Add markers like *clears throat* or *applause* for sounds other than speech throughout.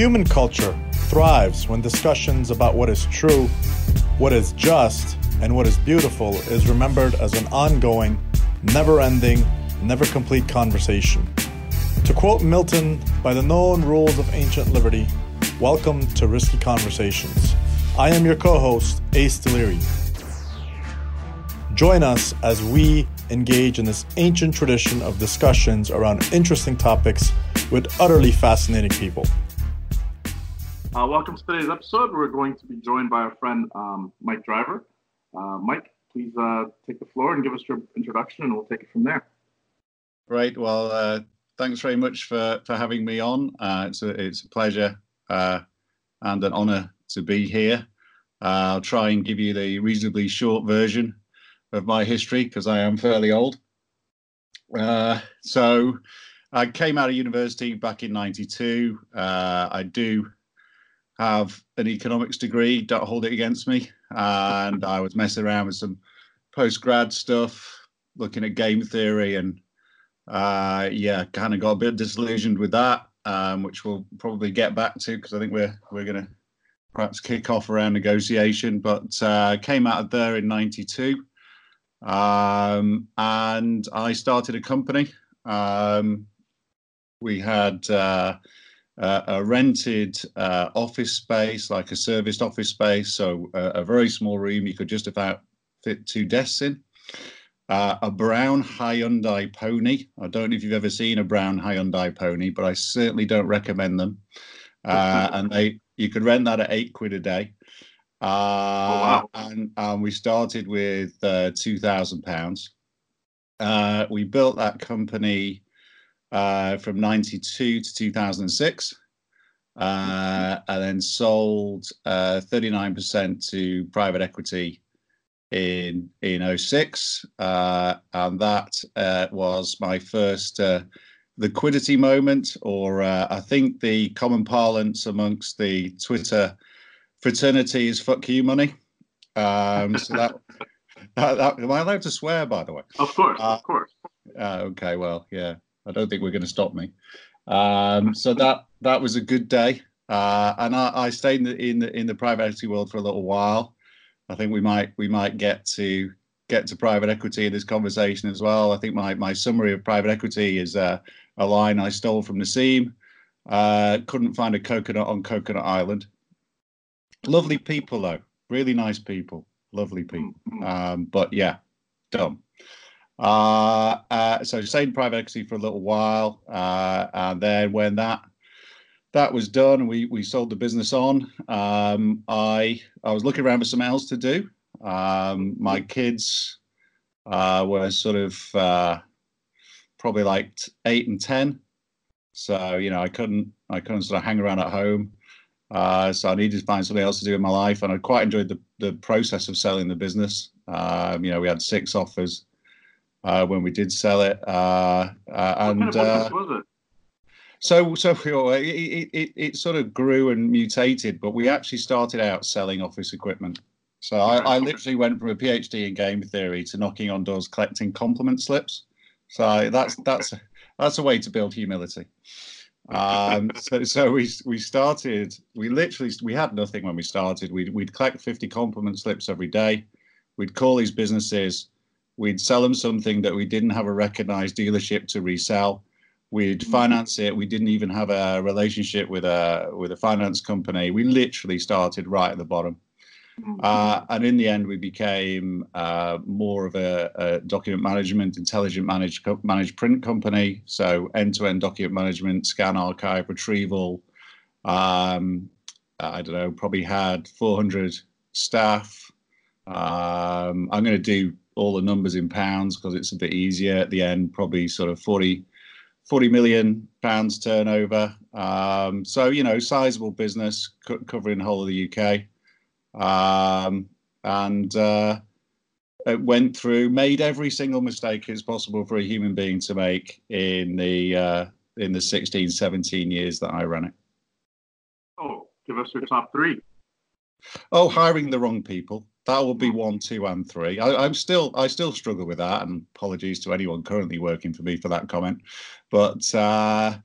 Human culture thrives when discussions about what is true, what is just, and what is beautiful is remembered as an ongoing, never ending, never complete conversation. To quote Milton, by the known rules of ancient liberty, welcome to Risky Conversations. I am your co host, Ace Deliri. Join us as we engage in this ancient tradition of discussions around interesting topics with utterly fascinating people. Uh, welcome to today's episode. We're going to be joined by our friend um, Mike Driver. Uh, Mike, please uh, take the floor and give us your introduction, and we'll take it from there. Great. Well, uh, thanks very much for, for having me on. Uh, it's, a, it's a pleasure uh, and an honor to be here. I'll try and give you the reasonably short version of my history because I am fairly old. So I came out of university back in 92. Uh, I do have an economics degree, don't hold it against me. And I was messing around with some post grad stuff, looking at game theory, and uh, yeah, kind of got a bit disillusioned with that, um, which we'll probably get back to because I think we're we're going to perhaps kick off around negotiation. But uh, came out of there in '92 um, and I started a company. Um, we had uh, a rented uh, office space, like a serviced office space, so a, a, very small room you could just about fit two desks in. Uh, a brown Hyundai Pony. I don't know if you've ever seen a brown Hyundai Pony, but I certainly don't recommend them. Uh, and they, you could rent that at eight quid a day. Uh, oh, wow. and, and we started with uh, two thousand pounds. Uh, we built that company uh, from ninety two to two thousand and six, uh, and then sold uh, thirty nine percent to private equity in in 06. and that was my first liquidity moment, or I think the common parlance amongst the Twitter fraternity is fuck you money. Um, so that, *laughs* that, that, am I allowed to swear, by the way? Of course, uh, of course. Uh, okay, well, yeah, I don't think we're going to stop me. Um, so that that was a good day, uh, and I, I stayed in the, in the in the private equity world for a little while. I think we might we might get to get to private equity in this conversation as well. I think my my summary of private equity is uh, a line I stole from Nassim. Uh, couldn't find a coconut on Coconut Island. Lovely people though, really nice people, lovely people. Mm-hmm. Um, but yeah, dumb. Uh, uh, so stayed in private equity for a little while, uh, and then when that that was done, we we sold the business on. Um, I I was looking around for something else to do. Um, my kids uh, were sort of uh, probably like eight and ten, so you know I couldn't I couldn't sort of hang around at home. Uh, so I needed to find something else to do in my life, and I quite enjoyed the, the process of selling the business. Um, you know, we had six offers uh, when we did sell it, uh, uh and uh, so so *laughs* it, it, it, sort of grew and mutated. But we actually started out selling office equipment. So I, I literally went from a PhD in game theory to knocking on doors, collecting compliment slips. So that's *laughs* that's that's a way to build humility. Um, *laughs* so, so we we started. We literally we had nothing when we started. We'd we'd collect fifty compliment slips every day. We'd call these businesses. We'd sell them something that we didn't have a recognized dealership to resell. We'd mm-hmm. finance it. We didn't even have a relationship with a with a finance company. We literally started right at the bottom. Mm-hmm. Uh, and in the end, we became uh, more of a, a, document management, intelligent managed, managed print company. So end to end document management, scan archive, retrieval. Um, I don't know, probably had 400 staff. Um, I'm going to do all the numbers in pounds because it's a bit easier at the end, probably sort of 40, 40 million pounds turnover. Um, so, you know, sizable business covering the whole of the UK um, and uh, it went through, made every single mistake it's possible for a human being to make in the uh, in the 16, 17 years that I ran it. Oh, give us your top three. Oh, hiring the wrong people. That will be one, two, and three. I, am still, I still struggle with that, and apologies to anyone currently working for me for that comment. But uh,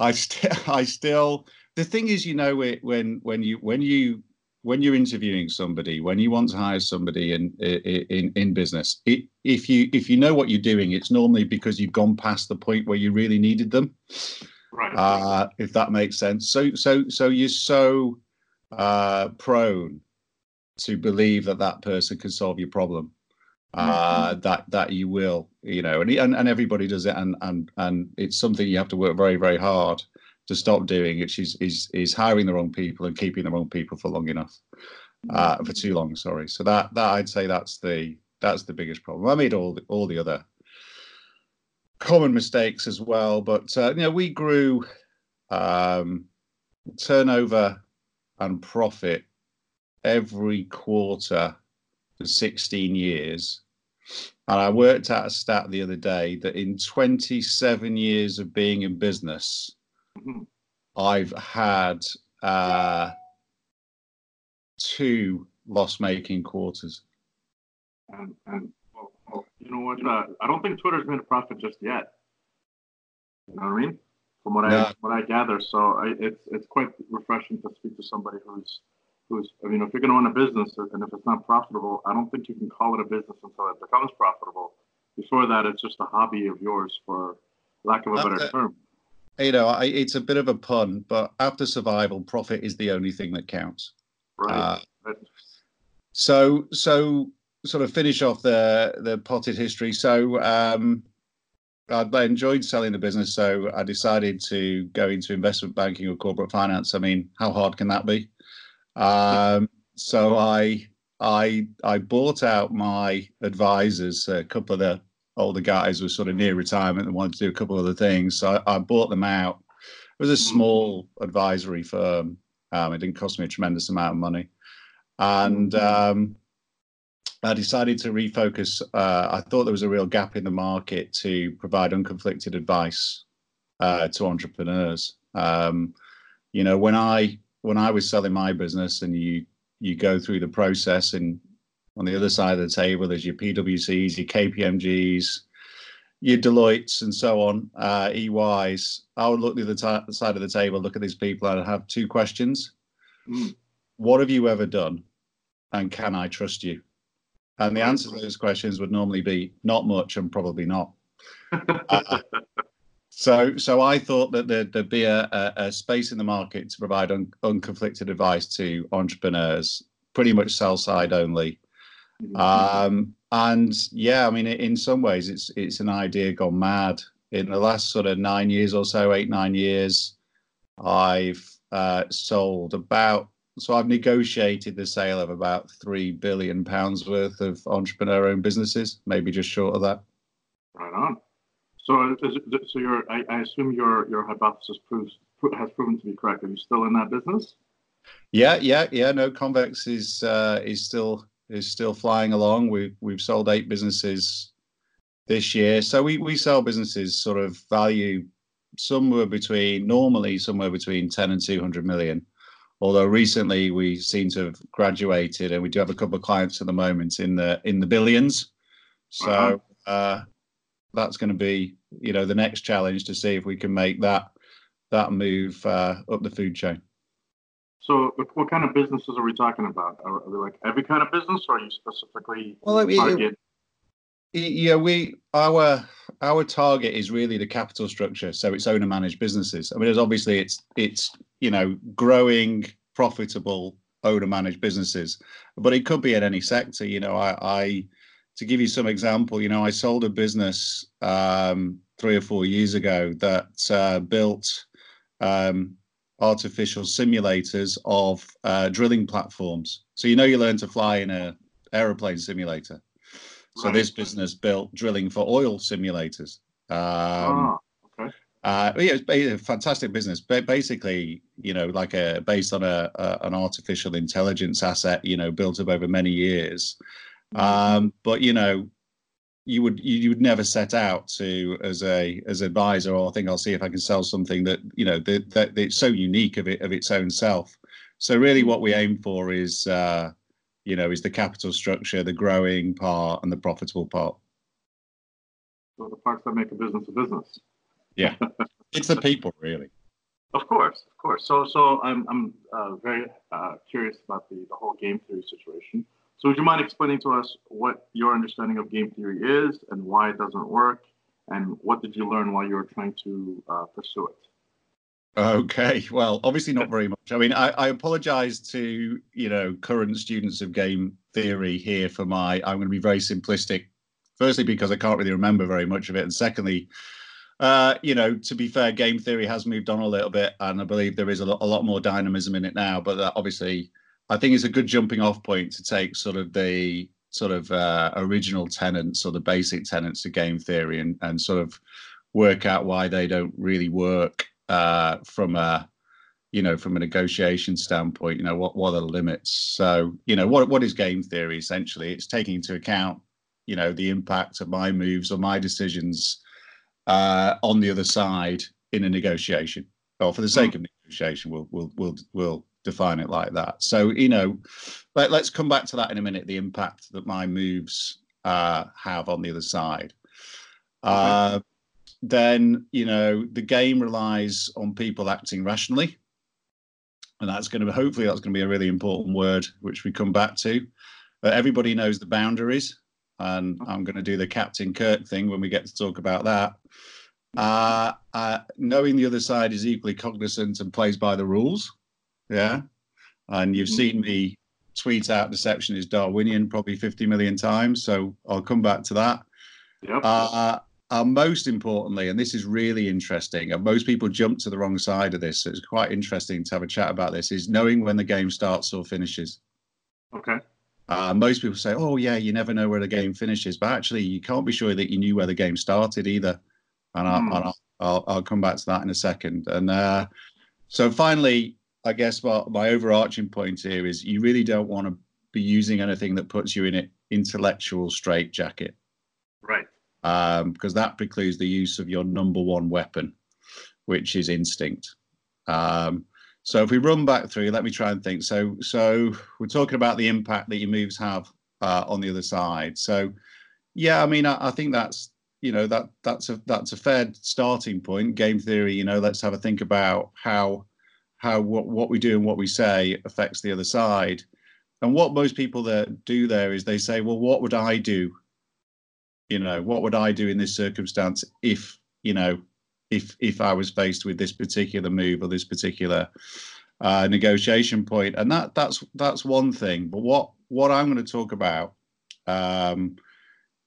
I, still *laughs* I still the thing is, you know, it, when when you when you when you're interviewing somebody, when you want to hire somebody in in in business, it, if you if you know what you're doing, it's normally because you've gone past the point where you really needed them. Right. Uh, if that makes sense. So so so you're so uh, prone to believe that that person can solve your problem. Uh, that that you will, you know, and, and and everybody does it, and and and it's something you have to work very very hard to stop doing it. She's is is hiring the wrong people and keeping the wrong people for long enough, uh, for too long. Sorry. So that that I'd say that's the that's the biggest problem. I made all the, all the other common mistakes as well, but uh, you know we grew um, turnover and profit every quarter for 16 years. And I worked out a stat the other day that in 27 years of being in business, Mhm. I've had uh, two loss-making quarters. And, and well, well, you know what? Uh, I don't think Twitter's made a profit just yet. You know what I mean? From what I what I gather, so I, it's it's quite refreshing to speak to somebody who's who's. I mean, if you're going to run a business and if it's not profitable, I don't think you can call it a business until it becomes profitable. Before that, it's just a hobby of yours, for lack of a better term. You know, I, it's a bit of a pun, but after survival, profit is the only thing that counts. Right. Uh, Right. So, so sort of finish off the the potted history. So, um, I I enjoyed selling the business, so I decided to go into investment banking or corporate finance. I mean, how hard can that be? Um, so I I I bought out my advisors. A couple of the older guys were sort of near retirement and wanted to do a couple of other things. So I, I bought them out. It was a small advisory firm. Um, it didn't cost me a tremendous amount of money, and um, I decided to refocus. Uh, I thought there was a real gap in the market to provide unconflicted advice uh, to entrepreneurs. Um, you know, when I when I was selling my business, and you you go through the process, and on the other side of the table, there's your PwCs, your KPMGs, your Deloitte's, and so on, uh, EYs. I would look to the other side of the table, look at these people, and I'd have two questions: Mm. What have you ever done, and can I trust you? And the answer to those questions would normally be not much and probably not. *laughs* Uh, So, so I thought that there'd, there'd be a, a, space in the market to provide un, unconflicted advice to entrepreneurs, pretty much sell side only. Um, and yeah, I mean, in some ways, it's it's an idea gone mad. In the last sort of nine years or so, eight nine years, I've uh, sold about. So I've negotiated the sale of about three billion pounds worth of entrepreneur-owned businesses, maybe just short of that. Right on. So, so your, I, I assume your your hypothesis proves has proven to be correct. Are you still in that business? Yeah, yeah, yeah. No, Convex is uh, is still is still flying along. We've we've sold eight businesses this year. So we we sell businesses sort of value somewhere between normally somewhere between ten and two hundred million. Although recently we seem to have graduated, and we do have a couple of clients at the moment in the in the billions. Uh-huh. So uh, that's going to be you know the next challenge to see if we can make that that move uh, up the food chain. So, what- kind of businesses are we talking about? Are, are they like every kind of business, or are you specifically Well, I mean, it- target? Yeah, we our our target is really the capital structure, so it's owner managed businesses. I mean, it's obviously it's it's you know growing profitable owner managed businesses, but it could be in any sector. You know, I, I to give you some example, you know, I sold a business um, three or four years ago that uh, built um, artificial simulators of uh, drilling platforms. So you know, you learn to fly in a aeroplane simulator. So Right. this business built drilling for oil simulators. Um, ah, okay. uh, yeah, it's a fantastic business. Ba- basically, you know, like a based on a, a an artificial intelligence asset, you know, built up over many years. Um, but you know, you would you, you would never set out to as a as advisor or I think I'll see if I can sell something that you know that, that it's so unique of it of its own self. So really, what we aim for is uh, you know is the capital structure, the growing part, and the profitable part. So the parts that make a business a business. Yeah, *laughs* it's the people really. Of course, of course. So, so I'm I'm uh, very uh, curious about the the whole game theory situation. So, would you mind explaining to us what your understanding of game theory is and why it doesn't work, and what did you learn while you were trying to uh, pursue it? Okay, well, obviously not very much. I mean, I, I apologize to you know current students of game theory here for my. I'm going to be very simplistic. Firstly, because I can't really remember very much of it, and secondly, uh, you know, to be fair, game theory has moved on a little bit, and I believe there is a lot, a lot more dynamism in it now. But that obviously, I think it's a good jumping off point to take sort of the sort of uh, original tenets or the basic tenets of game theory and, and sort of work out why they don't really work uh, from a you know from a negotiation standpoint you know what what are the limits? So you know what what is game theory essentially? It's taking into account you know the impact of my moves or my decisions uh, on the other side in a negotiation. Well for the sake of negotiation we'll we'll we'll, we'll define it like that. So you know let, let's come back to that in a minute the impact that my moves uh, have on the other side. Uh, then you know the game relies on people acting rationally. And that's going to hopefully that's going to be a really important word which we come back to. Uh, everybody knows the boundaries and i'm going to do the captain kirk thing when we get to talk about that. Uh, uh, knowing the other side is equally cognizant and plays by the rules yeah and you've seen me tweet out deception is darwinian probably 50 million times so i'll come back to that Yep. uh, uh, most importantly, and this is really interesting, and most people jump to the wrong side of this, so it's quite interesting to have a chat about this, is knowing when the game starts or finishes. okay. Uh, most people say, oh, yeah, you never know where the game finishes, but actually, you can't be sure that you knew where the game started either. And, I, Hmm. and I'll, I'll, I'll come back to that in a second. And uh, so, finally, I guess my, my overarching point here is you really don't want to be using anything that puts you in an intellectual straitjacket Right. um, because that precludes the use of your number one weapon, which is instinct. Um, so if we run back through, let me try and think. So so we're talking about the impact that your moves have uh, on the other side. So yeah, I mean, I, I think that's you know that that's a that's a fair starting point. Game theory, you know, let's have a think about how how what what we do and what we say affects the other side. And what most people that do there is they say, well, what would I do you know what would i do in this circumstance if you know if if i was faced with this particular move or this particular uh, negotiation point and that that's that's one thing but what what i'm going to talk about um,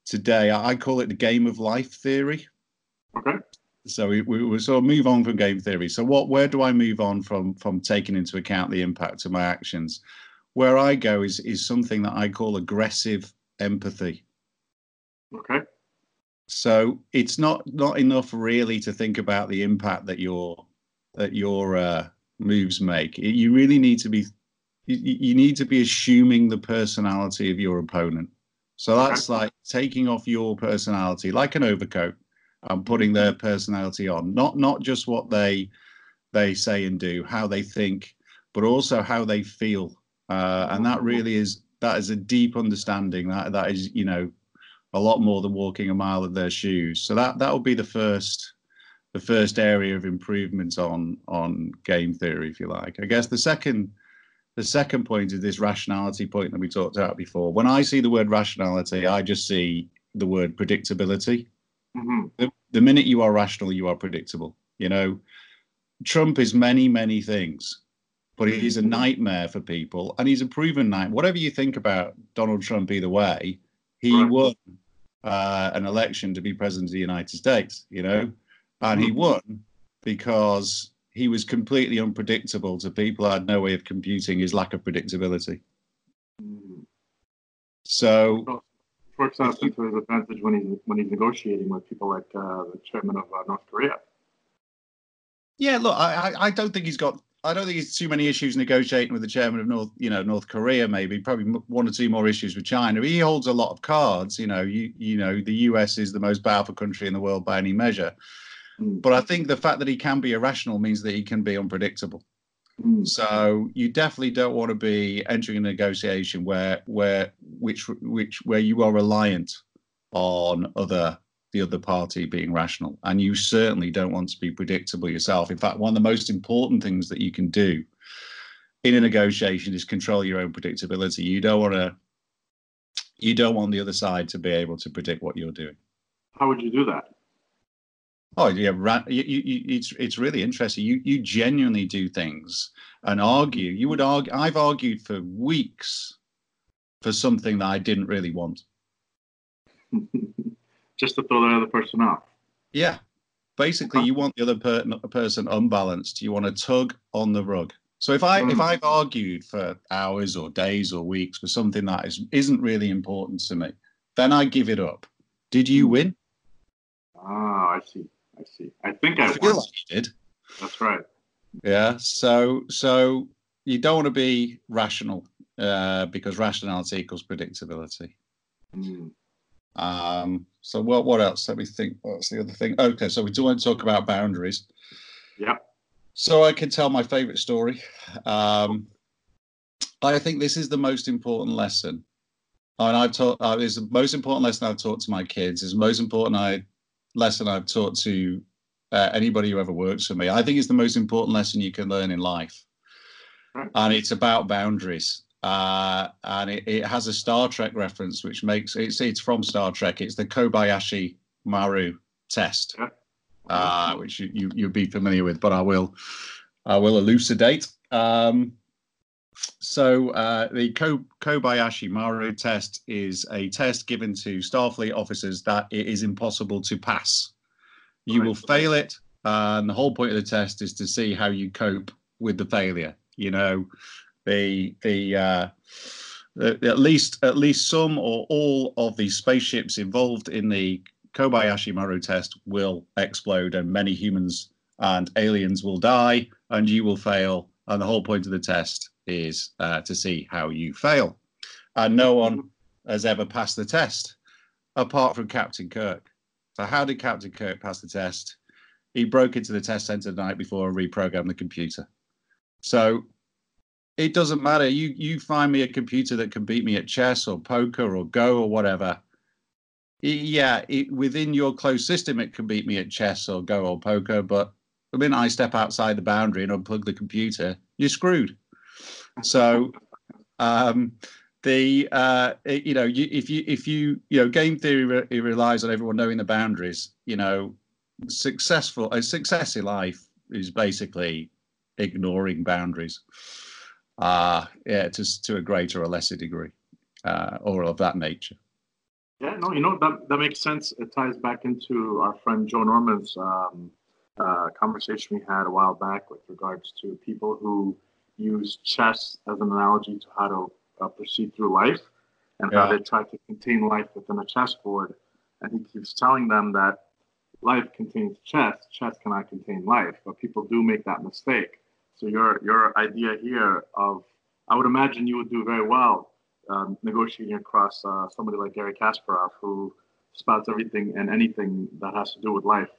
today I, I call it the game of life theory Okay. So we, we, we sort of move on from game theory so what where do i move on from from taking into account the impact of my actions where i go is is something that i call aggressive empathy Okay. so it's not not enough really to think about the impact that your that your uh, moves make. You really need to be you, you need to be assuming the personality of your opponent. So that's like taking off your personality, like an overcoat, and putting their personality on. Not not just what they they say and do, how they think, but also how they feel. Uh, and that really is that is a deep understanding. That that is you know a lot more than walking a mile in their shoes. So that that would be the first the first area of improvement on on game theory, if you like. I guess the second the second point is this rationality point that we talked about before. When I see the word rationality, I just see the word predictability. hmm The, the minute you are rational, you are predictable. You know, Trump is many, many things, but he's a nightmare for people, and he's a proven night. Whatever you think about Donald Trump, either way, he Right. won uh, an election to be president of the United States. You know, and he Mhm. won because he was completely unpredictable to people I had no way of computing his lack of predictability. So Works out to his advantage when he's when he's negotiating with people like uh, the chairman of uh, North Korea. Yeah, look, I, I- don't think he's got. I don't think he's too many issues negotiating with the chairman of North, you know, North Korea. Maybe probably one or two more issues with China. He holds a lot of cards. You know, you you know, the U.S. is the most powerful country in the world by any measure. Mm. But I think the fact that he can be irrational means that he can be unpredictable. Mm. So you definitely don't want to be entering a negotiation where where which which where you are reliant on other the other party being rational. And you certainly don't want to be predictable yourself. In fact, one of the most important things that you can do in a negotiation is control your own predictability. You don't want to you don't want the other side to be able to predict what you're doing. How would you do that? Oh yeah, you, you, it's it's really interesting. You you genuinely do things and argue. You would argue. I've argued for weeks for something that I didn't really want. *laughs* Just to throw the other person off. Yeah, basically, you want the other per- person unbalanced. You want to tug on the rug. So if I mm. if I've argued for hours or days or weeks for something that is isn't really important to me, then I give it up. Did you mm. win? Ah, I see. I see. I think I, I feel like you did. That's right. Yeah. So so you don't want to be rational uh, because rationality equals predictability. Mm. Um, so what what else? Let me think. What's the other thing? Okay, so we do want to talk about boundaries. Yeah. So I can tell my favorite story. Um, I think this is the most important lesson. And I've taught uh, is the most important lesson I've taught to my kids. Is most important I lesson I've taught to uh, anybody who ever works for me. I think it's the most important lesson you can learn in life, and it's about boundaries. Uh, and it, it, has a Star Trek reference, which makes it's it's from Star Trek. It's the Kobayashi Maru test, uh, which you, you you'll be familiar with, but I will I will elucidate. Um, so uh, the Kobayashi Maru test is a test given to Starfleet officers that it is impossible to pass. You right. will fail it, and the whole point of the test is to see how you cope with the failure. You know, the the, uh, the at least at least some or all of the spaceships involved in the Kobayashi Maru test will explode, and many humans and aliens will die, and you will fail. And the whole point of the test is uh, to see how you fail. And no one has ever passed the test apart from Captain Kirk. So, how did Captain Kirk pass the test? He broke into the test center the night before and reprogrammed the computer. So, it doesn't matter. You you find me a computer that can beat me at chess or poker or Go or whatever. Yeah, it, within your closed system, it can beat me at chess or Go or poker. But the minute I step outside the boundary and unplug the computer, you're screwed. So, um, the uh, you know, you, if you if you you know, game theory re- relies on everyone knowing the boundaries. You know, successful a success in life is basically ignoring boundaries. Uh, yeah, to to a greater or lesser degree, uh, or of that nature. Yeah, no, you know that that makes sense. It ties back into our friend Joe Norman's um, uh, conversation we had a while back with regards to people who use chess as an analogy to how to uh, proceed through life and yeah. how they try to contain life within a chessboard. And he keeps telling them that life contains chess, chess cannot contain life, but people do make that mistake. So your your idea here of I would imagine you would do very well um, negotiating across uh, somebody like Gary Kasparov, who spouts everything and anything that has to do with life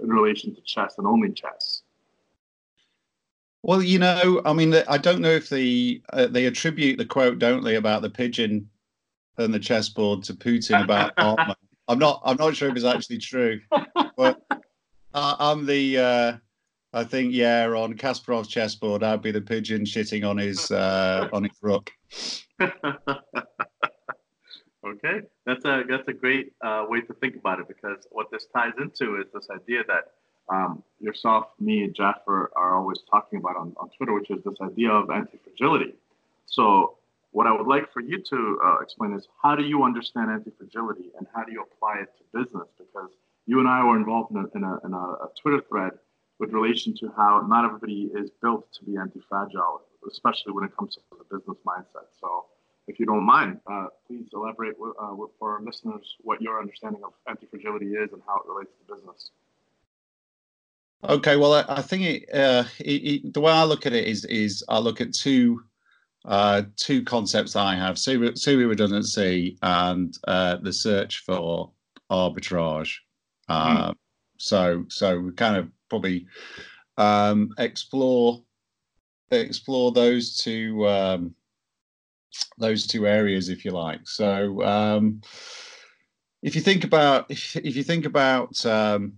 in relation to chess and only chess. Well, you know, I mean, I don't know if the uh, they attribute the quote, don't they, about the pigeon and the chessboard to Putin about *laughs* armor. I'm not. I'm not sure if it's actually true, but uh, I'm the. Uh, I think yeah, on Kasparov's chessboard, I'd be the pigeon shitting on his uh, on his rook. *laughs* okay, that's a that's a great uh, way to think about it because what this ties into is this idea that um, yourself, me, and Jaffer are always talking about on, on Twitter, which is this idea of anti-fragility. So what I would like for you to uh, explain is how do you understand anti-fragility and how do you apply it to business? Because you and I were involved in a, in a, in a, Twitter thread with relation to how not everybody is built to be anti-fragile, especially when it comes to the business mindset. So if you don't mind, uh, please elaborate uh, for our listeners what your understanding of anti-fragility is and how it relates to business. Okay, well, I, I think it, uh, it, it, the way I look at it is is I look at two uh, two concepts that I have: serial redundancy and uh, the search for arbitrage. Mm. So, so we kind of probably um, explore explore those two um, those two areas, if you like. So. Um, if you think about if, if you think about um,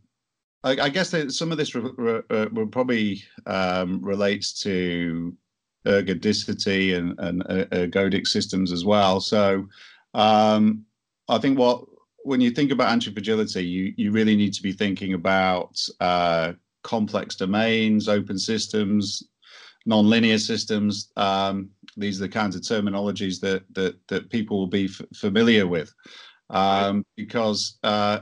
I, I, guess that some of this re, re, uh, will probably um, relates to ergodicity and, and uh, ergodic systems as well. So um, I think what when you think about anti-fragility, you you really need to be thinking about uh, complex domains, open systems, non-linear systems. Um, these are the kinds of terminologies that that that people will be f- familiar with, um, because uh,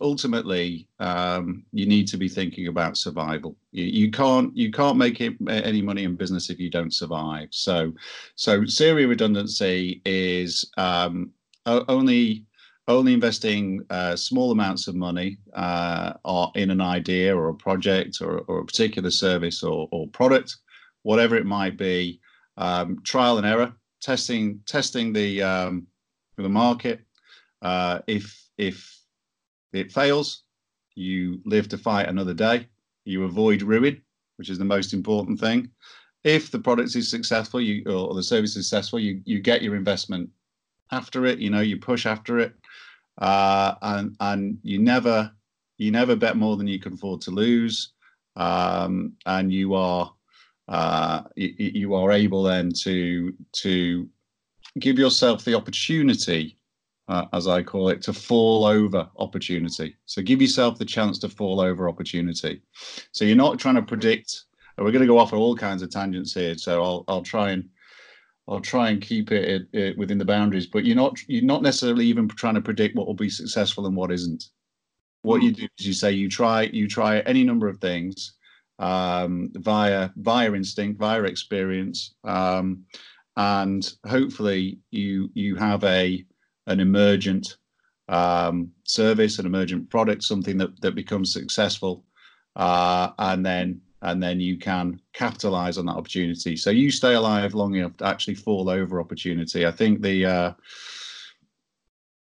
ultimately um, you need to be thinking about survival. You, you can't you can't make it, any money in business if you don't survive. So so serial redundancy is um, only only investing uh, small amounts of money uh, in an idea or a project or, or a particular service or, or, product, whatever it might be, um, trial and error, testing testing the um, the market. Uh, if if it fails, you live to fight another day. You avoid ruin, which is the most important thing. If the product is successful, you or the service is successful, you you get your investment after it. You know, you push after it, uh, and and you never you never bet more than you can afford to lose, um, and you are uh, you, you are able then to to give yourself the opportunity, uh, as I call it, to fall over opportunity. So give yourself the chance to fall over opportunity. So you're not trying to predict. We're going to go off on all kinds of tangents here, so I'll I'll try and I'll try and keep it, it, it, within the boundaries. But you're not you're not necessarily even trying to predict what will be successful and what isn't. What you mm. do is you say you try you try any number of things um, via via instinct, via experience, um, and hopefully you you have a an emergent um, service, an emergent product, something that that becomes successful, uh, and then and then you can capitalize on that opportunity. So you stay alive long enough to actually fall over opportunity. I think the uh,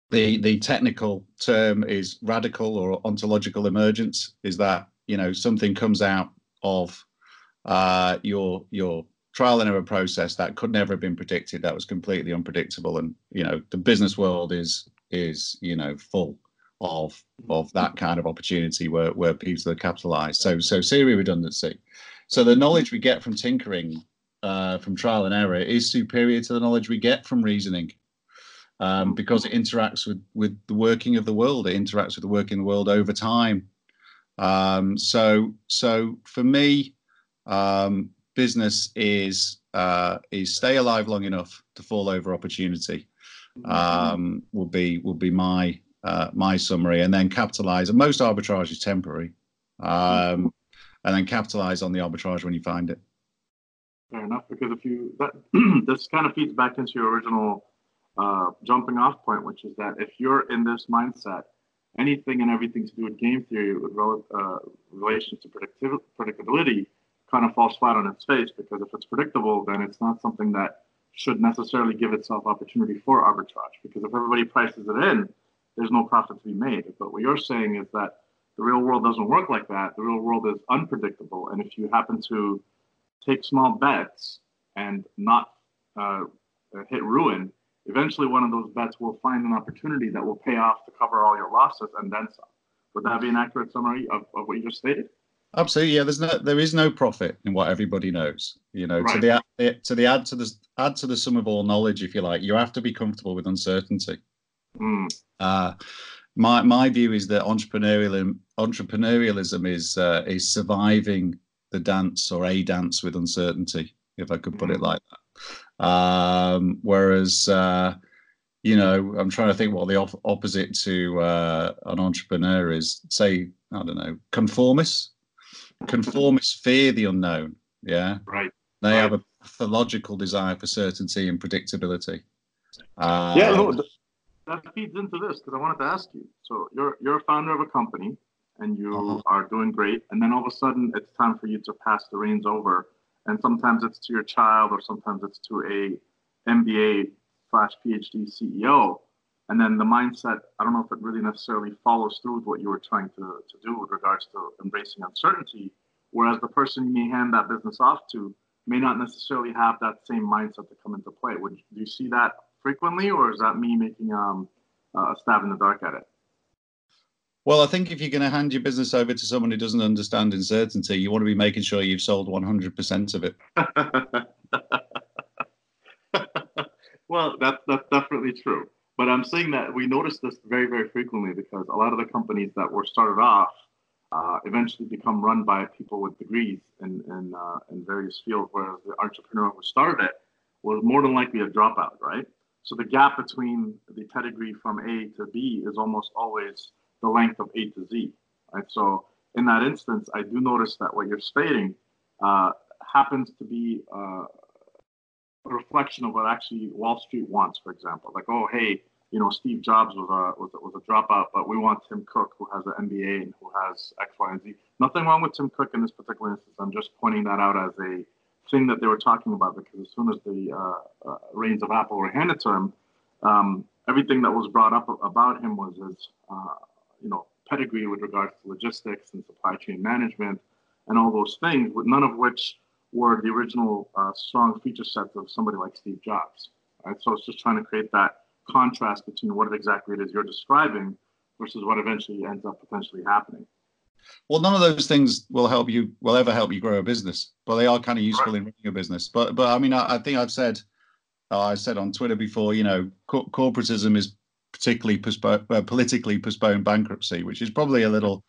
the the technical term is radical or ontological emergence. Is that you know something comes out of uh, your your trial and error process that could never have been predicted. That was completely unpredictable, and you know the business world is is you know full of of that kind of opportunity where where people are capitalized. So so serial redundancy. So the knowledge we get from tinkering, uh, from trial and error, is superior to the knowledge we get from reasoning, um, because it interacts with with the working of the world. It interacts with the working world over time. Um, so so for me, um, business is uh, is stay alive long enough to fall over opportunity. Um, will be will be my uh, my summary, and then capitalize. And most arbitrage is temporary, um, and then capitalize on the arbitrage when you find it. Fair enough, because if you that *clears throat* this kind of feeds back into your original uh, jumping off point, which is that if you're in this mindset, anything and everything to do with game theory with uh, relation to predictiv- predictability kind of falls flat on its face because if it's predictable, then it's not something that should necessarily give itself opportunity for arbitrage. Because if everybody prices it in, there's no profit to be made. But what you're saying is that the real world doesn't work like that. The real world is unpredictable. And if you happen to take small bets and not uh, hit ruin, eventually one of those bets will find an opportunity that will pay off to cover all your losses and then some. Would that be an accurate summary of, of what you just stated? Absolutely, yeah. There's no, there is no profit in what everybody knows. You know, right. to the to the add to the add to the sum of all knowledge, if you like, you have to be comfortable with uncertainty. Mm. Uh, my my view is that entrepreneurial entrepreneurialism is uh, is surviving the dance or a dance with uncertainty, if I could put mm. it like that. Um, whereas, uh, you know, I'm trying to think what the op- opposite to uh, an entrepreneur is. Say, I don't know, conformists. Conformists fear the unknown. Yeah, right. They right. have a pathological desire for certainty and predictability. yeah, no, that feeds into this because I wanted to ask you. So you're you're a founder of a company and you uh-huh. are doing great, and then all of a sudden it's time for you to pass the reins over, and sometimes it's to your child or sometimes it's to a MBA slash PhD CEO, and then the mindset I don't know if it really necessarily follows through with what you were trying to to do with regards to embracing uncertainty, whereas the person you may hand that business off to may not necessarily have that same mindset to come into play. Would do you see that frequently, or is that me making um, a stab in the dark at it? Well, I think if you're going to hand your business over to someone who doesn't understand uncertainty, you want to be making sure you've sold 100% of it. *laughs* well, that's that's definitely true. But I'm saying that we notice this very, very frequently because a lot of the companies that were started off uh, eventually become run by people with degrees in in, uh, in various fields, whereas the entrepreneur who started it was more than likely a dropout, right? So the gap between the pedigree from A to B is almost always the length of A to Z, right? So in that instance, I do notice that what you're stating uh, happens to be uh, a reflection of what actually Wall Street wants, for example. Like, oh, hey, you know, Steve Jobs was a was a, was a dropout, but we want Tim Cook, who has an MBA and who has X, Y, and Z. Nothing wrong with Tim Cook in this particular instance. I'm just pointing that out as a thing that they were talking about because as soon as the uh, uh, reins of Apple were handed to him, um, everything that was brought up about him was his, uh, you know, pedigree with regards to logistics and supply chain management and all those things, with none of which were the original uh, strong feature sets of somebody like Steve Jobs. Right? So it's just trying to create that contrast between what exactly it is you're describing versus what eventually ends up potentially happening. Well, none of those things will help you, will ever help you grow a business, but they are kind of useful right. in running a business. But, but I mean, I, I think I've said, uh, I said on Twitter before, you know, co- corporatism is particularly postpo- uh, politically postponed bankruptcy, which is probably a little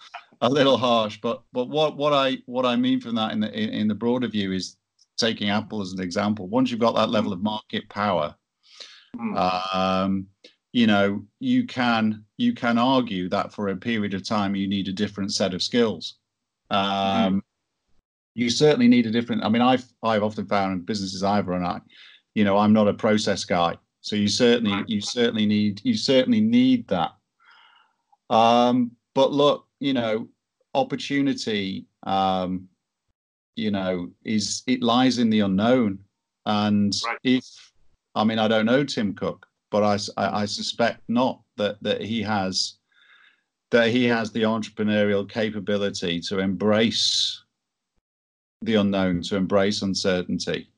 a little harsh. But but what what I what I mean from that in the in, in the broader view is taking Apple as an example. Once you've got that level of market power, hmm. um, you know you can you can argue that for a period of time you need a different set of skills. Um, mm. You certainly need a different. I mean, I've I've often found in businesses I've run, I, you know, I'm not a process guy. So you certainly you certainly need you certainly need that. Um, but look, you know, opportunity, um, you know, is it lies in the unknown. And right. if I mean, I don't know Tim Cook, but I, I, I suspect not that that he has that he has the entrepreneurial capability to embrace the unknown, to embrace uncertainty.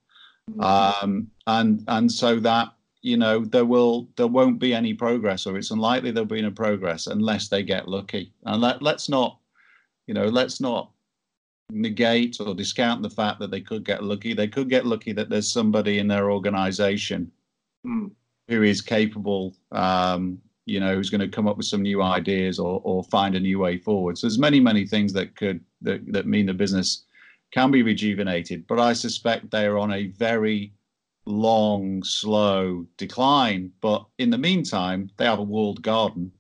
Mm-hmm. Um, and and so that you know there will there won't be any progress or it's unlikely there'll be any progress unless they get lucky and let, let's not you know let's not negate or discount the fact that they could get lucky they could get lucky that there's somebody in their organization mm. who is capable um, you know who's going to come up with some new ideas or or find a new way forward so there's many many things that could that, that mean the business can be rejuvenated but i suspect they are on a very long, slow decline. But in the meantime, they have a walled garden,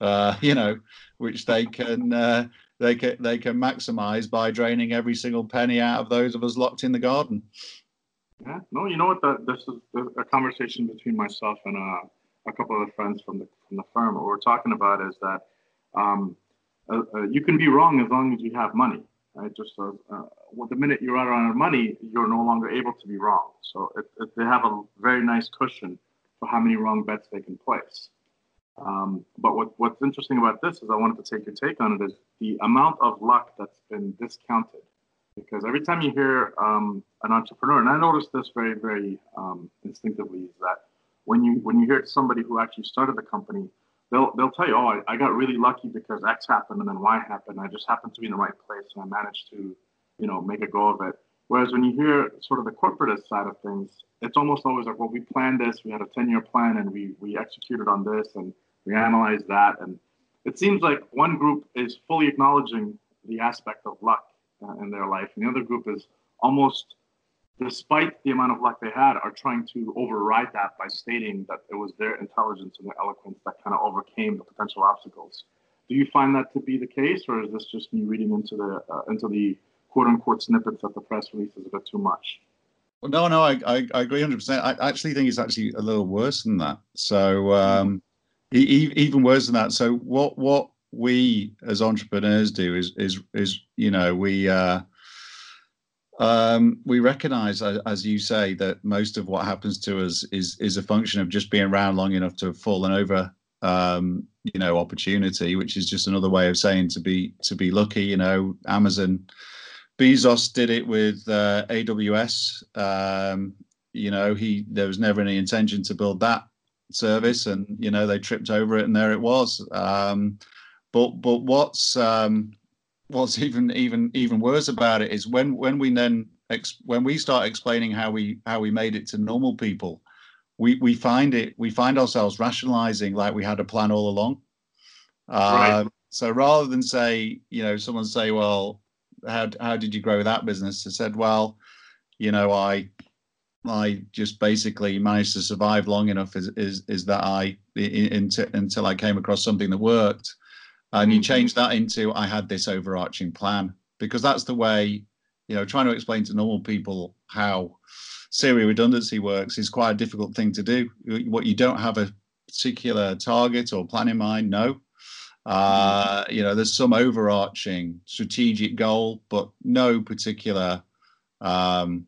uh, *laughs* you know, which they can uh, they can they can maximize by draining every single penny out of those of us locked in the garden. Yeah, no, you know what? This is a conversation between myself and uh, a couple of friends from the from the firm. What we're talking about is that um, uh, uh, you can be wrong as long as you have money right? Just uh, uh, well, the minute you're out of money, you're no longer able to be wrong. So they have a very nice cushion for how many wrong bets they can place. Um, but what, what's interesting about this is I wanted to take your take on it is the amount of luck that's been discounted. Because every time you hear um, an entrepreneur, and I noticed this very, very um, instinctively, is that when you when you hear somebody who actually started the company, they'll they'll tell you, oh, I, I got really lucky because X happened and then Y happened. I just happened to be in the right place and I managed to, you know, make a go of it. Whereas when you hear sort of the corporatist side of things, it's almost always like, well, we planned this, we had a 10-year plan, and we we executed on this, and we analyzed that, and it seems like one group is fully acknowledging the aspect of luck uh, in their life, and the other group is almost despite the amount of luck they had, are trying to override that by stating that it was their intelligence and their eloquence that kind of overcame the potential obstacles. Do you find that to be the case, or is this just me reading into the uh, into the quote unquote snippets that the press releases a bit too much? Well, no, no, I, I, I agree 100%. I actually think it's actually a little worse than that. So, um, e- even worse than that. So, what what we as entrepreneurs do is is is you know we uh, um, we recognise, as you say, that most of what happens to us is is a function of just being around long enough to have fallen over, um, you know, opportunity, which is just another way of saying to be to be lucky. You know, Amazon, Bezos did it with uh, AWS. Um, you know, he there was never any intention to build that service, and you know they tripped over it, and there it was. Um, but but what's um, what's *laughs* even even even worse about it is when when we then ex- when we start explaining how we how we made it to normal people, we we find it we find ourselves rationalizing like we had a plan all along. Right. Um, so rather than say, you know, someone say, well, how how did you grow that business? I said, well, you know, I I just basically managed to survive long enough is is, is that I into, until I came across something that worked. And you Mhm. change that into I had this overarching plan because that's the way, you know, trying to explain to normal people how serial redundancy works is quite a difficult thing to do. What you don't have a particular target or plan in mind, no. Uh, you know, there's some overarching strategic goal, but no particular, um,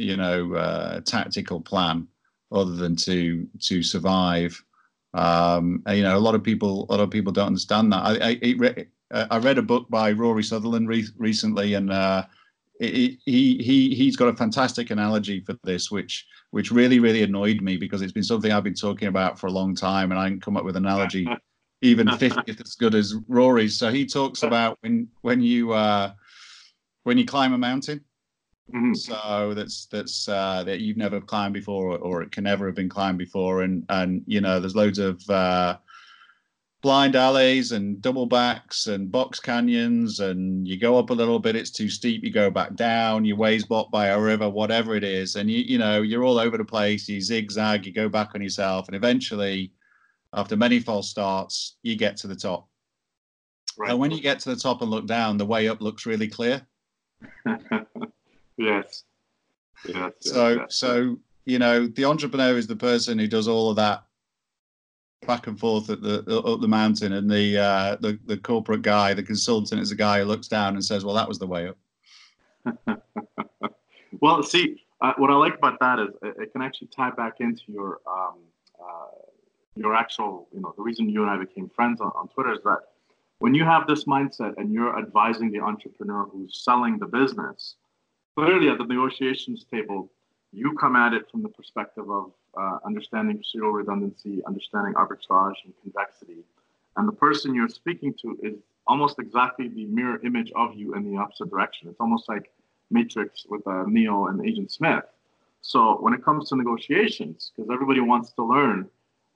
you know, uh, tactical plan other than to to survive. Um, and, you know, a lot of people, a lot of people don't understand that. I I, it re- uh, I read a book by Rory Sutherland re- recently, and uh, he he he's got a fantastic analogy for this, which which really really annoyed me because it's been something I've been talking about for a long time, and I can come up with an analogy *laughs* even 50th as good as Rory's. So he talks about when when you uh, when you climb a mountain. Mhm. So that's that's uh, that you've never climbed before, or, or it can never have been climbed before, and and you know there's loads of uh, blind alleys and double backs and box canyons, and you go up a little bit, it's too steep, you go back down, your way's blocked by a river, whatever it is, and you you know you're all over the place, you zigzag, you go back on yourself, and eventually, after many false starts, you get to the top. Right. And when you get to the top and look down, the way up looks really clear. *laughs* yes. Yes. yes, So, yes. so you know, the entrepreneur is the person who does all of that back and forth at the up the mountain, and the uh, the the corporate guy, the consultant, is the guy who looks down and says, "Well, that was the way up." *laughs* Well, see, uh, what I like about that is it, it can actually tie back into your um, uh, your actual, you know, the reason you and I became friends on, on Twitter is that when you have this mindset and you're advising the entrepreneur who's selling the business, clearly at the negotiations table, you come at it from the perspective of uh, understanding serial redundancy, understanding arbitrage and convexity, and the person you're speaking to is almost exactly the mirror image of you in the opposite direction. It's almost like Matrix with uh, Neo and Agent Smith. So when it comes to negotiations, because everybody wants to learn,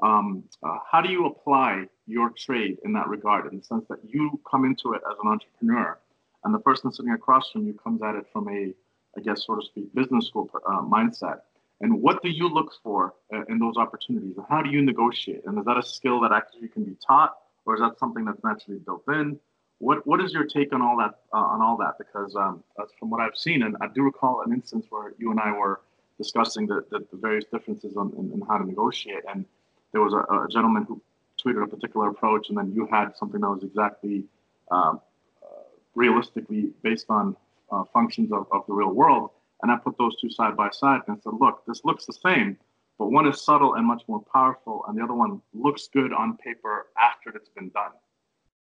um, uh, how do you apply your trade in that regard? In the sense that you come into it as an entrepreneur, and the person sitting across from you comes at it from a, I guess, so to speak, business school uh, mindset. And what do you look for uh, in those opportunities? And how do you negotiate? And is that a skill that actually can be taught, or is that something that's naturally built in? What What is your take on all that? Uh, on all that, because um, from what I've seen, and I do recall an instance where you and I were discussing the, the, the various differences on, in, in how to negotiate, and there was a, a gentleman who tweeted a particular approach, and then you had something that was exactly um, uh, realistically based on uh, functions of, of the real world. And I put those two side by side and said, look, this looks the same, but one is subtle and much more powerful, and the other one looks good on paper after it's been done.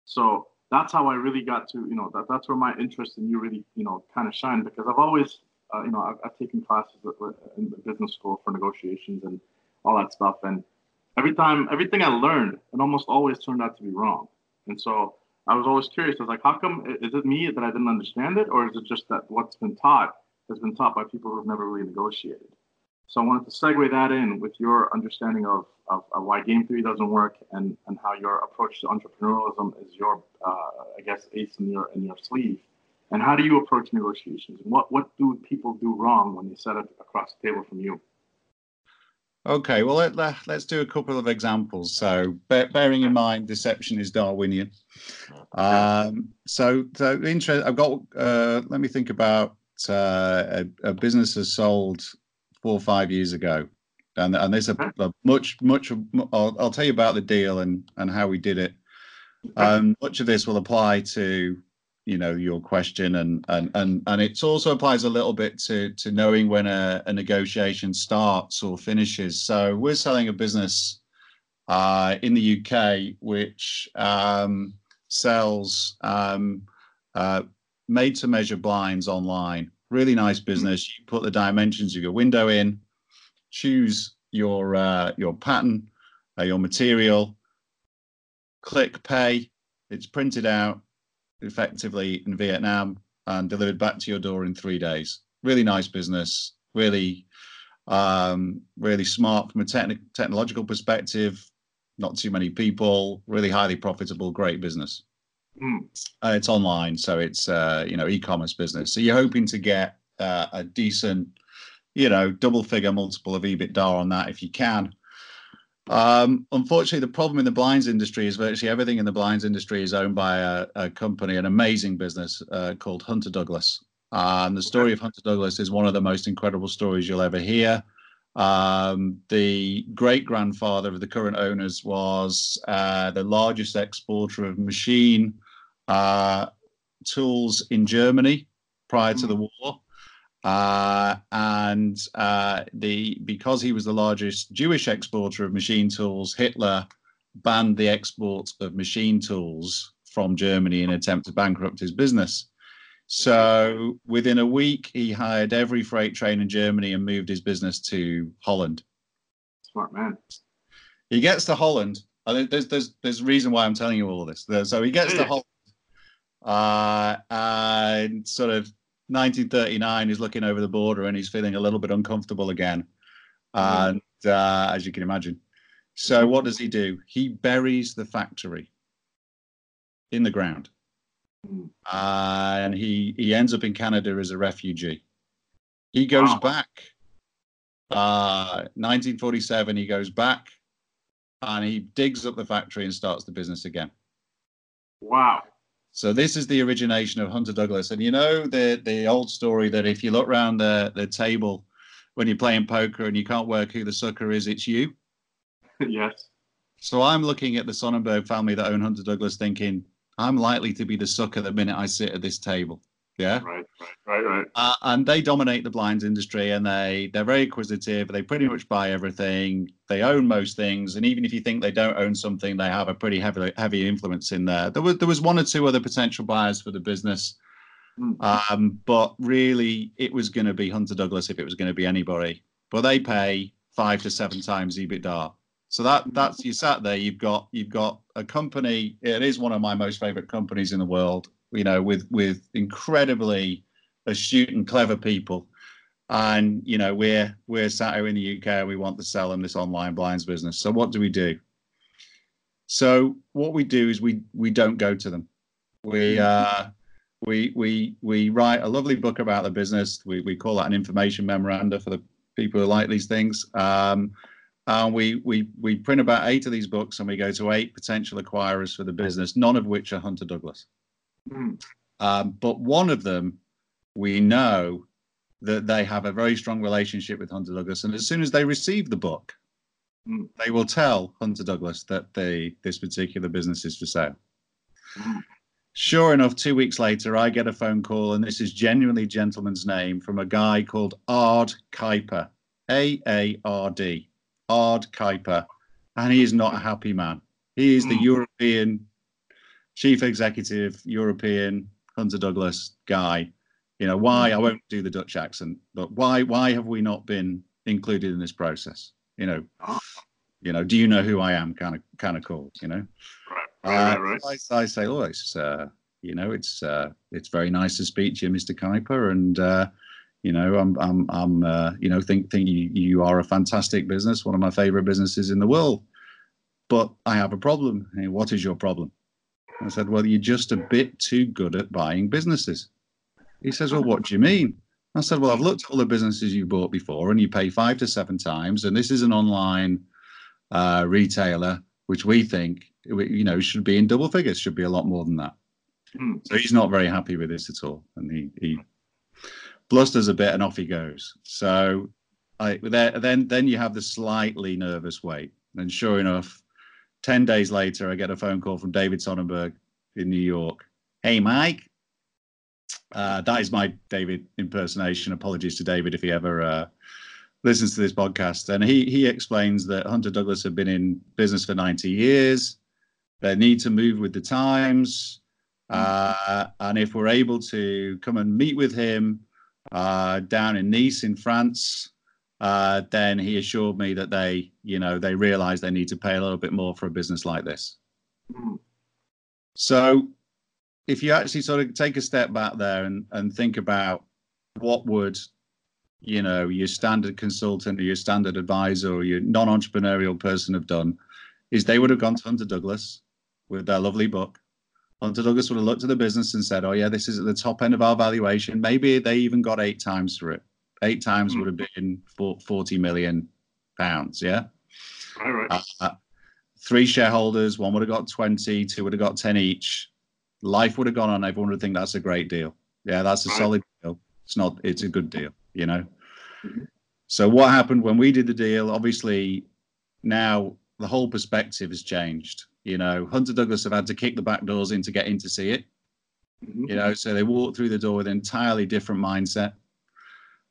So that's how I really got to, you know, that, that's where my interest in you really, you know, kind of shine because I've always, uh, you know, I've, I've taken classes in the business school for negotiations and all that stuff. And every time, everything I learned, it almost always turned out to be wrong. And so I was always curious. I was like, how come, is it me that I didn't understand it? Or is it just that what's been taught has been taught by people who've never really negotiated? So I wanted to segue that in with your understanding of, of, of why game theory doesn't work and, and how your approach to entrepreneurialism is your, uh, I guess, ace in your in your sleeve. And how do you approach negotiations? And what, what do people do wrong when they set across the table from you? Okay, well let, let, us do a couple of examples. So, bear, bearing in mind, deception is Darwinian. Um, so, so interest. I've got. Uh, let me think about uh, a, a business has sold four or five years ago, and and there's a, a much much. I'll, I'll tell you about the deal and and how we did it. Um, much of this will apply to you know your question and and and and it also applies a little bit to to knowing when a, a negotiation starts or finishes. So we're selling a business uh, in the uk which um, sells um, uh, made to measure blinds online. Really nice business. You put the dimensions of your window in choose your uh, your pattern uh, your material click pay It's printed out effectively in Vietnam and delivered back to your door in three days. Really nice business. Really, um, really smart from a techni- technological perspective. Not too many people. Really highly profitable. Great business. Mm. Uh, it's online, so it's uh, you know e-commerce business. So you're hoping to get uh, a decent, you know, double-figure multiple of EBITDA on that if you can. Um, unfortunately, the problem in the blinds industry is virtually everything in the blinds industry is owned by a, a company, an amazing business uh, called Hunter Douglas. Uh, and the story of Hunter Douglas is one of the most incredible stories you'll ever hear. Um, the great grandfather of the current owners was uh, the largest exporter of machine uh, tools in Germany prior to the war. Uh, and uh, the because he was the largest Jewish exporter of machine tools, Hitler banned the export of machine tools from Germany in an attempt to bankrupt his business. So within a week, he hired every freight train in Germany and moved his business to Holland. Smart man. He gets to Holland. And there's there's there's a reason why I'm telling you all this. So he gets to Holland, uh, and sort of 1939 he's looking over the border and he's feeling a little bit uncomfortable again. And uh, as you can imagine. So what does he do? He buries the factory in the ground. Mm. uh, and he he ends up in canada as a refugee. He goes Wow. back uh 1947 he goes back and he digs up the factory and starts the business again. Wow. So this is the origination of Hunter Douglas, and you know the the old story that if you look around the the table when you're playing poker and you can't work who the sucker is, it's you. *laughs* yes. So I'm looking at the Sonnenberg family that own Hunter Douglas, thinking I'm likely to be the sucker the minute I sit at this table. Yeah, Right. Right. Right. Right. uh, and they dominate the blinds industry, and they they're very acquisitive. They pretty much buy everything. They own most things, and even if you think they don't own something, they have a pretty heavy heavy influence in there. There was there was one or two other potential buyers for the business, Mm. um, but really it was going to be Hunter Douglas if it was going to be anybody. But they pay five to seven times EBITDA. So that that's you sat there. You've got you've got a company. It is one of my most favorite companies in the world. You know, with with incredibly astute and clever people. And you know, we're we're sat here in the UK. We want to sell them this online blinds business. So what do we do? So what we do is we we don't go to them. We uh, we we we write a lovely book about the business. We we call that an information memoranda for the people who like these things. Um, and we we we print about eight of these books, and we go to eight potential acquirers for the business, none of which are Hunter Douglas. Mm. Um, but one of them, we know that they have a very strong relationship with Hunter Douglas, and as soon as they receive the book, Mm. they will tell Hunter Douglas that they this particular business is for sale. Mm. Sure enough, two weeks later, I get a phone call, and this is genuinely gentleman's name from a guy called Ard Kuiper, A A R D, Ard Kuiper, and he is not a happy man. He is the Mm. European chief executive, European Hunter Douglas guy. You know why? I won't do the Dutch accent, but why? Why have we not been included in this process? You know, Ah. you know. Do you know who I am? Kind of, kind of cool. You know. Right. Right. Right. Right. I, I say, oh, it's uh, you know, it's uh, it's very nice to speak to you, Mr. Kuiper, and uh, you know, I'm I'm I'm uh, you know, think think you you are a fantastic business, one of my favorite businesses in the world. But I have a problem. Hey, what is your problem? I said, well, you're just a bit too good at buying businesses. He says, well, what do you mean? I said, well, I've looked at all the businesses you bought before, and you pay five to seven times, and this is an online uh, retailer, which we think you know should be in double figures, should be a lot more than that. Mm. So he's not very happy with this at all, and he he blusters a bit, and off he goes. So I there, then then you have the slightly nervous wait, and sure enough, ten days later, I get a phone call from David Sonnenberg in New York. Hey, Mike. Uh, that is my David impersonation. Apologies to David if he ever uh, listens to this podcast. And he he explains that Hunter Douglas had been in business for 90 years. They need to move with the times. Uh, and if we're able to come and meet with him uh, down in Nice in France, uh, then he assured me that they, you know, they realize they need to pay a little bit more for a business like this. Mm. So if you actually sort of take a step back there and, and think about what would you know your standard consultant or your standard advisor or your non-entrepreneurial person have done is they would have gone to hunter douglas with their lovely book hunter douglas would have looked at the business and said oh yeah this is at the top end of our valuation maybe they even got eight times for it eight times mm-hmm. would have been 40 million pounds yeah right, right. Uh, three shareholders one would have got 20 two would have got 10 each life would have gone on everyone would think that's a great deal yeah that's a right. solid deal it's not it's a good deal you know mm-hmm. so what happened when we did the deal obviously now the whole perspective has changed you know hunter douglas have had to kick the back doors in to get in to see it mm-hmm. you know so they walked through the door with an entirely different mindset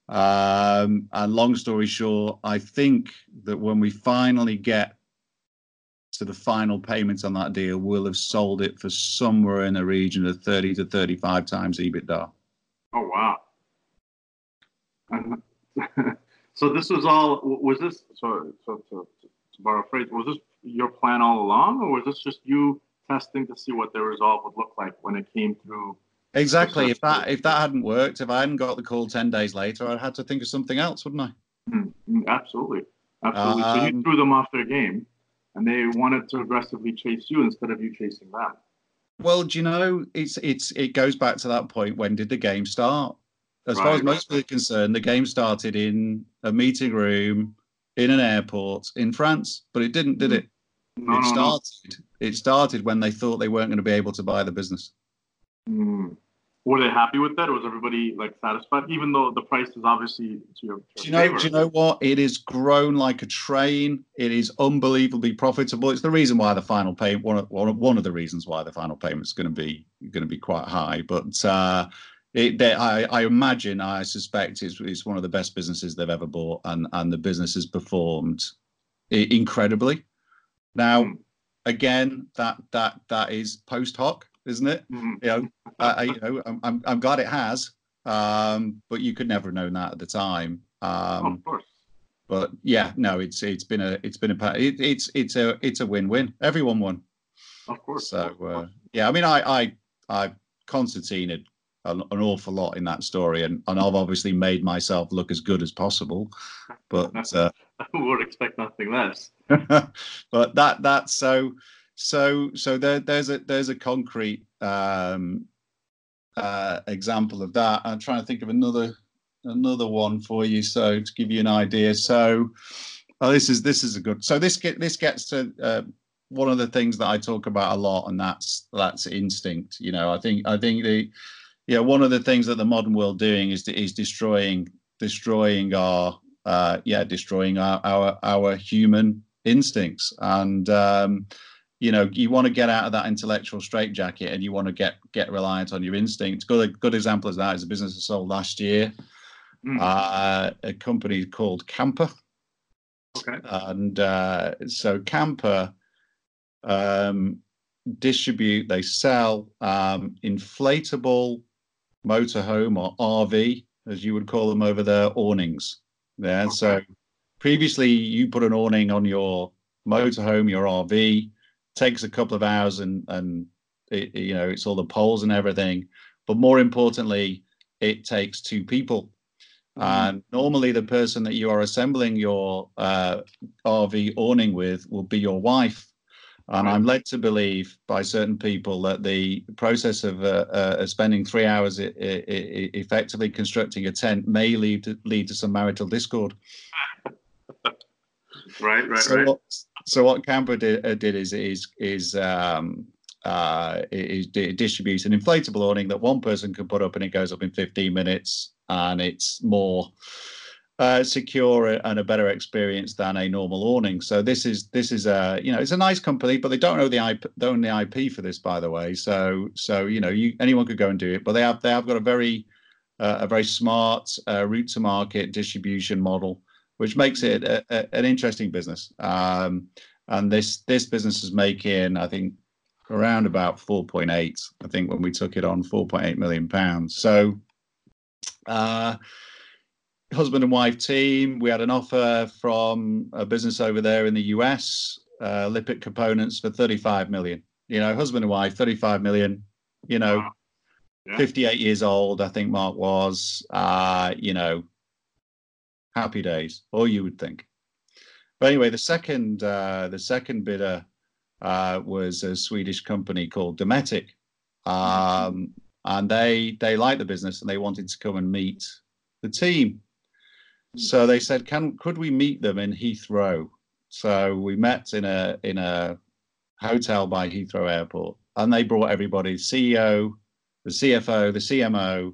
um, and long story short i think that when we finally get to the final payments on that deal, we'll have sold it for somewhere in the region of 30 to 35 times EBITDA. Oh, wow. *laughs* so this was all, was this, so, so to, borrow a phrase, was this your plan all along, or was this just you testing to see what the result would look like when it came through? Exactly. If that if that hadn't worked, if I hadn't got the call ten days later, I'd had to think of something else, wouldn't I? Mm, absolutely, absolutely. Um, so you um, threw them off their game and they wanted to aggressively chase you instead of you chasing them. Well, do you know it's it's it goes back to that point. When did the game start? As right, far as most people are concerned, the game started in a meeting room in an airport in France, but it didn't, did it? No, it no, started. No. It started when they thought they weren't going to be able to buy the business. Mm were they happy with that? Was everybody like satisfied, even though the price is obviously to your? To do you know? Favor? Do you know what? It has grown like a train. It is unbelievably profitable. It's the reason why the final payment one of, one of the reasons why the final payment is going to be going to be quite high. But uh, it, they, I, I imagine, I suspect, it's, it's one of the best businesses they've ever bought, and and the business has performed incredibly. Now, mm. again, that that that is post hoc isn't it? Mm-hmm. You know, I, you know, I'm, I'm glad it has, um, but you could never have known that at the time. Um, of course. But yeah, no, it's it's been a it's been a it, it's it's a it's a win-win. Everyone won. Of course. So uh, yeah, I mean, I I I Constantine had an, an, awful lot in that story, and, and I've obviously made myself look as good as possible. But *laughs* uh, I would expect nothing less. *laughs* but that that's so so so there, there's a there's a concrete um, uh, example of that. I'm trying to think of another another one for you. So to give you an idea, so oh, this is this is a good. So this get this gets to uh, one of the things that I talk about a lot, and that's that's instinct. You know, I think I think the yeah one of the things that the modern world doing is is destroying destroying our uh, yeah destroying our our our human instincts and um, you know you want to get out of that intellectual straitjacket and you want to get get reliant on your instincts. Good good example of that is a business I sold last year. Mm. uh, a company called Kampa. Okay. And uh, so Kampa um, distribute they sell um, inflatable motorhome or RV as you would call them over there awnings. Yeah okay. so previously you put an awning on your motorhome your RV takes a couple of hours and and it, you know it's all the poles and everything. But more importantly it takes two people. Mm-hmm. and normally the person that you are assembling your uh, rv awning with will be your wife. And i'm led to believe by certain people that the process of uh, uh, spending three hours I- I- effectively constructing a tent may lead to lead to some marital discord. *laughs* Right right so right so what Kampa did, uh, did is is is um, uh, is distributes an inflatable awning that one person can put up, and it goes up in 15 minutes, and it's more uh, secure and a better experience than a normal awning. So this is this is a you know it's a nice company, but they don't own the IP, don't own the IP for this, by the way. So so you know you anyone could go and do it, but they have they have got a very uh, a very smart uh, route to market distribution model which makes it a, a, an interesting business. Um, and this this business is making, I think, around about 4.8. I think when we took it on, 4.8 million pounds. So, uh, husband and wife team. We had an offer from a business over there in the US, uh, Lippert Components, for 35 million. You know, husband and wife, 35 million. You know, Wow. Yeah. 58 years old, I think Mark was. Uh, you know, happy days, or you would think. But anyway, the second uh, the second bidder uh, was a Swedish company called Dometic, um, and they they liked the business and they wanted to come and meet the team. So they said, "Can could we meet them in Heathrow?" So we met in a in a hotel by Heathrow Airport, and they brought everybody: CEO, the CFO, the CMO,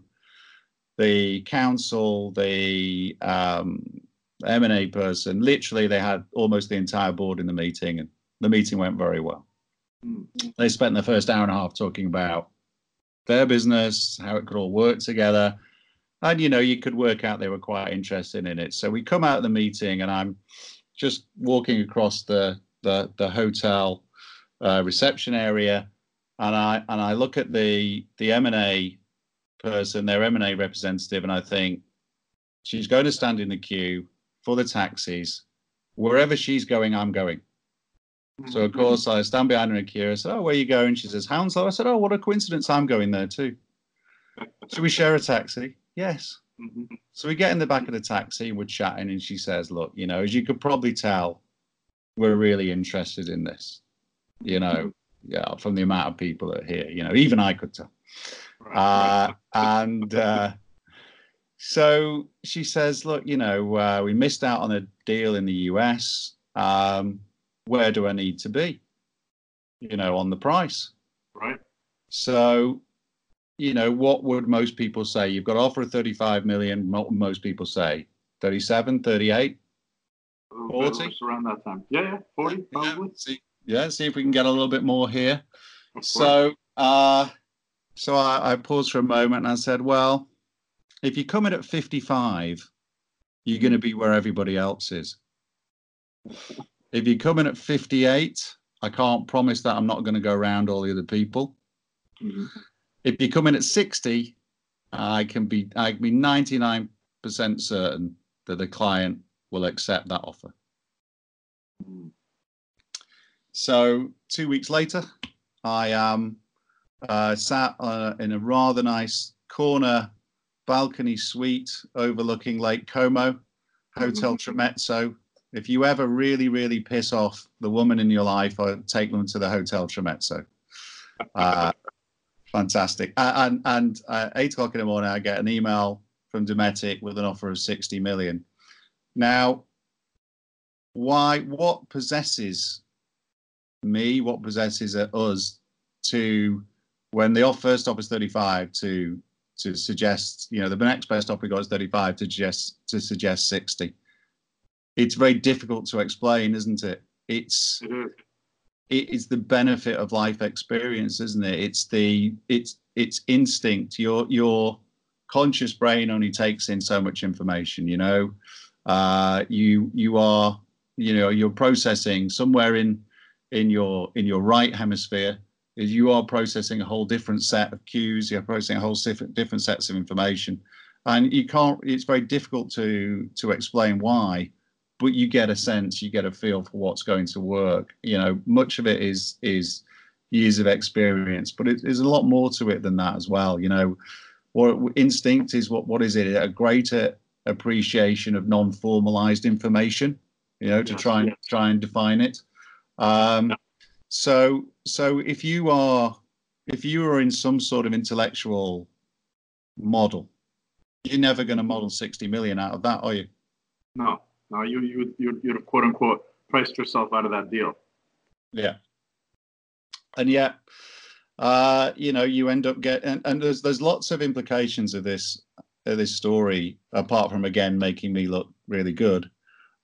the council, the um, M and A person. Literally, they had almost the entire board in the meeting, and the meeting went very well. Mm. They spent the first hour and a half talking about their business, how it could all work together. And you know, you could work out they were quite interested in it. So we come out of the meeting, and I'm just walking across the the, the hotel uh, reception area, and I and I look at the the M and A person, their M and A representative, and I think she's going to stand in the queue for the taxis. Wherever she's going, I'm going. So of course I stand behind her in queue. I said, "Oh, where are you going?" She says, "Hounslow." I said, "Oh, what a coincidence! I'm going there too." Should we share a taxi? Yes. Mhm. So we get in the back of the taxi and we're chatting, and she says, "Look, you know, as you could probably tell, we're really interested in this. You know, yeah, from the amount of people that are here. You know, even I could tell." Right, Uh, and uh, so she says, "Look, you know, uh, we missed out on a deal in the US. Um, where do I need to be? You know, on the price." right. So, you know, what would most people say? You've got to offer 35 million. Most people say 37, 38. Oh, 40? around that time. Yeah, yeah, 40 probably. Yeah, see, yeah, see if we can get a little bit more here. So, uh, so I, I paused for a moment and I said, well, if you come in at 55, you're going to be where everybody else is. If you come in at 58, I can't promise that I'm not going to go around all the other people. Mhm. If you come in at 60, I can be I can be 99% certain that the client will accept that offer. Mhm. So two weeks later, I am uh, sat uh, in a rather nice corner balcony suite overlooking Lake Como, Hotel Tremezzo. If you ever really, really piss off the woman in your life, I take them to the Hotel Tremezzo. Uh, fantastic. And and uh, eight o'clock in the morning, I get an email from Dometic with an offer of sixty million. Now, why? What possesses me? What possesses us to when the first offer is thirty five to to suggest you know the next best offer we got is thirty five to suggest to suggest sixty. It's very difficult to explain, isn't it? It's It is. it is the benefit of life experience, isn't it? It's the it's it's instinct. Your your conscious brain only takes in so much information. You know, uh, you you are you know you're processing somewhere in in your in your right hemisphere is you are processing a whole different set of cues. You're processing a whole different sets of information, and you can't. It's very difficult to to explain why but you get a sense, you get a feel for what's going to work. You know, much of it is is years of experience, but it, there's a lot more to it than that as well. You know, what instinct is what what is it? A greater appreciation of non-formalized information. You know, to try and try and define it. Um, so so if you are if you are in some sort of intellectual model, you're never going to model 60 million out of that, are you? No, no, you you you you'd have quote unquote priced yourself out of that deal. Yeah. And yet, uh, you know, you end up getting, and, and there's there's lots of implications of this of this story, apart from again making me look really good.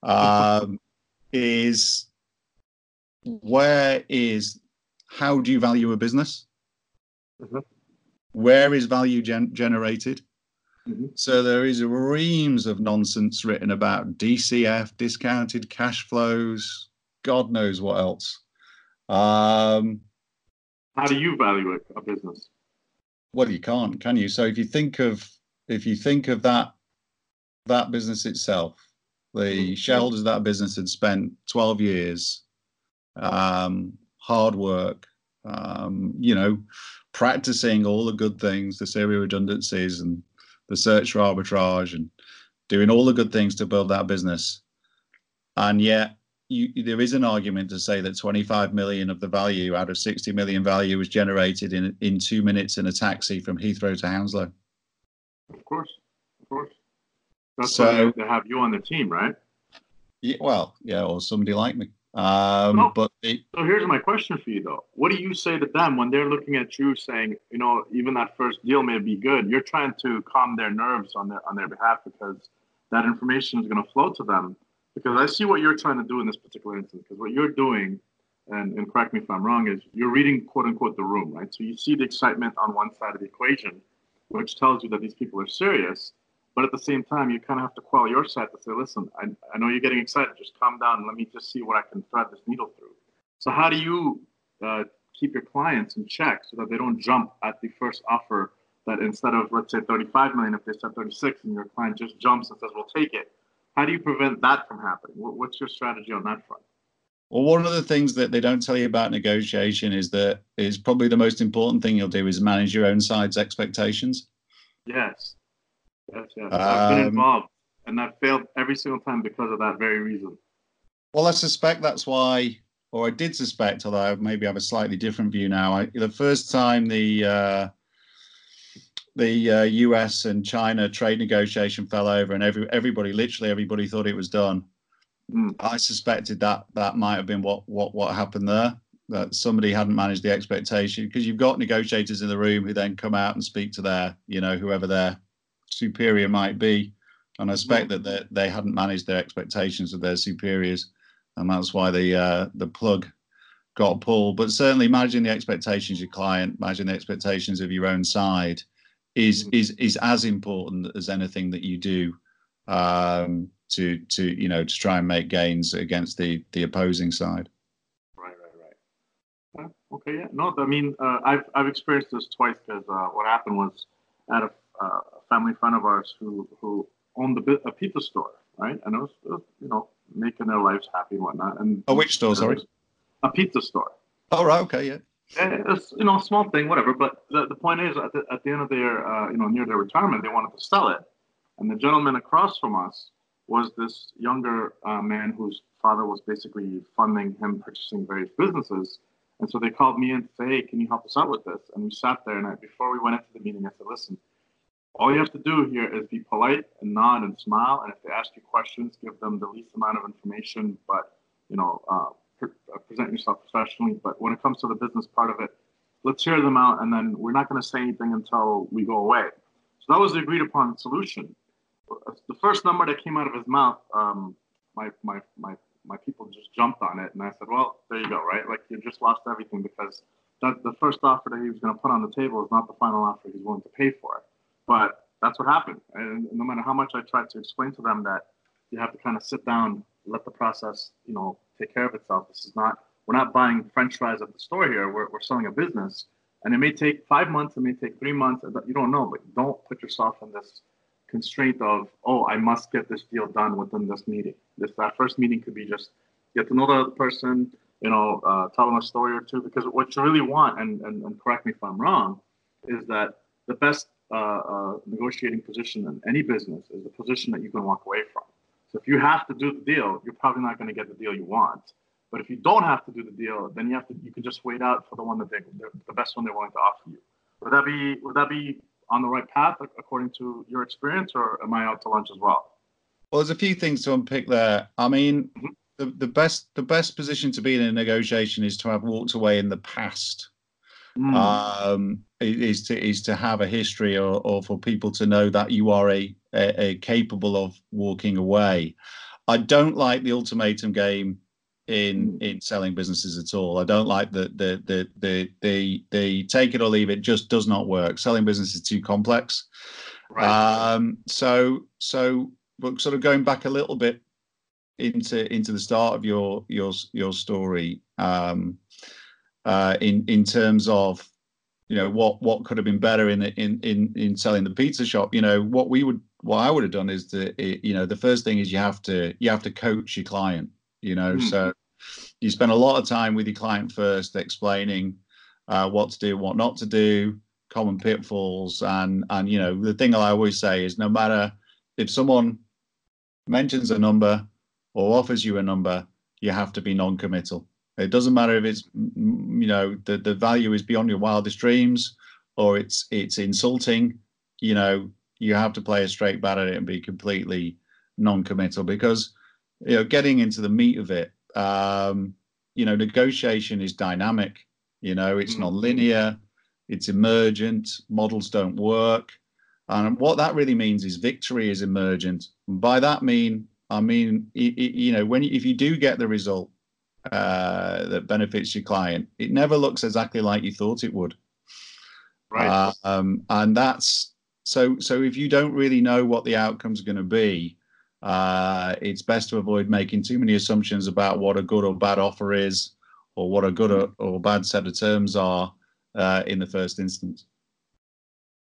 Um, is where is how do you value a business? Mhm. Where is value gen- generated? Mhm. So there is reams of nonsense written about DCF, discounted cash flows, God knows what else. Um, How do you value a, a business? well, you can't, can you? So if you think of if you think of that that business itself, the Mhm. shareholders of that business had spent 12 years, um, hard work, um, you know, practicing all the good things, the serial redundancies and the search for arbitrage and doing all the good things to build that business. And yet you, there is an argument to say that 25 million of the value out of 60 million value was generated in in two minutes in a taxi from Heathrow to Hounslow. Of course, of course. That's so, why they have you on the team, right? Yeah, well, yeah, or somebody like me. Um, no, but they, so here's my question for you, though. What do you say to them when they're looking at you, saying, you know, even that first deal may be good? You're trying to calm their nerves on their on their behalf because that information is going to flow to them because I see what you're trying to do in this particular instance. Because what you're doing, and, and correct me if I'm wrong, is you're reading quote unquote the room, right? So you see the excitement on one side of the equation, which tells you that these people are serious. But at the same time, you kind of have to quell your side to say, listen, I, I know you're getting excited. Just calm down and let me just see what I can thread this needle through. So, how do you uh, keep your clients in check so that they don't jump at the first offer that instead of, let's say, 35 million, if they said 36 and your client just jumps and says, we'll take it, how do you prevent that from happening? What's your strategy on that front? Well, one of the things that they don't tell you about negotiation is that is probably the most important thing you'll do is manage your own side's expectations. Yes. Yes, yes. I've been um, involved and I've failed every single time because of that very reason. Well, I suspect that's why, or I did suspect, although maybe I have a slightly different view now. I, the first time the uh, the uh, U.S. and China trade negotiation fell over, and every everybody, literally everybody, thought it was done. Mm. I suspected that that might have been what what what happened there. That somebody hadn't managed the expectation because you've got negotiators in the room who then come out and speak to their, you know, whoever their superior might be, and I suspect that they, they hadn't managed their expectations of their superiors, and that's why the uh, the plug got pulled. But certainly managing the expectations of your client, managing the expectations of your own side is mm-hmm. is is as important as anything that you do um, to to you know to try and make gains against the the opposing side. Right, right, right. okay, yeah. No, I mean uh, I've I've experienced this twice because uh, what happened was at a, uh, family friend of ours who who owned a, a pizza store, right, and it was, it was, you know making their lives happy and whatnot. And a which store? Sorry, a pizza store. Oh right, okay, yeah. It's you know a small thing, whatever. But the, the point is, at the, at the end of their uh, you know near their retirement, they wanted to sell it, and the gentleman across from us was this younger uh, man whose father was basically funding him purchasing various businesses. And so they called me and say, "Hey, can you help us out with this?" And we sat there, and I, before we went into the meeting, I said, "Listen, all you have to do here is be polite and nod and smile, and if they ask you questions, give them the least amount of information, but you know, uh, uh, present yourself professionally. But when it comes to the business part of it, let's hear them out, and then we're not going to say anything until we go away. So that was the agreed upon solution. The first number that came out of his mouth, um, my my my my people just jumped on it, and I said, "Well, there you go, right? Like you just lost everything because that the first offer that he was going to put on the table is not the final offer he's willing to pay for it." But that's what happened, and no matter how much I tried to explain to them that you have to kind of sit down, let the process, you know, take care of itself. This is not we're not buying French fries at the store here. We're, we're selling a business, and it may take five months. It may take three months. You don't know, but don't put yourself in this constraint of oh, I must get this deal done within this meeting. This that first meeting could be just get to know the other person. You know, uh, tell them a story or two. Because what you really want, and, and, and correct me if I'm wrong, is that the best uh, uh, negotiating position in any business is the position that you can walk away from. So if you have to do the deal, you're probably not going to get the deal you want. But if you don't have to do the deal, then you have to you can just wait out for the one that they the best one they're willing to offer you. Would that be would that be on the right path according to your experience, or am I out to lunch as well? Well, there's a few things to unpick there. I mean, mm-hmm. the, the best the best position to be in a negotiation is to have walked away in the past. Mm. Um, is to is to have a history or, or for people to know that you are a, a, a capable of walking away. I don't like the ultimatum game in mm. in selling businesses at all. I don't like the the the the the, the take it or leave it just does not work. Selling business is too complex. Right. Um, so so but sort of going back a little bit into into the start of your your your story um, uh, in in terms of you know what what could have been better in in in in selling the pizza shop you know what we would what i would have done is the you know the first thing is you have to you have to coach your client you know mm. so you spend a lot of time with your client first explaining uh, what to do, what not to do, common pitfalls, and and you know the thing I always say is no matter if someone mentions a number or offers you a number, you have to be non-committal. It doesn't matter if it's you know the the value is beyond your wildest dreams or it's it's insulting. You know you have to play a straight bat at it and be completely non-committal because you know getting into the meat of it. Um, you know negotiation is dynamic. You know it's mm-hmm. non-linear, it's emergent. Models don't work. And what that really means is victory is emergent. And by that mean, I mean, you know, when if you do get the result uh, that benefits your client, it never looks exactly like you thought it would. Right. Uh, um, and that's so. So if you don't really know what the outcome's going to be, uh, it's best to avoid making too many assumptions about what a good or bad offer is, or what a good or, or bad set of terms are uh, in the first instance.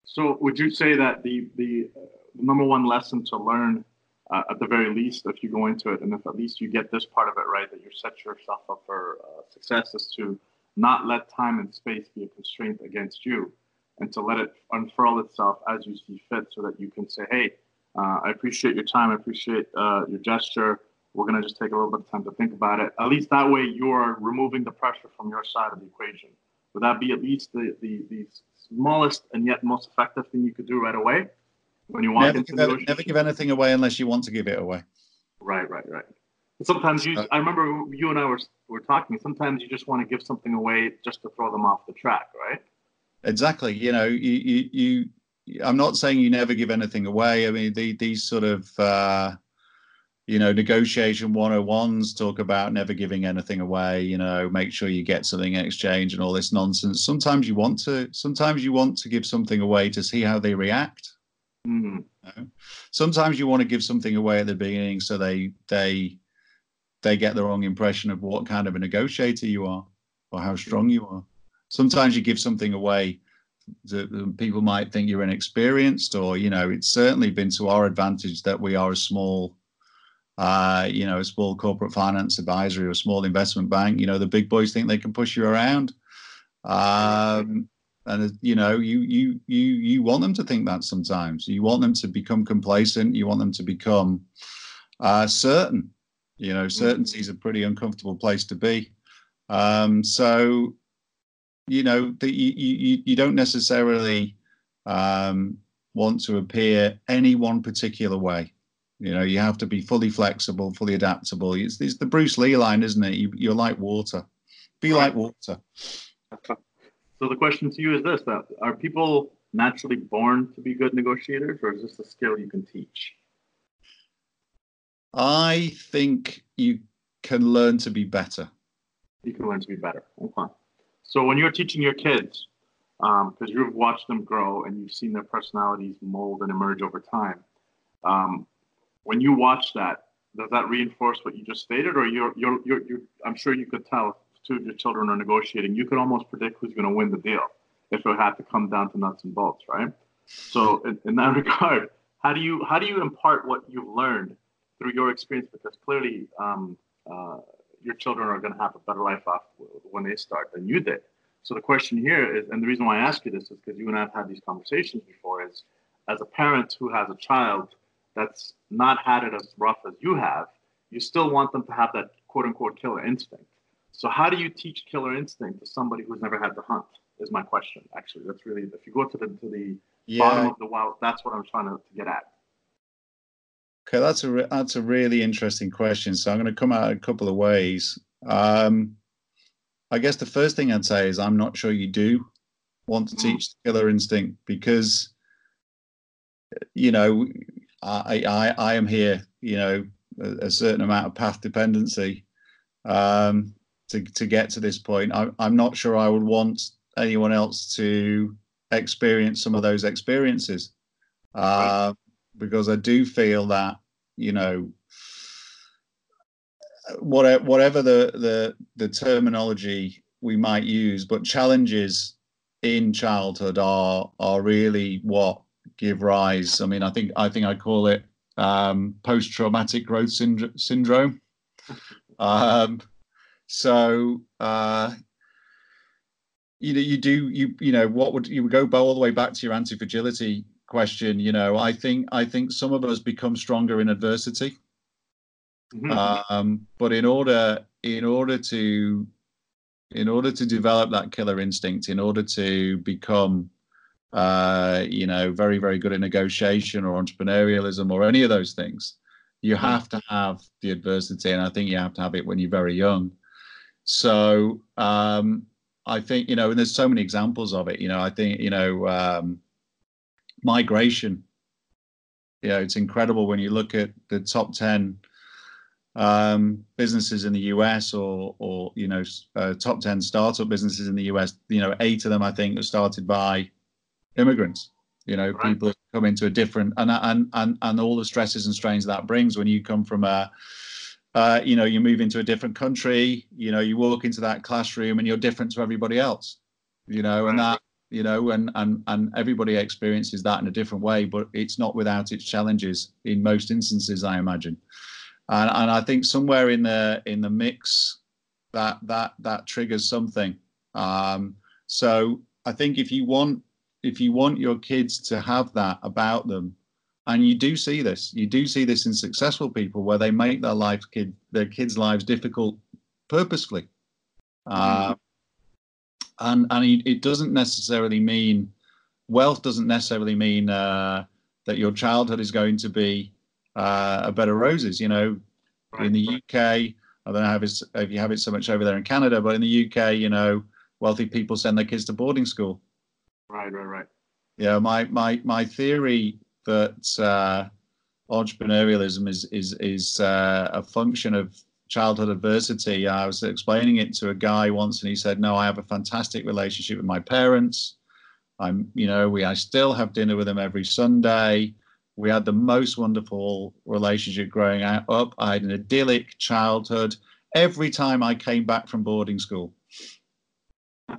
So, would you say that the the number one lesson to learn, uh, at the very least, if you go into it, and if at least you get this part of it right, that you set yourself up for uh, success, is to not let time and space be a constraint against you, and to let it unfurl itself as you see fit, so that you can say, "Hey, uh, I appreciate your time. I appreciate uh, your gesture. We're gonna just take a little bit of time to think about it. At least that way, you are removing the pressure from your side of the equation. Would that be at least the the, the smallest and yet most effective thing you could do right away when you walk never into give, never give anything away unless you want to give it away. Right, right, right. Sometimes you, uh, I remember you and I were were talking. Sometimes you just want to give something away just to throw them off the track, right? Exactly. You know, you you, you I'm not saying you never give anything away. I mean, the, these sort of uh, you know, negotiation 101s talk about never giving anything away, you know, make sure you get something in exchange and all this nonsense. Sometimes you want to, sometimes you want to give something away to see how they react. Mm-hmm. You know? Sometimes you want to give something away at the beginning so they, they, they get the wrong impression of what kind of a negotiator you are or how strong you are. Sometimes you give something away that people might think you're inexperienced or, you know, it's certainly been to our advantage that we are a small, uh, you know, a small corporate finance advisory or a small investment bank, you know, the big boys think they can push you around. Um, and you know, you you you you want them to think that sometimes. You want them to become complacent. You want them to become uh, certain. You know, certainty is a pretty uncomfortable place to be. Um, so, you know, the, you, you you don't necessarily um, want to appear any one particular way. You know, you have to be fully flexible, fully adaptable. It's, it's the Bruce Lee line, isn't it? You, you're like water. Be like water. So the question to you is this: that Are people naturally born to be good negotiators, or is this a skill you can teach? I think you can learn to be better. You can learn to be better. Okay. So when you're teaching your kids, because um, you've watched them grow and you've seen their personalities mold and emerge over time, um, when you watch that, does that reinforce what you just stated, or you're, you're, you're, you're I'm sure you could tell two of your children are negotiating, you could almost predict who's going to win the deal if it had to come down to nuts and bolts, right? So in, in that *laughs* regard, how do you how do you impart what you've learned through your experience? Because clearly, um, uh, your children are going to have a better life off when they start than you did. So the question here is, and the reason why I ask you this is because you and I have had these conversations before. Is as a parent who has a child that's not had it as rough as you have, you still want them to have that quote unquote killer instinct. So how do you teach killer instinct to somebody who's never had to hunt? Is my question. Actually, that's really if you go to the to the yeah. bottom of the wild, that's what I'm trying to, to get at. Okay, that's a re- that's a really interesting question. So I'm going to come out a couple of ways. Um, I guess the first thing I'd say is I'm not sure you do want to mm. teach the killer instinct because you know I, I, I am here, you know, a, a certain amount of path dependency um, to, to get to this point. I, I'm not sure I would want anyone else to experience some of those experiences uh, because I do feel that, you know, whatever, whatever the, the, the terminology we might use, but challenges in childhood are, are really what give rise. I mean, I think I think I call it um, post-traumatic growth syndrome. syndrome. *laughs* Um, so uh, you know, you do you you know what would you would go all the way back to your anti-fragility question. You know, I think I think some of us become stronger in adversity. Mm-hmm. Um, but in order in order to in order to develop that killer instinct, in order to become uh, you know very very good at negotiation or entrepreneurialism or any of those things, you mm-hmm. have to have the adversity, and I think you have to have it when you're very young. So um, I think you know, and there's so many examples of it. You know, I think you know, um, migration. You know, it's incredible when you look at the top ten um, businesses in the US, or or you know, uh, top ten startup businesses in the US. You know, eight of them I think are started by immigrants. You know, right. people come into a different and and and and all the stresses and strains that brings when you come from a uh, you know, you move into a different country, you know, you walk into that classroom and you're different to everybody else, you know, and that, you know, and, and, and everybody experiences that in a different way, but it's not without its challenges in most instances, I imagine. And, and I think somewhere in the, in the mix that, that, that triggers something. Um, so I think if you want, if you want your kids to have that about them, and you do see this. You do see this in successful people where they make their life kid their kids lives difficult purposefully. Uh, and and it doesn't necessarily mean wealth doesn't necessarily mean uh, that your childhood is going to be uh, a bed of roses you know? Right. in the uk i don't know if, if you have it so much over there in canada but in the uk you know wealthy people send their kids to boarding school. Right right right. Yeah my my my theory that uh, entrepreneurialism is is is uh, a function of childhood adversity. I was explaining it to a guy once, and he said, "No, I have a fantastic relationship with my parents. I'm, you know, we I still have dinner with them every Sunday. We had the most wonderful relationship growing up. I had an idyllic childhood. Every time I came back from boarding school." *laughs*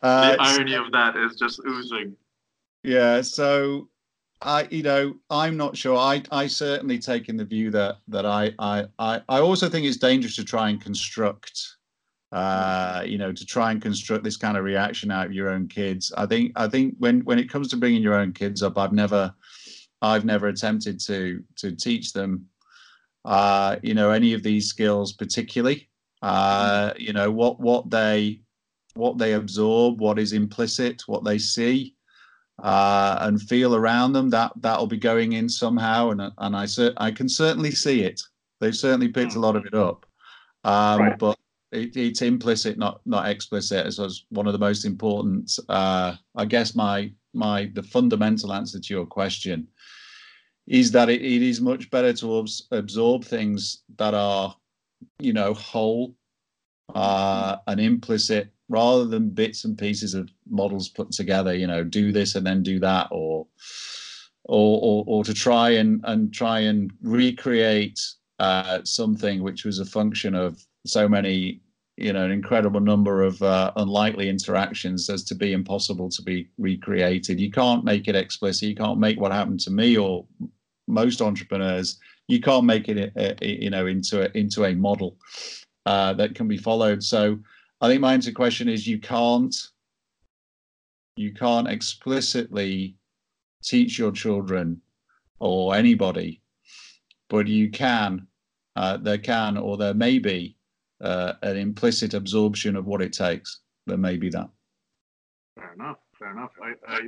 Uh, the irony of that is just oozing. Yeah, so I, you know, I'm not sure. I, I certainly take in the view that that I, I, I, I also think it's dangerous to try and construct, uh, you know, to try and construct this kind of reaction out of your own kids. I think, I think when when it comes to bringing your own kids up, I've never, I've never attempted to to teach them, uh, you know, any of these skills particularly. Uh, you know, what what they what they absorb, what is implicit, what they see uh, and feel around them, that that'll be going in somehow. And and I I can certainly see it. They've certainly picked a lot of it up, um, right. but it, it's implicit, not not explicit. As was one of the most important. Uh, I guess my my the fundamental answer to your question is that it, it is much better to absorb things that are, you know, whole uh, and implicit rather than bits and pieces of models put together you know do this and then do that or or or, or to try and and try and recreate uh, something which was a function of so many you know an incredible number of uh, unlikely interactions as to be impossible to be recreated. You can't make it explicit. You can't make what happened to me or most entrepreneurs you can't make it uh, you know into a into a model uh, that can be followed. So I think my answer question is you can't you can't explicitly teach your children or anybody, but you can uh, there can or there may be uh, an implicit absorption of what it takes. There may be that. Fair enough. Fair enough. I, I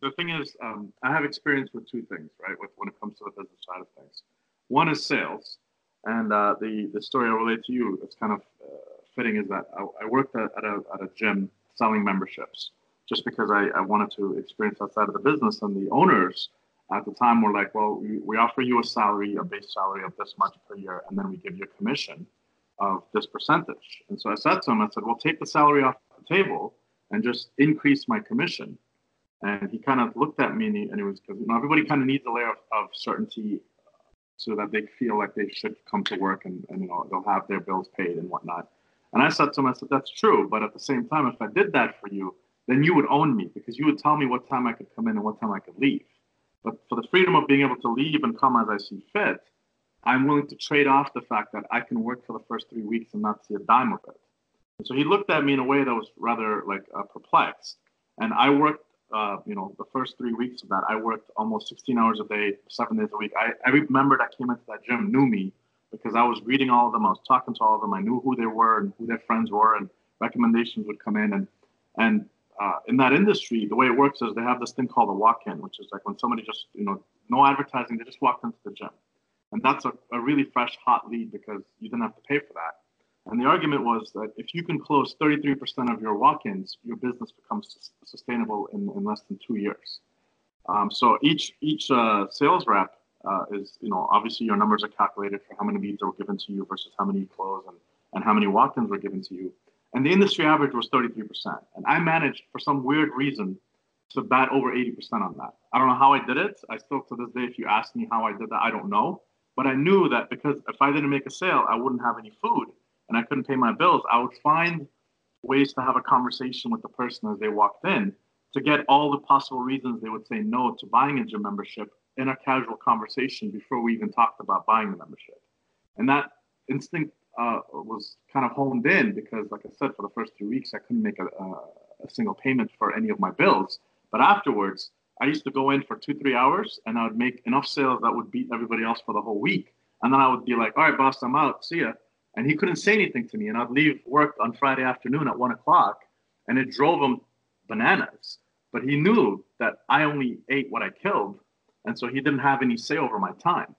the thing is, um, I have experience with two things, right? With when it comes to the business side of things. One is sales, and uh, the the story I relate to you. It's kind of uh, fitting is that I, I worked at, at, a, at a gym selling memberships just because I, I wanted to experience outside of the business. And the owners at the time were like, well, we, we offer you a salary, a base salary of this much per year, and then we give you a commission of this percentage. And so I said to him, I said, well, take the salary off the table and just increase my commission. And he kind of looked at me and he, and he was, because you know, everybody kind of needs a layer of, of certainty so that they feel like they should come to work and, and you know they'll have their bills paid and whatnot. And I said to him, I said, that's true. But at the same time, if I did that for you, then you would own me because you would tell me what time I could come in and what time I could leave. But for the freedom of being able to leave and come as I see fit, I'm willing to trade off the fact that I can work for the first three weeks and not see a dime of it. so he looked at me in a way that was rather like uh, perplexed. And I worked, uh, you know, the first three weeks of that, I worked almost 16 hours a day, seven days a week. I, remembered I came into that gym, knew me because I was reading all of them, I was talking to all of them, I knew who they were and who their friends were, and recommendations would come in. And and uh, in that industry, the way it works is they have this thing called a walk-in, which is like when somebody just, you know, no advertising, they just walked into the gym. And that's a, a really fresh, hot lead because you didn't have to pay for that. And the argument was that if you can close 33% of your walk-ins, your business becomes sustainable in, in less than two years. Um, so each each uh, sales rep uh, is, you know, obviously your numbers are calculated for how many leads were given to you versus how many close and, and how many walk-ins were given to you. And the industry average was 33%. And I managed, for some weird reason, to bat over 80% on that. I don't know how I did it. I still, to this day, if you ask me how I did that, I don't know. But I knew that because if I didn't make a sale, I wouldn't have any food and I couldn't pay my bills, I would find ways to have a conversation with the person as they walked in to get all the possible reasons they would say no to buying a gym membership in a casual conversation before we even talked about buying the membership. And that instinct uh, was kind of honed in because, like I said, for the first three weeks, I couldn't make a, a, a single payment for any of my bills. But afterwards, I used to go in for two, three hours and I would make enough sales that would beat everybody else for the whole week. And then I would be like, all right, boss, I'm out. See ya and he couldn't say anything to me. And I'd leave work on Friday afternoon at one o'clock, and it drove him bananas. But he knew that I only ate what I killed, and so he didn't have any say over my time.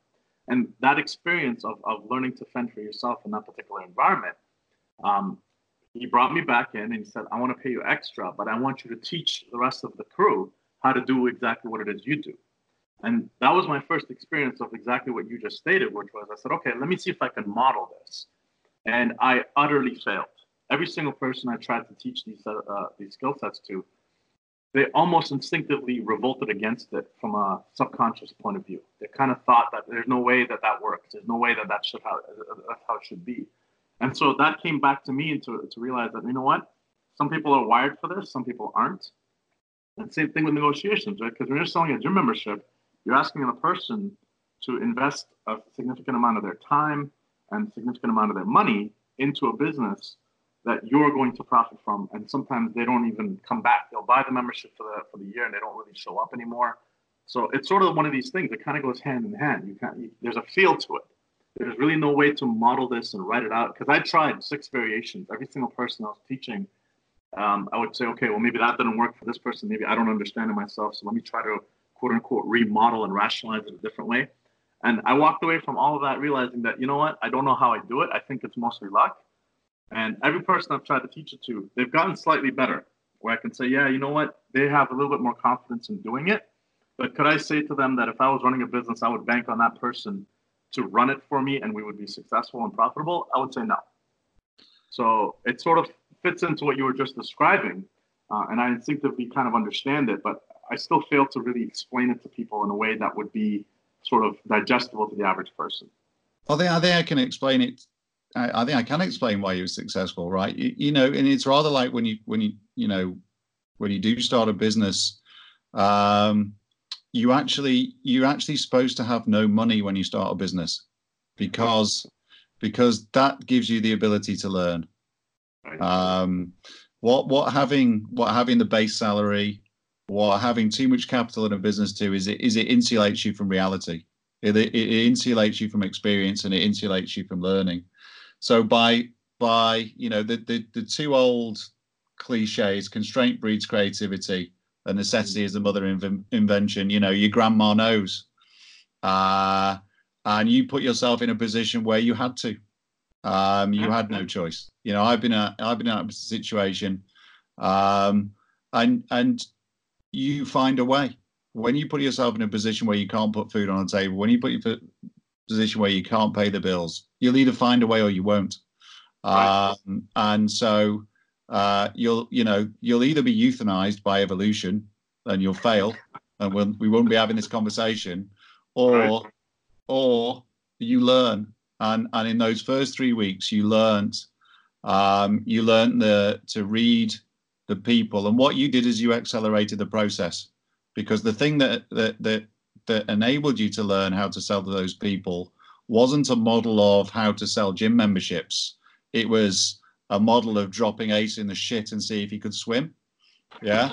And that experience of, of learning to fend for yourself in that particular environment, um, he brought me back in and he said, I want to pay you extra, but I want you to teach the rest of the crew how to do exactly what it is you do. And that was my first experience of exactly what you just stated, which was I said, okay, let me see if I can model this and I utterly failed. Every single person I tried to teach these uh, these skill sets to, they almost instinctively revolted against it from a subconscious point of view. They kind of thought that there's no way that that works. There's no way that that should how that's how it should be. And so that came back to me to to realize that you know what, some people are wired for this, some people aren't. And same thing with negotiations, right? Because when you're selling a gym membership, you're asking a person to invest a significant amount of their time, and significant amount of their money into a business that you're going to profit from. And sometimes they don't even come back. They'll buy the membership for the for the year and they don't really show up anymore. So it's sort of one of these things that kind of goes hand in hand. You can't. You, there's a feel to it. There's really no way to model this and write it out because I tried six variations. Every single person I was teaching, um, I would say, okay, well maybe that didn't work for this person. Maybe I don't understand it myself. So let me try to quote unquote remodel and rationalize it a different way. And I walked away from all of that realizing that, you know what, I don't know how I do it. I think it's mostly luck. And every person I've tried to teach it to, they've gotten slightly better, where I can say, yeah, you know what, they have a little bit more confidence in doing it. But could I say to them that if I was running a business, I would bank on that person to run it for me and we would be successful and profitable? I would say no. So it sort of fits into what you were just describing. Uh, and I instinctively kind of understand it, but I still fail to really explain it to people in a way that would be sort of digestible to the average person. I think I think I can explain it. I, I think I can explain why you were successful, right? You, you, know, and it's rather like when you when you you know when you do start a business, um, you actually you're actually supposed to have no money when you start a business because because that gives you the ability to learn. Um, what what having what having the base salary what having too much capital in a business do is it is it insulates you from reality. It, it, it insulates you from experience and it insulates you from learning. So by by you know the the, the two old cliches, constraint breeds creativity, and necessity is the mother of invention. You know, your grandma knows, uh, and you put yourself in a position where you had to. Um, you had no choice. You know, I've been a, I've been in a situation, um, and and you find a way. When you put yourself in a position where you can't put food on the table, when you put your position where you can't pay the bills, you'll either find a way or you won't. Right. Um, and so uh, you'll, you know, you'll either be euthanized by evolution and you'll fail, *laughs* and we'll, we won't be having this conversation, or, right. or you learn. And and in those first three weeks, you learned, um, you learned the to read the people. And what you did is you accelerated the process because the thing that that that, that enabled you to learn how to sell to those people wasn't a model of how to sell gym memberships. It was a model of dropping Ace in the shit and see if he could swim. Yeah.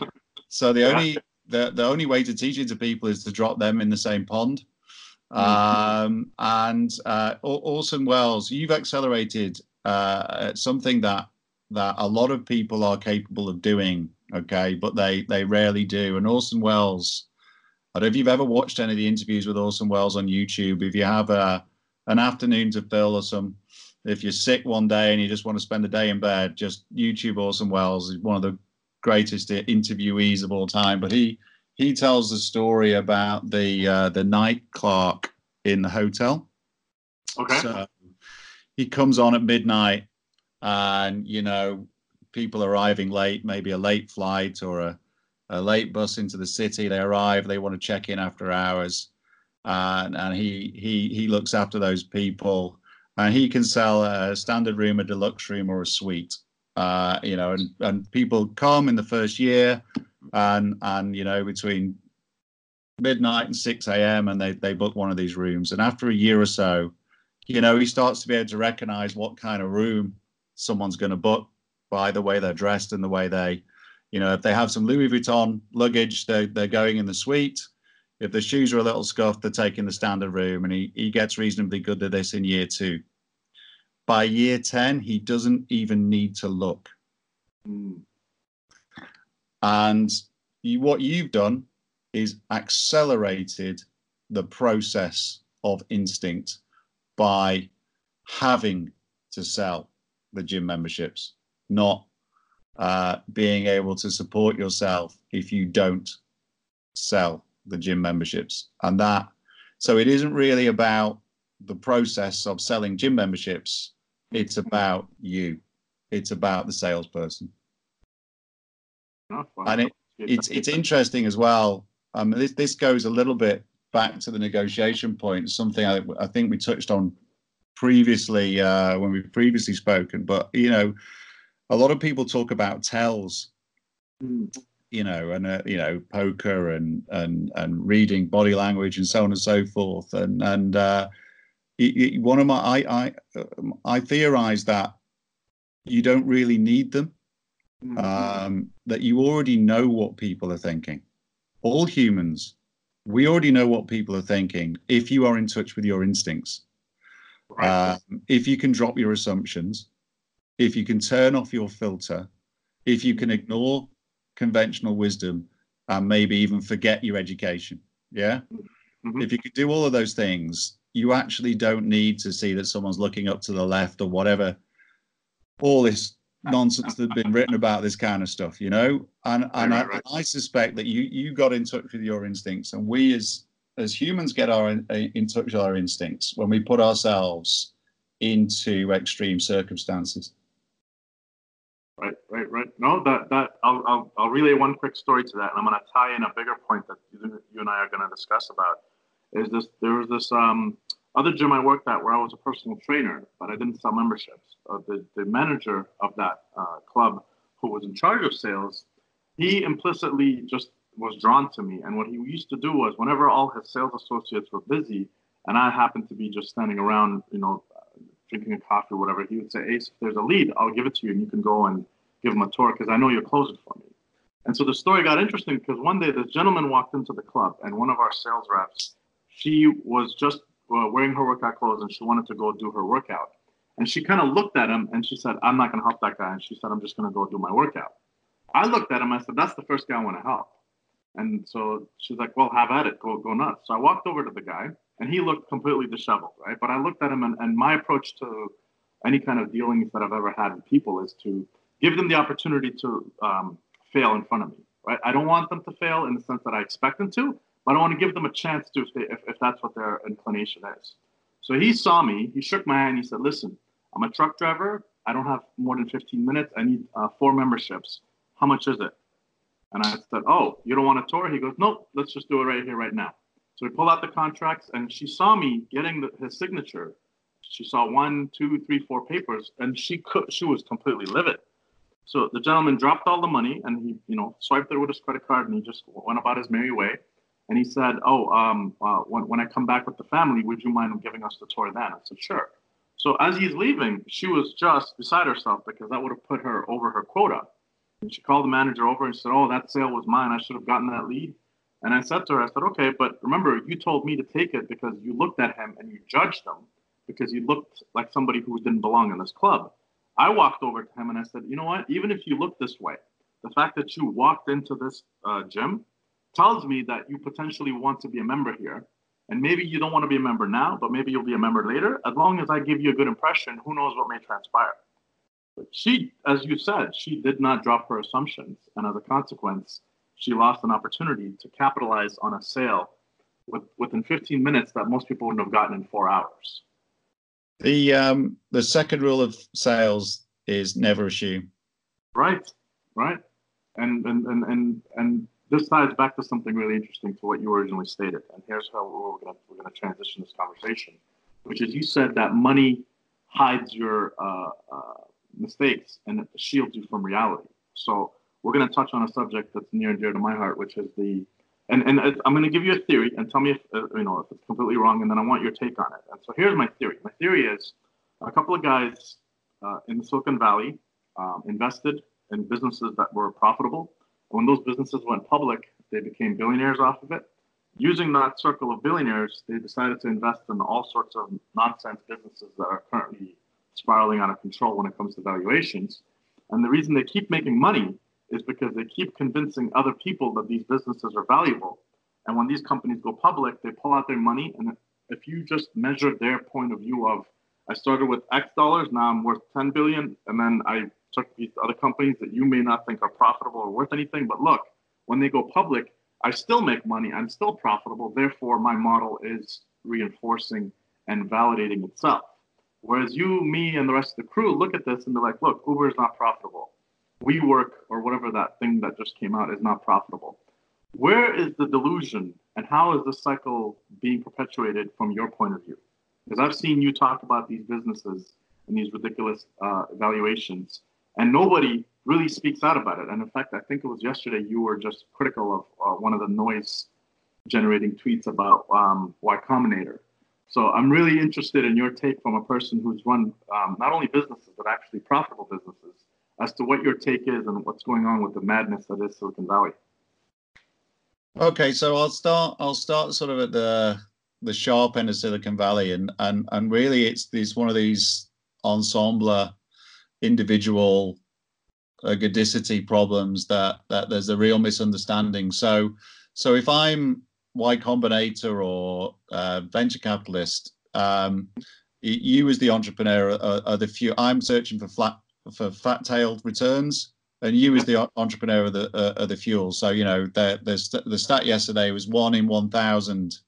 So the only the, the only way to teach it to people is to drop them in the same pond. Mm-hmm. Um, and uh, Orson Welles, you've accelerated uh, something that that a lot of people are capable of doing. Okay, but they they rarely do. And Orson Welles, I don't know if you've ever watched any of the interviews with Orson Welles on YouTube. If you have a an afternoon to fill or some if you're sick one day and you just want to spend a day in bed, just YouTube Orson Welles is one of the greatest interviewees of all time. But he he tells the story about the uh, the night clerk in the hotel. Okay. So he comes on at midnight, and you know people arriving late, maybe a late flight or a, a late bus into the city. They arrive, they want to check in after hours, and and he he he looks after those people, and he can sell a standard room, a deluxe room, or a suite. Uh, you know, and, and people come in the first year, and and you know between midnight and 6 a.m. and they they book one of these rooms. And after a year or so, you know, he starts to be able to recognize what kind of room someone's going to book by the way they're dressed and the way they, you know, if they have some Louis Vuitton luggage, they're, they're going in the suite. If the shoes are a little scuffed, they're taking the standard room. And he, he gets reasonably good at this in year two. By year 10, he doesn't even need to look. And you, what you've done is accelerated the process of instinct by having to sell the gym memberships, not uh, being able to support yourself if you don't sell the gym memberships. And that, so it isn't really about the process of selling gym memberships, it's about you, it's about the salesperson. and it, it's it's interesting as well. Um, this this goes a little bit back to the negotiation point. Something I, I think we touched on previously uh, when we've previously spoken. But you know, a lot of people talk about tells. Mm. You know, and uh, you know, poker and and and reading body language and so on and so forth. And and uh, one of my I I um, I theorize that you don't really need them mm-hmm. um, that you already know what people are thinking. All humans, we already know what people are thinking if you are in touch with your instincts. Right. Um, if you can drop your assumptions, if you can turn off your filter, if you can ignore conventional wisdom and maybe even forget your education. Yeah. Mm-hmm. If you could do all of those things, you actually don't need to see that someone's looking up to the left or whatever. All this nonsense that's been written about this kind of stuff, you know. And and right, I, right. I, suspect that you you got in touch with your instincts, and we as as humans get our in, in touch with our instincts when we put ourselves into extreme circumstances. Right, right. No, that that I'll I'll, I'll relay one quick story to that, and I'm going to tie in a bigger point that you, you and I are going to discuss about. Is this there was this um other gym I worked at where I was a personal trainer, but I didn't sell memberships. Uh, the, the manager of that uh, club, who was in charge of sales, he implicitly just was drawn to me. And what he used to do was, whenever all his sales associates were busy, and I happened to be just standing around, you know, drinking a coffee or whatever, he would say, Ace, if there's a lead, I'll give it to you, and you can go and give him a tour because I know you're closing for me. And so the story got interesting because one day this gentleman walked into the club, and one of our sales reps, she was just uh, wearing her workout clothes and she wanted to go do her workout. And she kind of looked at him and she said, I'm not going to help that guy. And she said, I'm just going to go do my workout. I looked at him. I said, That's the first guy I want to help. And so she's like, Well, have at it. Go, go nuts. So I walked over to the guy and he looked completely disheveled, right? But I looked at him and, and my approach to any kind of dealings that I've ever had with people is to give them the opportunity to um, fail in front of me, right? I don't want them to fail in the sense that I expect them to, but I want to give them a chance to if, they, if, if that's what their inclination is. So he saw me, he shook my hand, he said, Listen, I'm a truck driver. I don't have more than 15 minutes. I need uh, four memberships. How much is it? And I said, Oh, you don't want a tour? He goes, Nope, let's just do it right here, right now. So we pull out the contracts, and she saw me getting the, his signature. She saw one, two, three, four papers, and she could, she was completely livid. So the gentleman dropped all the money, and he, you know, swiped it with his credit card, and he just went about his merry way. And he said, "Oh, um, uh, when, when I come back with the family, would you mind giving us the tour then?" I said, "Sure." So as he's leaving, she was just beside herself because that would have put her over her quota. And she called the manager over and said, "Oh, that sale was mine. I should have gotten that lead." And I said to her, I said, "Okay, but remember, you told me to take it because you looked at him and you judged him because he looked like somebody who didn't belong in this club." I walked over to him and I said, "You know what? Even if you look this way, the fact that you walked into this uh, gym tells me that you potentially want to be a member here." And maybe you don't want to be a member now, but maybe you'll be a member later. As long as I give you a good impression, who knows what may transpire. But she, as you said, she did not drop her assumptions. And as a consequence, she lost an opportunity to capitalize on a sale with, within 15 minutes that most people wouldn't have gotten in four hours. The um, the second rule of sales is never assume. Right, right, and and and and and this ties back to something really interesting to what you originally stated. And here's how we're going to we're going to transition this conversation, which is you said that money hides your uh, uh, mistakes and it shields you from reality. So we're going to touch on a subject that's near and dear to my heart, which is the and and I'm going to give you a theory and tell me if uh, you know if it's completely wrong, and then I want your take on it. And so here's my theory. My theory is a couple of guys uh, in Silicon Valley um, invested in businesses that were profitable when those businesses went public, they became billionaires off of it. Using that circle of billionaires, they decided to invest in all sorts of nonsense businesses that are currently spiraling out of control when it comes to valuations. And the reason they keep making money is because they keep convincing other people that these businesses are valuable. And when these companies go public, they pull out their money. And if you just measure their point of view of, I started with X dollars, now I'm worth 10 billion, and then I took these other companies that you may not think are profitable or worth anything. But look, when they go public, I still make money. I'm still profitable. Therefore, my model is reinforcing and validating itself. Whereas you, me, and the rest of the crew look at this and they're like, look, Uber is not profitable. WeWork or whatever that thing that just came out is not profitable. Where is the delusion and how is this cycle being perpetuated from your point of view? Because I've seen you talk about these businesses and these ridiculous uh, valuations and nobody really speaks out about it. And in fact, I think it was yesterday you were just critical of uh, one of the noise generating tweets about um, Y Combinator. So I'm really interested in your take from a person who's run um, not only businesses but actually profitable businesses as to what your take is and what's going on with the madness that is Silicon Valley. Okay, so I'll start. I'll start sort of at the the sharp end of Silicon Valley, and and and really, it's this one of these ensemble individual ergodicity problems that that there's a real misunderstanding. So so if I'm Y Combinator or uh, venture capitalist, um, you as the entrepreneur are, are, the few. I'm searching for flat for fat-tailed returns, and you as the entrepreneur of the uh, are the fuel. So you know the the the stat yesterday was one in one thousand.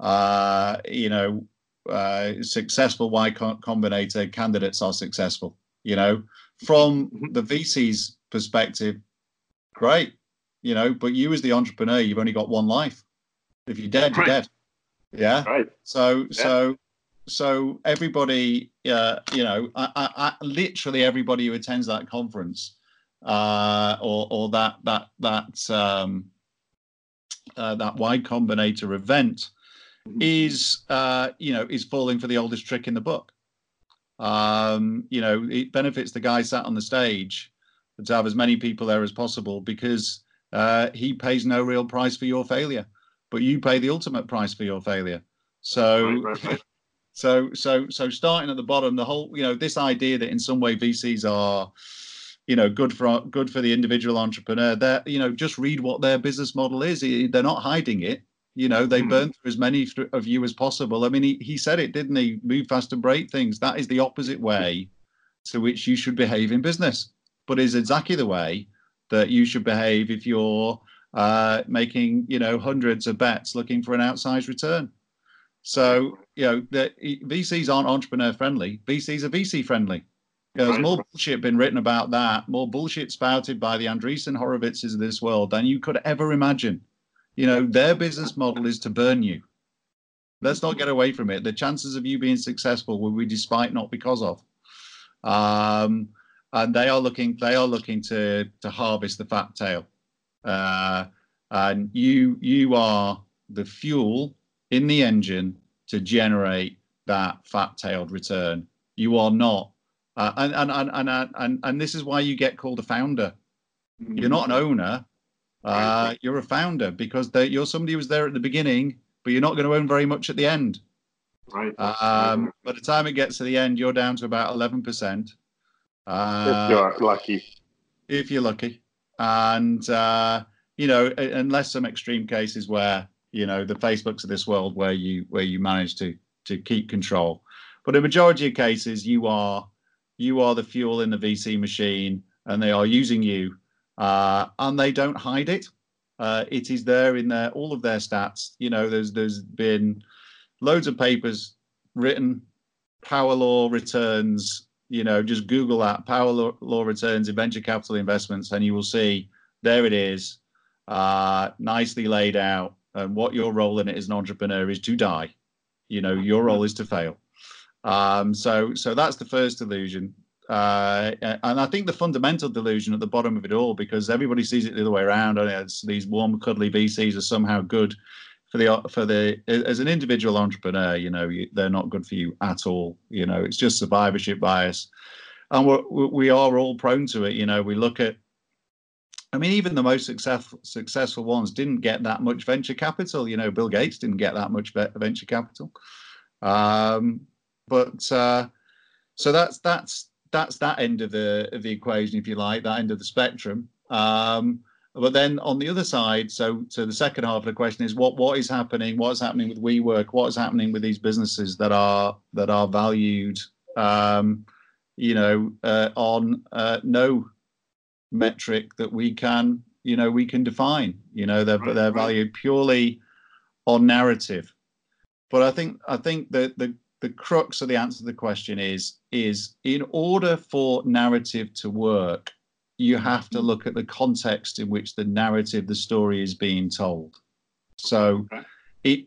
Uh, you know, uh, successful Y Combinator candidates are successful you know from mm-hmm. the vc's perspective great you know but you as the entrepreneur you've only got one life if you're dead you're dead yeah right so yeah. so so everybody uh, you know I, I, I, literally everybody who attends that conference uh, or or that that that um, uh, that Y Combinator event is uh, you know is falling for the oldest trick in the book um, you know, it benefits the guy sat on the stage to have as many people there as possible because uh, he pays no real price for your failure, but you pay the ultimate price for your failure. So, right, right. So, so, so starting at the bottom, the whole, you know, this idea that in some way VCs are, you know, good for good for the individual entrepreneur. They're, you know, just read what their business model is. They're not hiding it. You know, they mm-hmm. burn through as many of you as possible. I mean, he, he said it, didn't he? Move fast and break things. That is the opposite way to which you should behave in business, but is exactly the way that you should behave if you're uh, making, you know, hundreds of bets looking for an outsized return. So, you know, the VCs aren't entrepreneur friendly. VCs are VC friendly. You know, there's more bullshit been written about that, more bullshit spouted by the Andreessen Horowitzes of this world than you could ever imagine. You know, their business model is to burn you. Let's not get away from it. The chances of you being successful will be despite, not because of. Um, and they are looking, they are looking to to harvest the fat tail. Uh, and you you are the fuel in the engine to generate that fat-tailed return. You are not. Uh, and, and, and, and, and, and this is why you get called a founder. Mm-hmm. You're not an owner. Uh, you're a founder because you're somebody who was there at the beginning, but you're not going to own very much at the end. Right. Um, by the time it gets to the end, you're down to about 11%. Uh, if you're lucky. If you're lucky. And, uh, you know, unless some extreme cases where, you know, the Facebooks of this world where you where you manage to to keep control. But in majority of cases, you are you are the fuel in the VC machine, and they are using you, uh, and they don't hide it. Uh, it is there in their all of their stats. You know, there's there's been loads of papers written, power law returns. You know, just Google that power law, law returns in venture capital investments, and you will see there it is, uh, nicely laid out. And what your role in it as an entrepreneur is to die. You know, your role is to fail. Um, so, so that's the first illusion. Uh, and I think the fundamental delusion at the bottom of it all, because everybody sees it the other way around, and it's these warm, cuddly VCs are somehow good for the for the as an individual entrepreneur. You know, you, they're not good for you at all. You know, it's just survivorship bias, and we're, we are all prone to it. You know, we look at. I mean, even the most successful successful ones didn't get that much venture capital. You know, Bill Gates didn't get that much venture capital. Um, but uh, so that's that's that's that end of the of the equation, if you like, that end of the spectrum. Um, but then on the other side, so so the second half of the question is what what is happening? What is happening with WeWork? What is happening with these businesses that are that are valued, um, you know, uh, on uh, no metric that we can you know we can define. You know, they're right, they're right. valued purely on narrative. But I think I think that the the crux of the answer to the question is is in order for narrative to work you have to mm-hmm. look at the context in which the narrative the story is being told so okay. it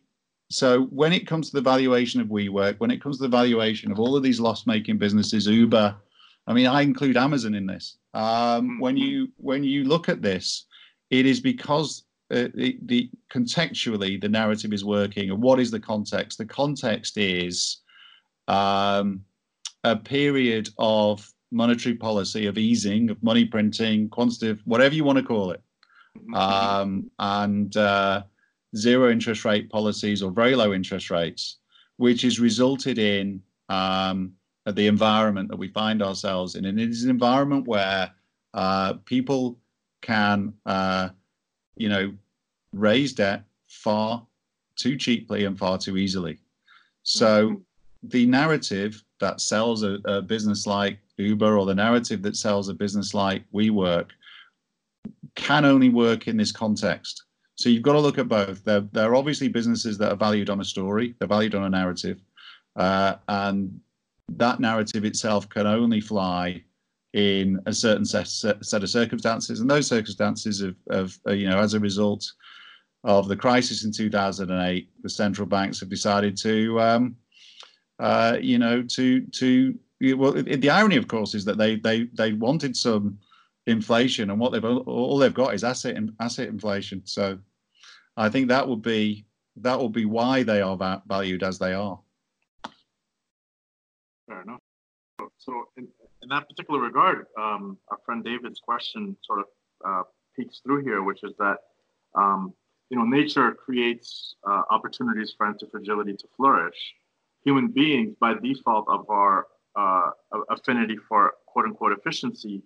so when it comes to the valuation of WeWork, when it comes to the valuation of all of these loss-making businesses, Uber, I mean, I include Amazon in this. Um, when mm-hmm. you when you look at this, it is because uh, the, the contextually the narrative is working. And what is the context? The context is um, a period of monetary policy, of easing, of money printing, quantitative, whatever you want to call it, mm-hmm. um, and uh, zero interest rate policies or very low interest rates, which has resulted in um, the environment that we find ourselves in. And it is an environment where uh, people can, uh, you know, raise debt far too cheaply and far too easily. So mm-hmm the narrative that sells a, a, business like Uber or the narrative that sells a business like WeWork can only work in this context. So you've got to look at both. There, there are obviously businesses that are valued on a story, they're valued on a narrative, uh, and that narrative itself can only fly in a certain set, set of circumstances, and those circumstances of, of uh, you know, as a result of the crisis in 2008, the central banks have decided to um, uh, you know, to to well, the irony, of course, is that they they they wanted some inflation, and what they've all they've got is asset asset inflation. So, I think that would be that will be why they are valued as they are. Fair enough. So, in, in that particular regard, um, our friend David's question sort of uh, peeks through here, which is that um, you know nature creates uh, opportunities for anti-fragility to flourish human beings, by default of our uh, affinity for quote unquote efficiency,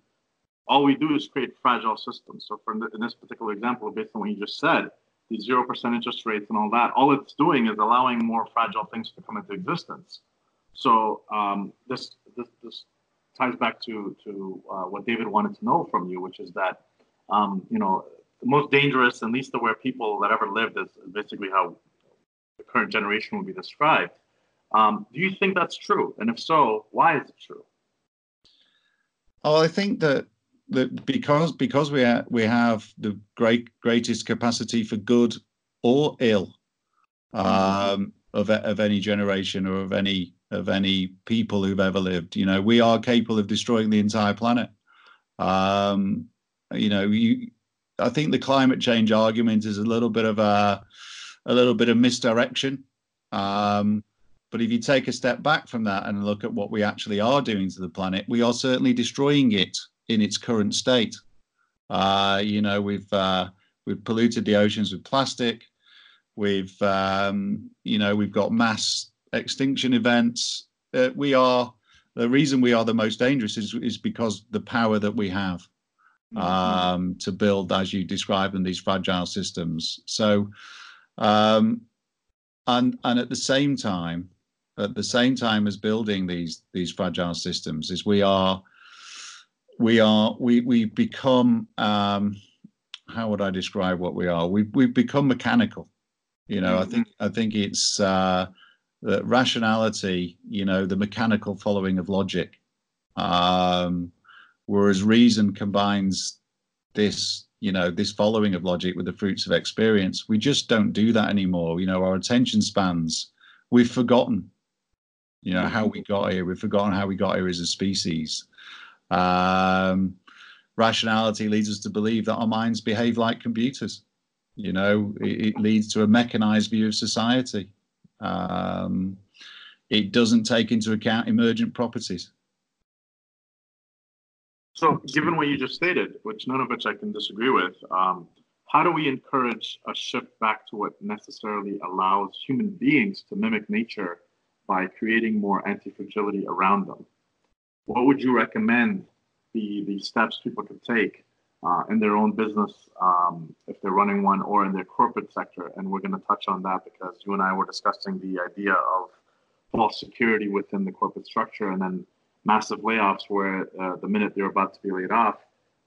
all we do is create fragile systems. So, for in this particular example, based on what you just said, the zero percent interest rates and all that, all it's doing is allowing more fragile things to come into existence. So um, this, this, this ties back to to uh, what David wanted to know from you, which is that um, you know the most dangerous and least aware people that ever lived is basically how the current generation would be described. Um, do you think that's true? And if so, why is it true? Well, I think that that because because we ha- we have the great greatest capacity for good or ill um, of of any generation or of any of any people who've ever lived. You know, we are capable of destroying the entire planet. Um, you know, you. I think the climate change argument is a little bit of a a little bit of misdirection. Um, But if you take a step back from that and look at what we actually are doing to the planet, we are certainly destroying it in its current state. Uh, you know, we've uh, we've polluted the oceans with plastic. We've um, you know we've got mass extinction events. Uh, we are the reason we are the most dangerous is is because the power that we have mm-hmm. um, to build, as you describe them, these fragile systems. So, um, and and at the same time, at the same time as building these these fragile systems, is we are we are we we become um, how would I describe what we are? We we've become mechanical. You know, mm-hmm. I think I think it's uh, the rationality. You know, the mechanical following of logic, um, whereas reason combines this. You know, this following of logic with the fruits of experience. We just don't do that anymore. You know, our attention spans. We've forgotten. You know how we got here. We've forgotten how we got here as a species. Um, rationality leads us to believe that our minds behave like computers. You know, it, it leads to a mechanized view of society. Um, it doesn't take into account emergent properties. So, given what you just stated, which none of which I can disagree with, um, how do we encourage a shift back to what necessarily allows human beings to mimic nature by creating more anti fragility around them? What would you recommend the the steps people can take uh, in their own business um, if they're running one or in their corporate sector. And we're going to touch on that because you and I were discussing the idea of false security within the corporate structure and then massive layoffs where uh, the minute they're about to be laid off,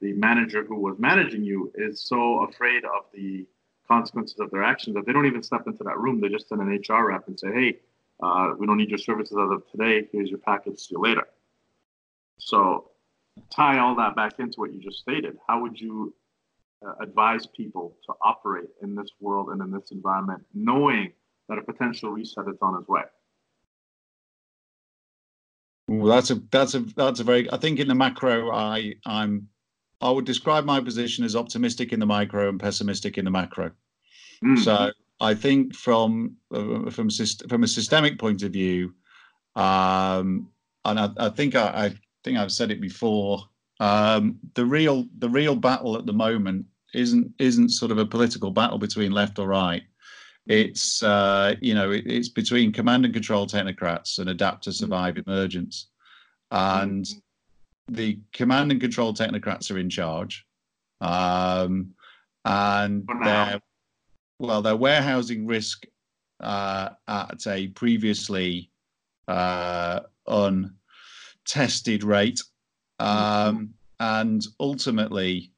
the manager who was managing you is so afraid of the consequences of their actions that they don't even step into that room. They just send an HR rep and say, hey, uh, we don't need your services as of today. Here's your package. See you later. So tie all that back into what you just stated, how would you uh, advise people to operate in this world and in this environment, knowing that a potential reset is on its way? Well, that's a that's a that's a very. I think in the macro, I I'm I would describe my position as optimistic in the micro and pessimistic in the macro. Mm. So I think from uh, from from a systemic point of view, um, and I, I think I, I think I've said it before. Um, the real the real battle at the moment isn't isn't sort of a political battle between left or right. It's uh, you know it, it's between command and control technocrats and adapt to survive emergence, and the command and control technocrats are in charge, um, and they're well they're warehousing risk uh, at a previously uh, un tested rate. Um, and ultimately,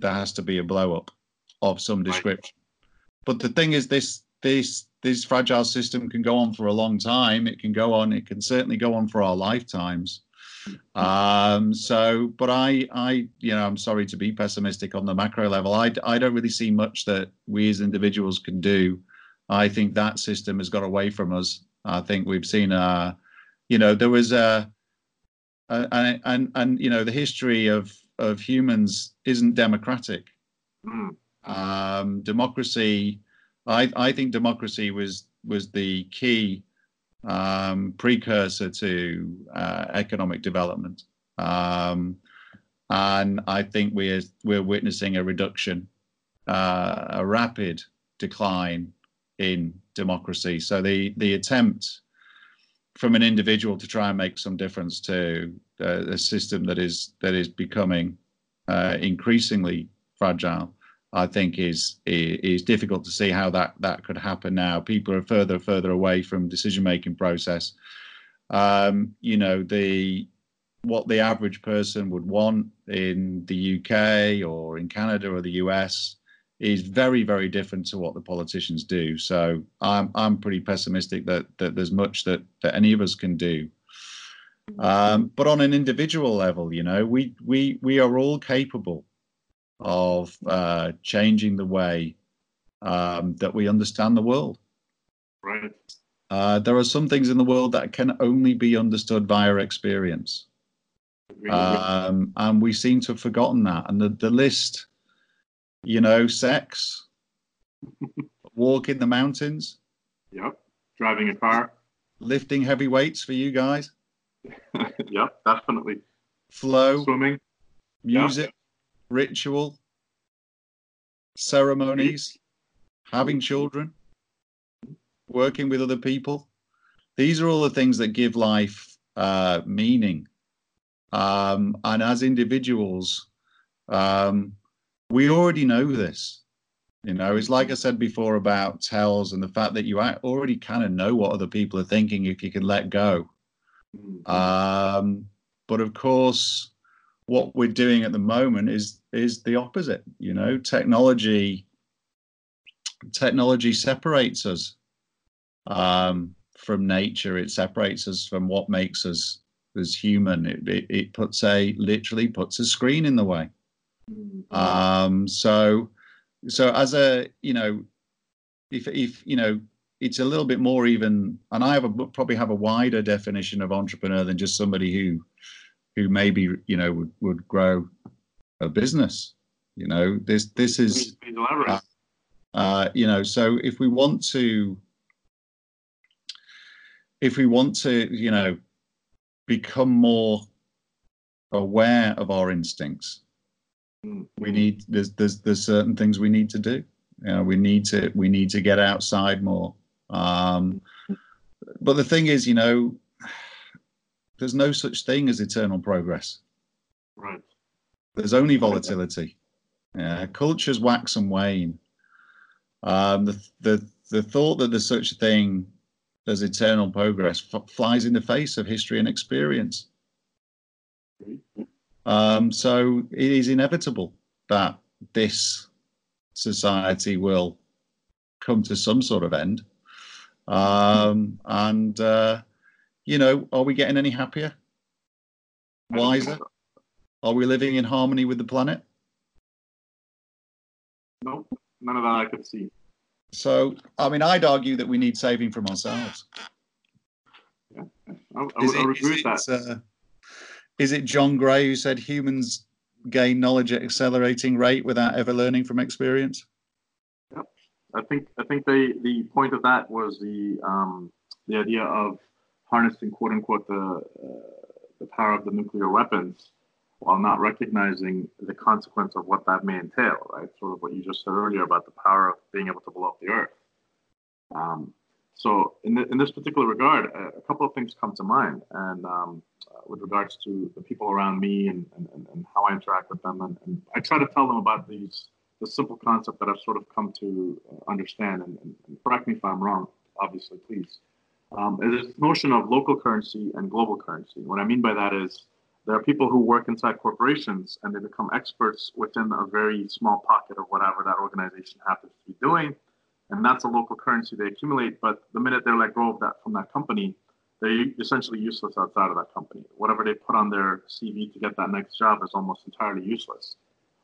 there has to be a blow up of some description. But the thing is, this this this fragile system can go on for a long time. It can go on. It can certainly go on for our lifetimes. Um, so, but I, I, you know, I'm sorry to be pessimistic on the macro level. I, I don't really see much that we as individuals can do. I think that system has got away from us. I think we've seen, uh, you know, there was a and, and and you know the history of of humans isn't democratic. Mm. Um, democracy, I I think democracy was was the key um, precursor to uh, economic development, um, and I think we're we're witnessing a reduction, uh, a rapid decline in democracy. So the the attempt from an individual to try and make some difference to uh, a system that is that is becoming uh, increasingly fragile, I think is is difficult to see how that that could happen now. People are further further away from decision making process. Um, you know the what the average person would want in the UK or in Canada or the US is very very different to what the politicians do. So i'm i'm pretty pessimistic that that there's much that that any of us can do. Um, but on an individual level you know we we we are all capable of uh, changing the way um, that we understand the world. Right. Uh, there are some things in the world that can only be understood via experience. Um, and we seem to have forgotten that. And the, the list you know, sex, *laughs* walk in the mountains. Yep. Driving a car. lifting heavy weights for you guys? *laughs* yep, definitely. Flow, Swimming. music, ritual, ceremonies, having children, working with other people. These are all the things that give life uh, meaning. Um, and as individuals, um, we already know this. You know, it's like I said before about tells and the fact that you already kind of know what other people are thinking if you can let go. Mhm. Um, but of course, what we're doing at the moment is is the opposite. You know, technology technology separates us um, from nature. It separates us from what makes us as human. It, it, it puts a literally puts a screen in the way. Mhm. Um, so, so as a you know, if if you know, it's a little bit more even, and I have a probably have a wider definition of entrepreneur than just somebody who who maybe you know would would grow a business. You know, this this is elaborate. uh, you know, so if we want to, if we want to, you know, become more aware of our instincts. We need there's there's there's certain things we need to do. You know, we need to we need to get outside more. Um, but the thing is, you know, there's no such thing as eternal progress. Right. There's only volatility. Yeah, cultures wax and wane. Um, the the the thought that there's such a thing as eternal progress f- flies in the face of history and experience. Um, so it is inevitable that this society will come to some sort of end. Um, and uh, you know, are we getting any happier, I wiser? Are we living in harmony with the planet? Nope. None of that I could see. So, I mean, I'd argue that we need saving from ourselves. I, I Is would, I would agree with that. uh, is it John Gray who said humans gain knowledge at accelerating rate without ever learning from experience? I think I think the the point of that was the um, the idea of harnessing quote unquote the uh, the power of the nuclear weapons while not recognizing the consequence of what that may entail, right? Sort of what you just said earlier about the power of being able to blow up the earth. Um, so in, the, in this particular regard, a, a couple of things come to mind, and um, uh, with regards to the people around me and, and, and- how I interact with them, and, and I try to tell them about these the simple concept that I've sort of come to uh, understand, and, and, and correct me if I'm wrong, obviously, please, um, is this notion of local currency and global currency. What I mean by that is there are people who work inside corporations and they become experts within a very small pocket of whatever that organization happens to be doing. And that's a local currency they accumulate. But the minute they're let go of that from that company, they're essentially useless outside of that company. Whatever they put on their CV to get that next job is almost entirely useless.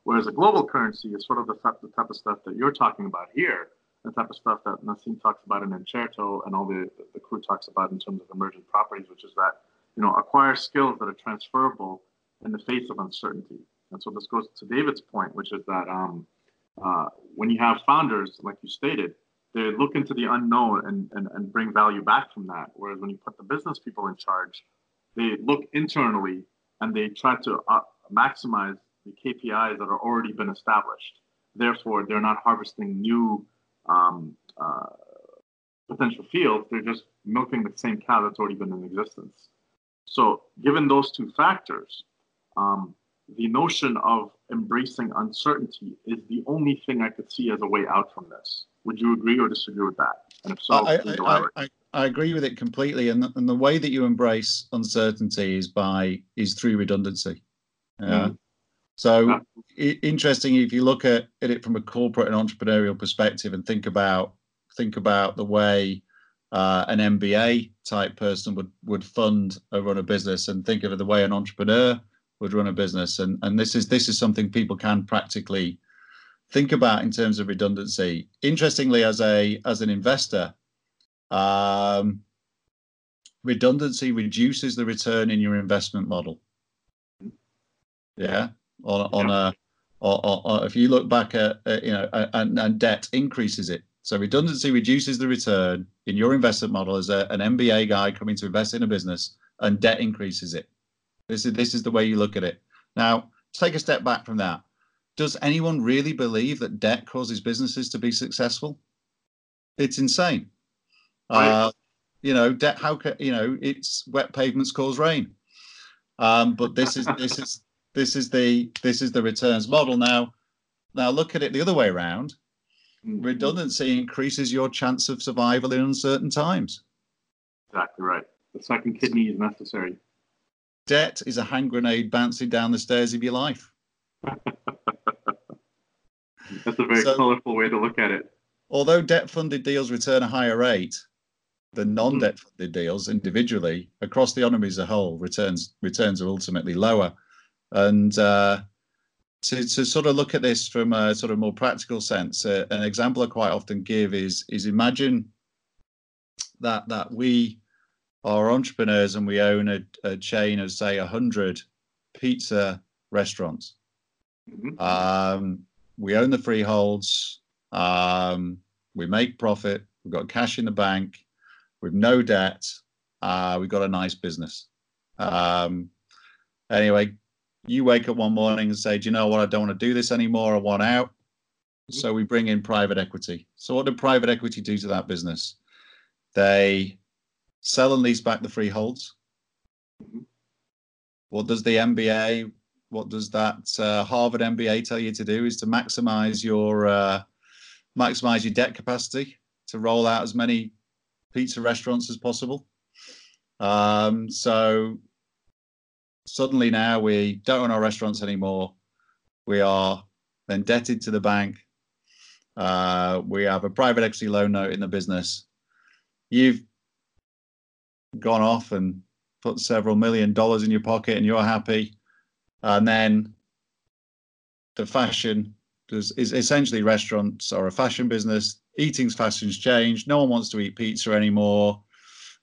Whereas a global currency is sort of the type, the type of stuff that you're talking about here, the type of stuff that Nassim talks about in Incerto and all the, the crew talks about in terms of emergent properties, which is that, you know, acquire skills that are transferable in the face of uncertainty. And so this goes to David's point, which is that um, uh, when you have founders, like you stated, they look into the unknown and, and, and bring value back from that. Whereas when you put the business people in charge, they look internally and they try to uh, maximize the KPIs that are already been established. Therefore, they're not harvesting new um, uh, potential fields. They're just milking the same cow that's already been in existence. So, given those two factors, um, the notion of embracing uncertainty is the only thing I could see as a way out from this. Would you agree or disagree with that? And if so, I, I. I, I agree with it completely, and the, and the way that you embrace uncertainty is by is through redundancy. Yeah. Mm. So Yeah. i- interesting if you look at, at it from a corporate and entrepreneurial perspective and think about think about the way uh, an MBA type person would would fund or run a business, and think of it the way an entrepreneur would run a business, and and this is this is something people can practically think about in terms of redundancy. Interestingly, as a as an investor, um, redundancy reduces the return in your investment model. Yeah, on on a or, or, or if you look back at, at you know and, and debt increases it So redundancy reduces the return in your investment model as a, an MBA guy coming to invest in a business, and debt increases it. This is this is the way you look at it. Now, take a step back from that. Does anyone really believe that debt causes businesses to be successful? It's insane. Right. Uh, you know, debt. How can you know? It's wet pavements cause rain. Um, but this is this is this is the this is the returns model now. Now look at it the other way around. Mm-hmm. Redundancy increases your chance of survival in uncertain times. Exactly right. The second kidney is necessary. Debt is a hand grenade bouncing down the stairs of your life. *laughs* That's a very so, colorful way to look at it. Although debt funded deals return a higher rate, the hmm. non debt funded deals individually across the economy as a whole returns returns are ultimately lower. And uh, to, to sort of look at this from a sort of more practical sense, uh, an example I quite often give is is imagine that that we are entrepreneurs and we own a, a chain of say hundred pizza restaurants. Mm-hmm. Um, we own the freeholds. Um, we make profit. We've got cash in the bank. We've no debt. Uh, we've got a nice business. Um, anyway, you wake up one morning and say, "Do you know what? I don't want to do this anymore. I want out." Mm-hmm. So we bring in private equity. So what did private equity do to that business? They sell and lease back the freeholds. Mm-hmm. What does the MBA what does that uh, Harvard MBA tell you to do? Is to maximize your uh, maximize your debt capacity to roll out as many pizza restaurants as possible. Um, so suddenly now we don't own our restaurants anymore. We are indebted to the bank. Uh, we have a private equity loan note in the business. You've gone off and put several million dollars in your pocket and you're happy and then the fashion is, is essentially restaurants are a fashion business. Eating's fashion's changed. No one wants to eat pizza anymore,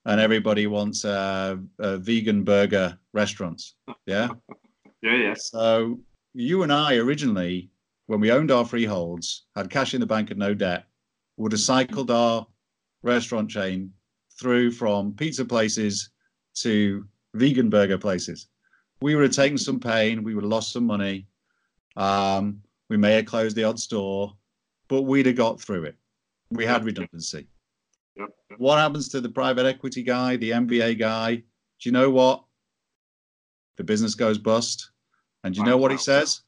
and everybody wants a vegan burger restaurants. Yeah. *laughs* yeah, yeah. So you and I originally, when we owned our freeholds, had cash in the bank and no debt, would have cycled our restaurant chain through from pizza places to vegan burger places we would have taken some pain, we would have lost some money, um, we may have closed the odd store, but we'd have got through it. We had redundancy. Yep, yep. What happens to the private equity guy, the MBA guy? Do you know what? The business goes bust. And do you know what he says?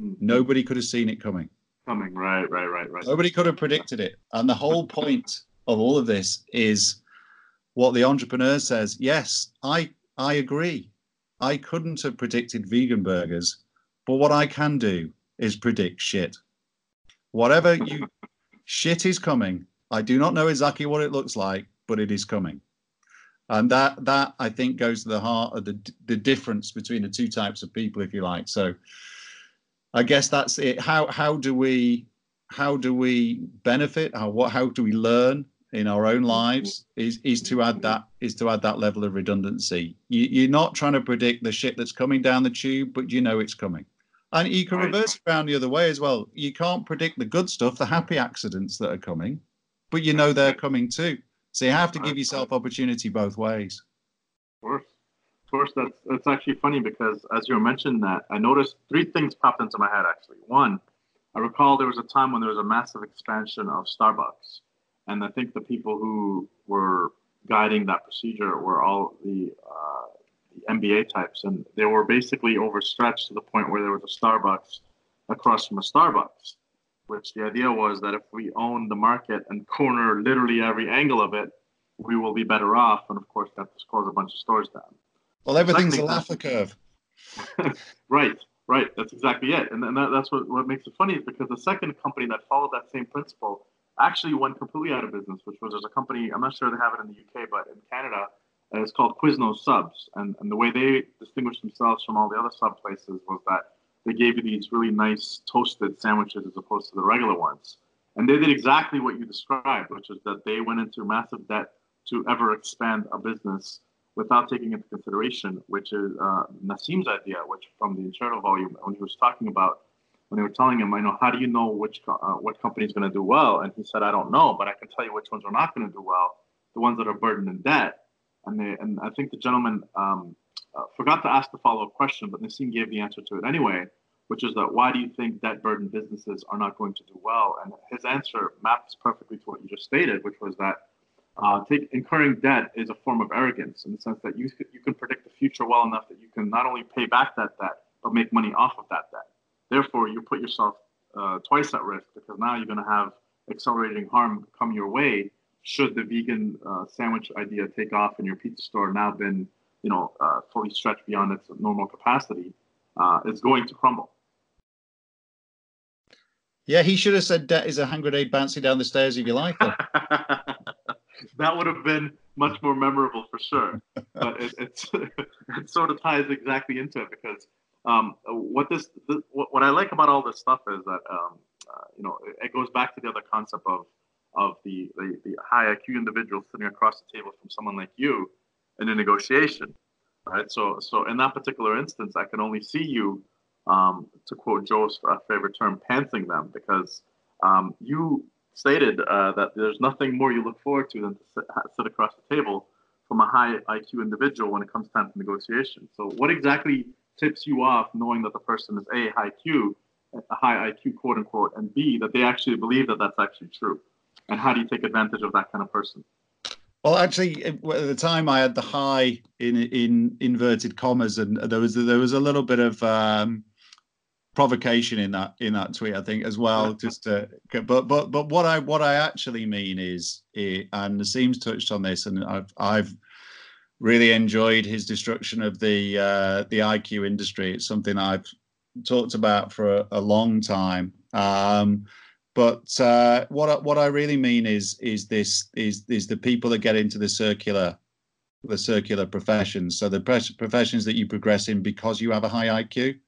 Mm-hmm. Nobody could have seen it coming. Coming, right, right, right, right. Nobody could have predicted it. And the whole point of all of this is what the entrepreneur says. Yes, I I agree. I couldn't have predicted vegan burgers, but what I can do is predict shit. Whatever you shit is coming. I do not know exactly what it looks like, but it is coming. And that that I think goes to the heart of the the difference between the two types of people, if you like. So I guess that's it. How how do we how do we benefit? How what how do we learn? In our own mm-hmm. lives is is to add that is to add that level of redundancy. You, you're not trying to predict the shit that's coming down the tube, but you know it's coming. And you can reverse it around the other way as well. You can't predict the good stuff, the happy accidents that are coming, but you know they're coming too. So you have to give yourself opportunity both ways. Of course. Of course, that's that's actually funny because as you mentioned that, I noticed three things popped into my head actually. One, I recall there was a time when there was a massive expansion of Starbucks and I think the people who were guiding that procedure were all the, uh, the MBA types, and they were basically overstretched to the point where there was a Starbucks across from a Starbucks. Which the idea was that if we own the market and *laughs* corner literally every angle of it, we will be better off. And of course, that just caused a bunch of stores down. Well, everything's a Laffer curve. *laughs* right, right. That's exactly it. And, and that, that's what, what makes it funny is because the second company that followed that same principle actually went completely out of business, which was there's a company, I'm not sure they have it in the UK, but in Canada, it's called Quiznos Subs. And, and the way they distinguished themselves from all the other sub places was that they gave you these really nice toasted sandwiches as opposed to the regular ones. And they did exactly what you described, which is that they went into massive debt to ever expand a business without taking into consideration, which is uh, Nassim's idea, which from the internal volume, when he was talking about when they were telling him, I know, how do you know which uh, what company is going to do well? And he said, I don't know, but I can tell you which ones are not going to do well. The ones that are burdened in debt. And they and I think the gentleman um, uh, forgot to ask the follow up question, but Nassim gave the answer to it anyway, which is that why do you think debt burdened businesses are not going to do well? And his answer maps perfectly to what you just stated, which was that uh, take, incurring debt is a form of arrogance in the sense that you you can predict the future well enough that you can not only pay back that debt but make money off of that debt. Therefore, you put yourself uh, twice at risk because now you're going to have accelerating harm come your way should the vegan uh, sandwich idea take off and your pizza store now been you know uh, fully stretched beyond its normal capacity uh, is going to crumble. Yeah, he should have said debt is a hand grenade bouncing down the stairs if you like. that would have been much more memorable for sure. But it, it's *laughs* it sort of ties exactly into it because um, what this, what, I like about all this stuff is that um, uh, you know it, it, goes back to the other concept of of the, the, the high IQ individual sitting across the table from someone like you in a negotiation, right? So so in that particular instance, I can only see you, um, to quote Joe's favorite term, pantsing them because um, you stated uh, that there's nothing more you look forward to than to sit, sit, across the table from a high IQ individual when it comes time to negotiation. So, what exactly tips you off knowing that the person is A, high IQ, a high IQ, quote unquote, and B, that they actually believe that that's actually true? And how do you take advantage of that kind of person? Well, actually, at the time I had the high in in inverted commas, and there was there was a little bit of um, provocation in that in that tweet, I think, as well. Just to, but but but what I what I actually mean is, and Nassim's touched on this, and I've I've really enjoyed his destruction of the uh, the IQ industry. It's something I've talked about for a, a long time. Um, but uh, what I, what I really mean is is this is is the people that get into the circular the circular professions. So the professions that you progress in because you have a high IQ.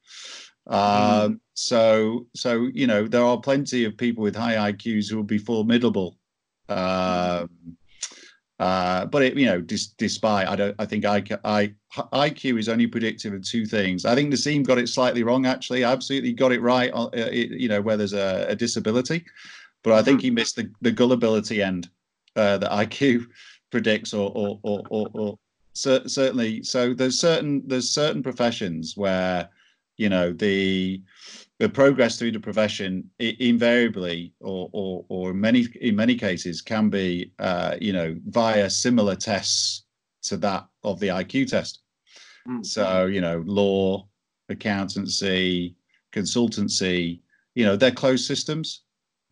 Mm. Um, so, so you know, there are plenty of people with high IQs who will be formidable. Um, uh, but it, you know, dis, despite I don't, I think I, I, IQ is only predictive of two things. I think Nassim got it slightly wrong. Actually, absolutely got it right. Uh, it, you know, where there's a, a, disability, but I think he mm-hmm. missed the, the gullibility end uh, that IQ *laughs* predicts, or or or, or, or certainly. So there's certain there's certain professions where you know the the progress through the profession invariably or or or in many in many cases can be uh, you know via similar tests to that of the IQ test mm. so you know law accountancy consultancy you know they're closed systems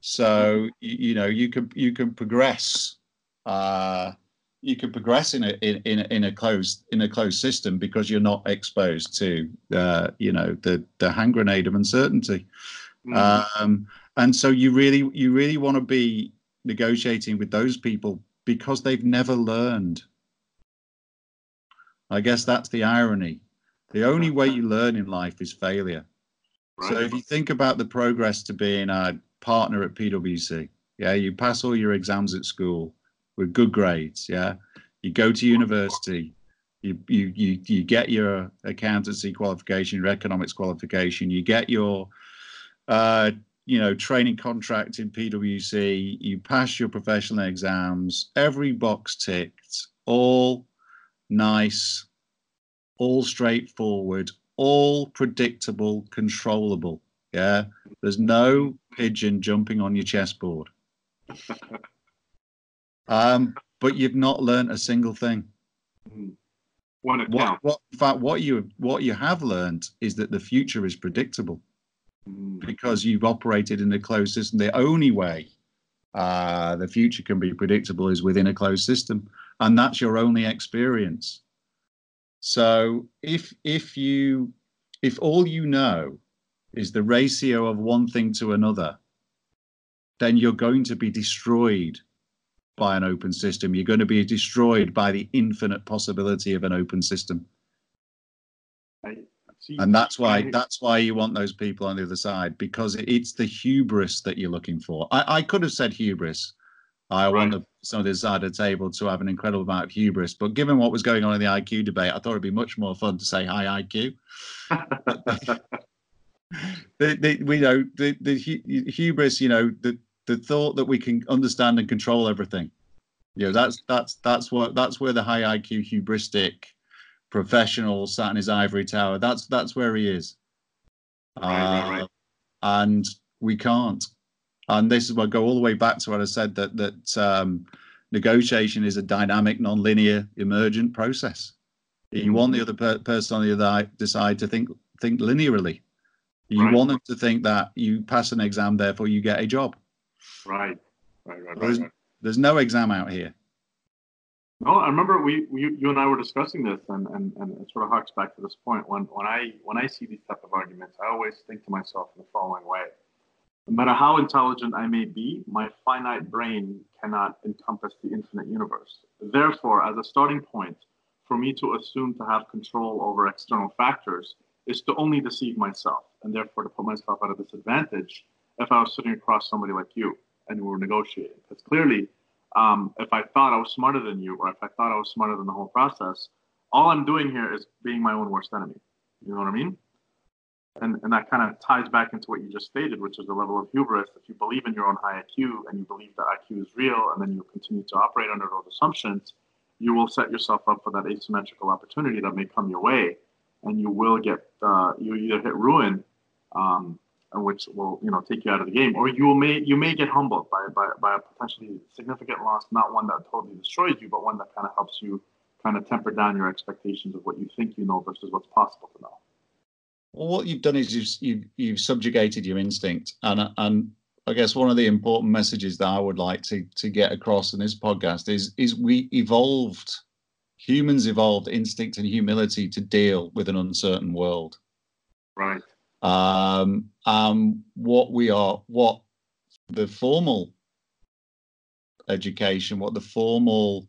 so mm. you, you know you can you can progress uh, you can progress in a in, in, in a closed in a closed system because you're not exposed to uh, you know the the hand grenade of uncertainty mm. um, and so you really you really want to be negotiating with those people because they've never learned i guess that's the irony the only way you learn in life is failure right. so if you think about the progress to being a partner at pwc yeah you pass all your exams at school with good grades. Yeah, you go to university, you you you you get your accountancy qualification, your economics qualification, you get your uh, you know training contract in PwC, you pass your professional exams, every box ticked, all nice, all straightforward, all predictable, controllable. Yeah, there's no pigeon jumping on your chessboard. Um, but you've not learned a single thing. Mm. What, what, in fact, what you what you have learned is that the future is predictable mm. because you've operated in a closed system. The only way uh, the future can be predictable is within a closed system, and that's your only experience. So if if you if all you know is the ratio of one thing to another, then you're going to be destroyed by an open system. You're going to be destroyed by the infinite possibility of an open system. and that's why that's why you want those people on the other side because it's the hubris that you're looking for. I, I could have said hubris. I right. want the, some of the side of the table to have an incredible amount of hubris, but given what was going on in the IQ debate, I thought it'd be much more fun to say high *laughs* IQ. *laughs* the, the, we know the, the hubris, you know, the, the thought that we can understand and control everything. You know, that's that's that's what that's where the high IQ hubristic professional sat in his ivory tower. That's that's where he is. Right, uh, right, right. And we can't. And this is what I go all the way back to what I said that that um, negotiation is a dynamic, non-linear, emergent process. You mm-hmm. want the other per- person on the other side to think think linearly. You right. want them to think that you pass an exam, therefore you get a job. Right, right, right. There's, right. there's no exam out here. No, I remember we, we you and I were discussing this, and, and, and it sort of harks back to this point. When when I when I see these type of arguments, I always think to myself in the following way: No matter how intelligent I may be, my finite brain cannot encompass the infinite universe. Therefore, as a starting point, for me to assume to have control over external factors is to only deceive myself, and therefore to put myself at a disadvantage if I was sitting across somebody like you and we were negotiating. Because clearly, um, if I thought I was smarter than you, or if I thought I was smarter than the whole process, all I'm doing here is being my own worst enemy. You know what I mean? And, and that kind of ties back into what you just stated, which is the level of hubris. If you believe in your own high IQ and you believe that IQ is real, and then you continue to operate under those assumptions, you will set yourself up for that asymmetrical opportunity that may come your way, and you will get uh, you either hit ruin um, which will you know take you out of the game, or you may you may get humbled by, by, by a potentially significant loss, not one that totally destroys you, but one that kind of helps you kind of temper down your expectations of what you think you know versus what's possible to know. Well, what you've done is you've you've, you've subjugated your instinct, and and I guess one of the important messages that I would like to to get across in this podcast is is we evolved, humans evolved instinct and humility to deal with an uncertain world. Right um, um, what we are, what the formal education, what the formal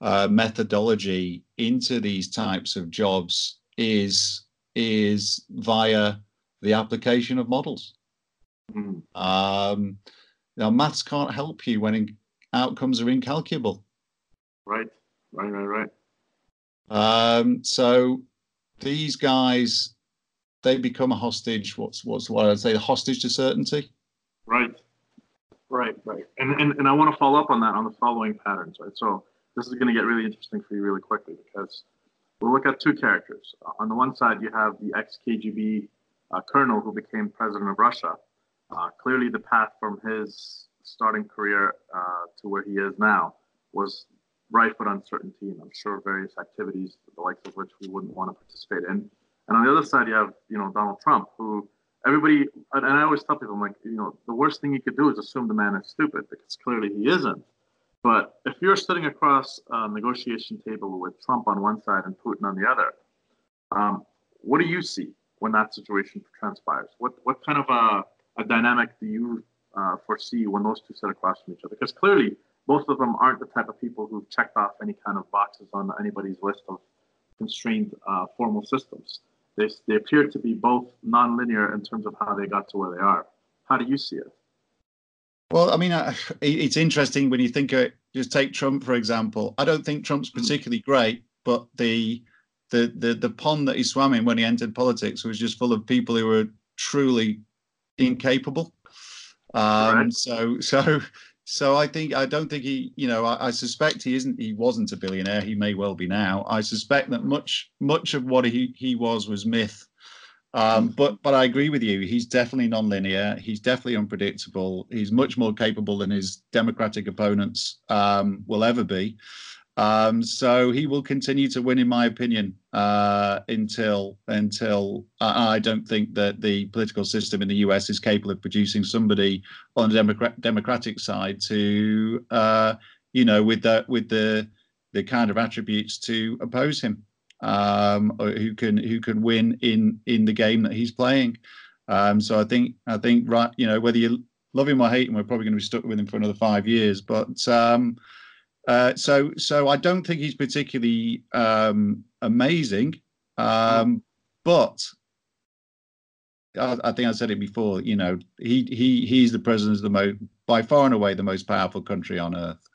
uh, methodology into these types of jobs is is via the application of models. Mm. Um, now, maths can't help you when in, outcomes are incalculable. Right, right, right, right. Um, so these guys they become a hostage. What's what's what I'd say, a hostage to certainty. Right, right, right. And and, and I want to follow up on that on the following patterns. Right. So this is going to get really interesting for you really quickly because we'll look at two characters. On the one side, you have the ex KGB uh, colonel who became president of Russia. Uh, clearly, the path from his starting career uh, to where he is now was rife with uncertainty and I'm sure various activities, the likes of which we wouldn't want to participate in. And on the other side, you have you know Donald Trump, who everybody and I always tell people, I'm like, you know, the worst thing you could do is assume the man is stupid because clearly he isn't. But if you're sitting across a negotiation table with Trump on one side and Putin on the other, um, what do you see when that situation transpires? What what kind of a, a dynamic do you uh, foresee when those two sit across from each other? Because clearly, both of them aren't the type of people who've checked off any kind of boxes on anybody's list of constrained uh, formal systems. They, they appear to be both nonlinear in terms of how they got to where they are. How do you see it? Well, I mean, uh, it's interesting when you think of it. Just take Trump for example. I don't think Trump's mm-hmm. particularly great, but the the the the pond that he swam in when he entered politics was just full of people who were truly incapable. Um, so so so I think I don't think he, you know, I, I, suspect he isn't. He wasn't a billionaire. He may well be now. I suspect that much much of what he he was was myth. Um, but but I agree with you. He's definitely nonlinear. He's definitely unpredictable. He's much more capable than his Democratic opponents um, will ever be. Um, so he will continue to win, in my opinion, uh, until until I don't think that the political system in the US is capable of producing somebody on the Democrat, Democratic side to, uh, you know, with the with the the kind of attributes to oppose him, um, who can who can win in in the game that he's playing. Um, so I think I think right, you know, whether you love him or hate him, we're probably going to be stuck with him for another five years, but. Um, uh, so, so I don't think he's particularly um, amazing, um, but I, I, think I said it before. You know, he he he's the president of the most, by far and away, the most powerful country on earth,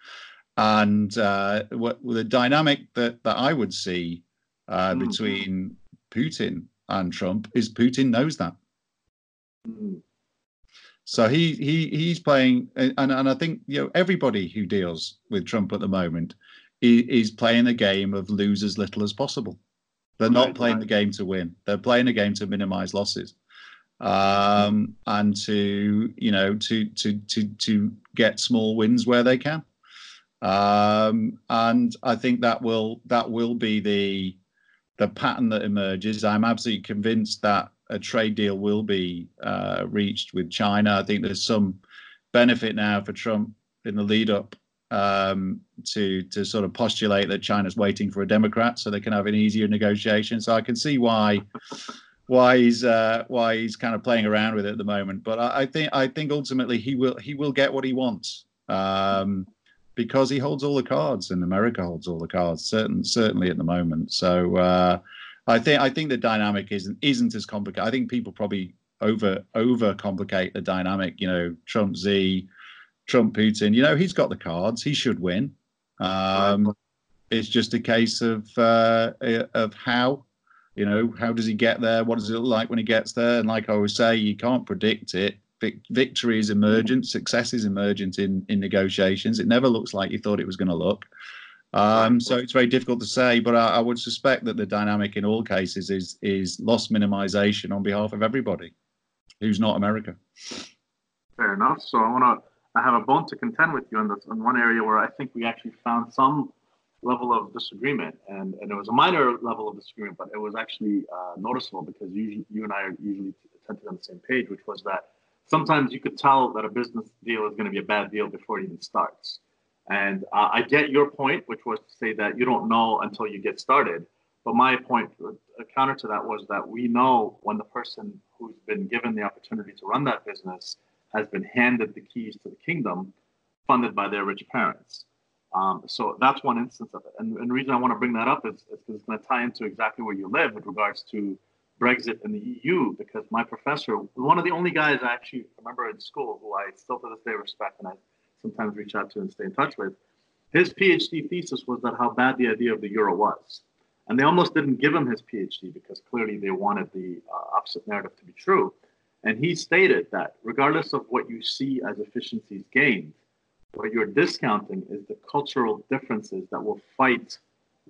and uh, what the dynamic that that I would see uh, mm. between Putin and Trump is Putin knows that. So he he he's playing, and and I think you know everybody who deals with Trump at the moment is, playing the game of lose as little as possible. They're not Right, playing right. the game to win. They're playing a game to minimize losses, um, and to you know to to to to get small wins where they can. Um, and I think that will that will be the the pattern that emerges. I'm absolutely convinced that a trade deal will be uh, reached with China. I think there's some benefit now for Trump in the lead up um, to to sort of postulate that China's waiting for a Democrat so they can have an easier negotiation. So I can see why why he's uh, why he's kind of playing around with it at the moment. But I, I think I think ultimately he will he will get what he wants. Um, because he holds all the cards and America holds all the cards, certain, certainly at the moment. So uh, I think I think the dynamic isn't isn't as complicated. I think people probably over over complicate the dynamic. You know, Trump Z, Trump Putin. You know, he's got the cards. He should win. Um, it's just a case of uh, of how. You know, how does he get there? What does it look like when he gets there? And like I always say, you can't predict it. Vic- Victory is emergent, success is emergent in in negotiations. It never looks like you thought it was going to look. Um, so it's very difficult to say, but I, I would suspect that the dynamic in all cases is is loss minimization on behalf of everybody who's not America. Fair enough. So I want to. I have a bone to contend with you on this on one area where I think we actually found some level of disagreement, and and it was a minor level of disagreement, but it was actually uh, noticeable because you you and I are usually tend on the same page, which was that sometimes you could tell that a business deal is going to be a bad deal before it even starts. And uh, I get your point, which was to say that you don't know until you get started. But my point, counter to that, was that we know when the person who's been given the opportunity to run that business has been handed the keys to the kingdom, funded by their rich parents. Um, so that's one instance of it. And, and the reason I want to bring that up is because it's going to tie into exactly where you live with regards to Brexit and the EU. Because my professor, one of the only guys I actually remember in school who I still to this day respect and I sometimes reach out to and stay in touch with, his PhD thesis was that how bad the idea of the euro was. And they almost didn't give him his PhD because clearly they wanted the uh, opposite narrative to be true. And he stated that regardless of what you see as efficiencies gained, what you're discounting is the cultural differences that will fight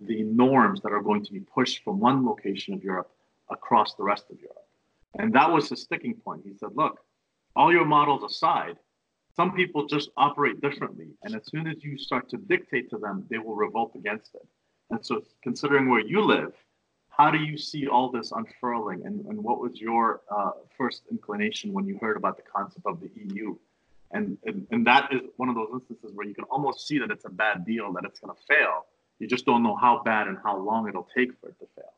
the norms that are going to be pushed from one location of Europe across the rest of Europe. And that was his sticking point. He said, look, all your models aside, some people just operate differently. And as soon as you start to dictate to them, they will revolt against it. And so, considering where you live, how do you see all this unfurling? And, and what was your uh, first inclination when you heard about the concept of the EU? And, and, and that is one of those instances where you can almost see that it's a bad deal, that it's going to fail. You just don't know how bad and how long it'll take for it to fail.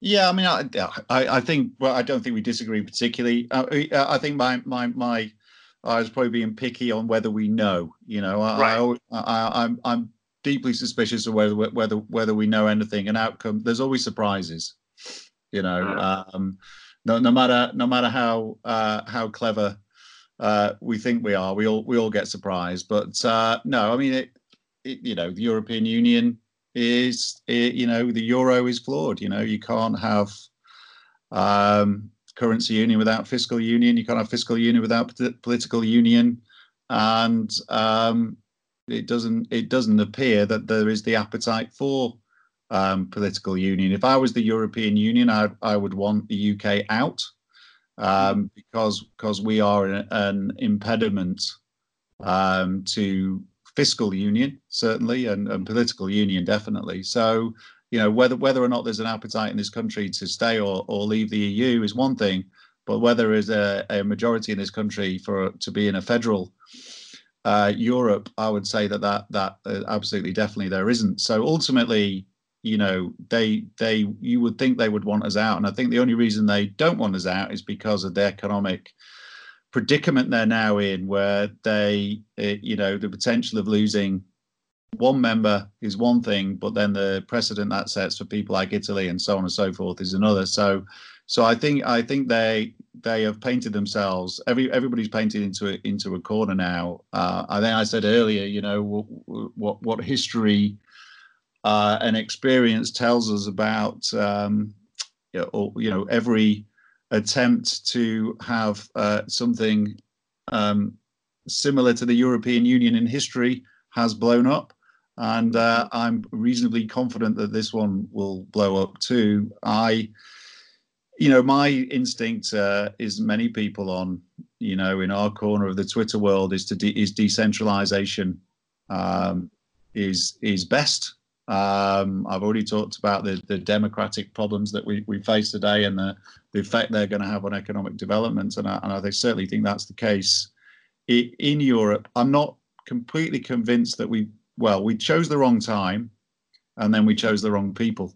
Yeah, I mean, I, I, think. Well, I don't think we disagree particularly. Uh, I think my, my, my, I was probably being picky on whether we know. You know, I, Right. I, I, I'm, I'm deeply suspicious of whether, whether, whether we know anything. An outcome. There's always surprises. You know, Yeah. um, no, no matter, no matter how, uh, how clever uh, we think we are, we all, we all get surprised. But uh, no, I mean, it, it, you know, the European Union is it, you know the euro is flawed you know you can't have um currency union without fiscal union. You can't have fiscal union without political union. And um it doesn't it doesn't appear that there is the appetite for um political union. If i was the european union i i would want the uk out um because because we are an, an impediment um to fiscal union certainly and, and political union definitely. So you know whether whether or not there's an appetite in this country to stay or, or leave the eu is one thing but whether there's a, a majority in this country for to be in a federal uh, europe i would say that that that uh, absolutely definitely there isn't. So ultimately you know they they you would think they would want us out and i think the only reason they don't want us out is because of the economic predicament they're now in where they uh, you know the potential of losing one member is one thing but then the precedent that sets for people like italy and so on and so forth is another so so i think i think they they have painted themselves every everybody's painted into a, into a corner now uh, i think i said earlier you know what what, what history uh, and experience tells us about um, you know, or, you know every attempt to have uh, something um, similar to the European Union in history has blown up. And uh, I'm reasonably confident that this one will blow up too. I, you know, my instinct uh, is many people on, you know, in our corner of the Twitter world is to de- is decentralization um, is is best. Um, I've already talked about the, the democratic problems that we, we face today and the, the effect they're going to have on economic development. And I, and I certainly think that's the case in Europe. I'm not completely convinced that we, well, we chose the wrong time and then we chose the wrong people.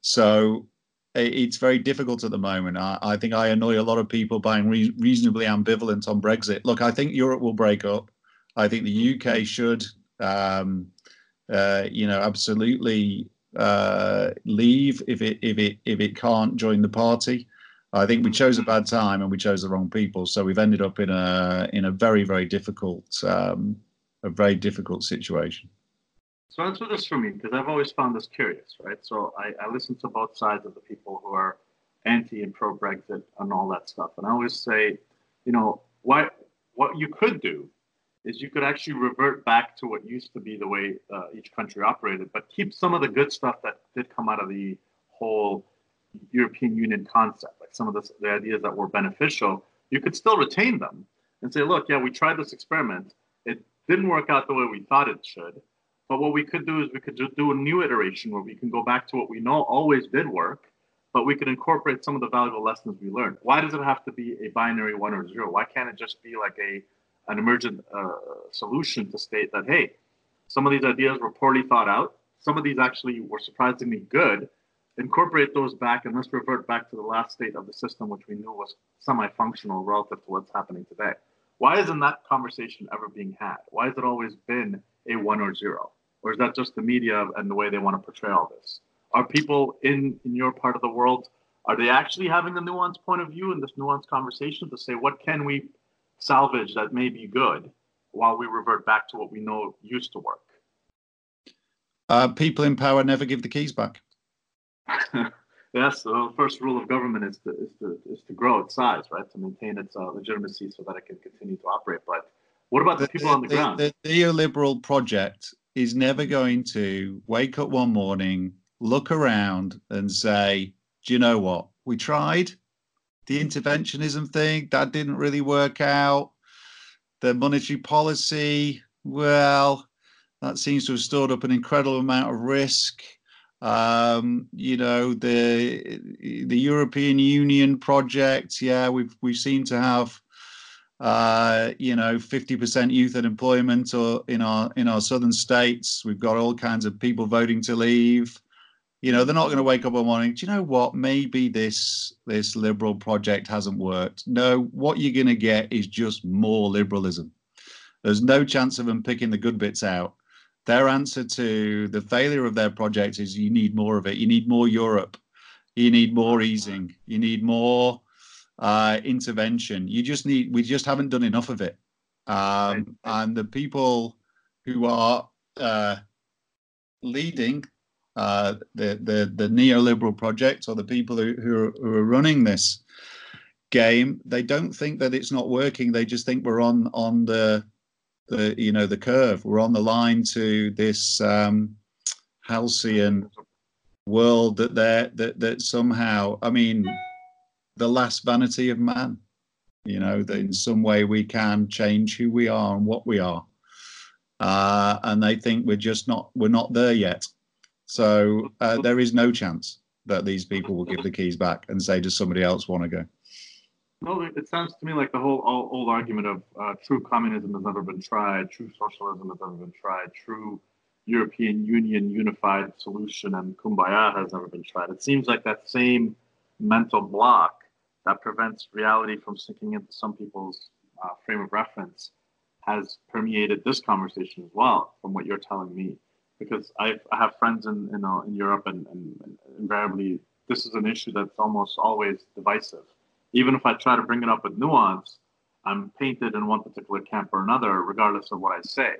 So it's very difficult at the moment. I, I think I annoy a lot of people by being re- reasonably ambivalent on Brexit. Look, I think Europe will break up. I think the UK should um, uh, you know, absolutely uh, leave if it if it if it can't join the party. I think we chose a bad time and we chose the wrong people, so we've ended up in a in a very very difficult um, a very difficult situation. So answer this for me because I've always found this curious, right? So I, I listen to both sides of the people who are anti and pro Brexit and all that stuff, and I always say, you know, why what you could do is you could actually revert back to what used to be the way uh, each country operated, but keep some of the good stuff that did come out of the whole European Union concept, like some of the, the ideas that were beneficial. You could still retain them and say, look, yeah, we tried this experiment. It didn't work out the way we thought it should. But what we could do is we could do a new iteration where we can go back to what we know always did work, but we could incorporate some of the valuable lessons we learned. Why does it have to be a binary one or zero? Why can't it just be like a an emergent uh, solution to state that, hey, some of these ideas were poorly thought out. Some of these actually were surprisingly good. Incorporate those back and let's revert back to the last state of the system, which we knew was semi functional relative to what's happening today. Why isn't that conversation ever being had? Why has it always been a one or zero? Or is that just the media and the way they want to portray all this? Are people in, in your part of the world, are they actually having a nuanced point of view in this nuanced conversation to say, what can we salvage that may be good while we revert back to what we know used to work. Uh, people in power never give the keys back. *laughs* yes, the first rule of government is to, is to, is to grow its size, right? To maintain its uh, legitimacy so that it can continue to operate. But what about the, the people on the, the ground? The neoliberal project is never going to wake up one morning, look around, and say, Do you know what? We tried the interventionism thing that didn't really work out. The monetary policy, well, that seems to have stored up an incredible amount of risk. Um, you know, the the European Union project, yeah, we've we seem to have uh, you know, 50% youth unemployment or in our in our southern states. We've got all kinds of people voting to leave. You know, they're not going to wake up one morning. Do you know what? Maybe this this liberal project hasn't worked. No, what you're going to get is just more liberalism. There's no chance of them picking the good bits out. Their answer to the failure of their project is you need more of it. You need more Europe. You need more easing. You need more uh, intervention. You just need. We just haven't done enough of it. Um, and the people who are uh, leading uh, the, the the neoliberal project or the people who, who are, who, are, running this game they don't think that it's not working they just think we're on on the the you know the curve. We're on the line to this um halcyon world that they're that that somehow i mean the last vanity of man you know that in some way we can change who we are and what we are. Uh, and they think we're just not we're not there yet. So uh, there is no chance that these people will give the keys back and say, does somebody else want to go? Well, it sounds to me like the whole old argument of uh, true communism has never been tried, true socialism has never been tried, true European Union unified solution and kumbaya has never been tried. It seems like that same mental block that prevents reality from sinking into some people's uh, frame of reference has permeated this conversation as well, from what you're telling me because I've, I have friends in in, uh, in Europe, and, and, invariably this is an issue that's almost always divisive. Even if I try to bring it up with nuance, I'm painted in one particular camp or another, regardless of what I say.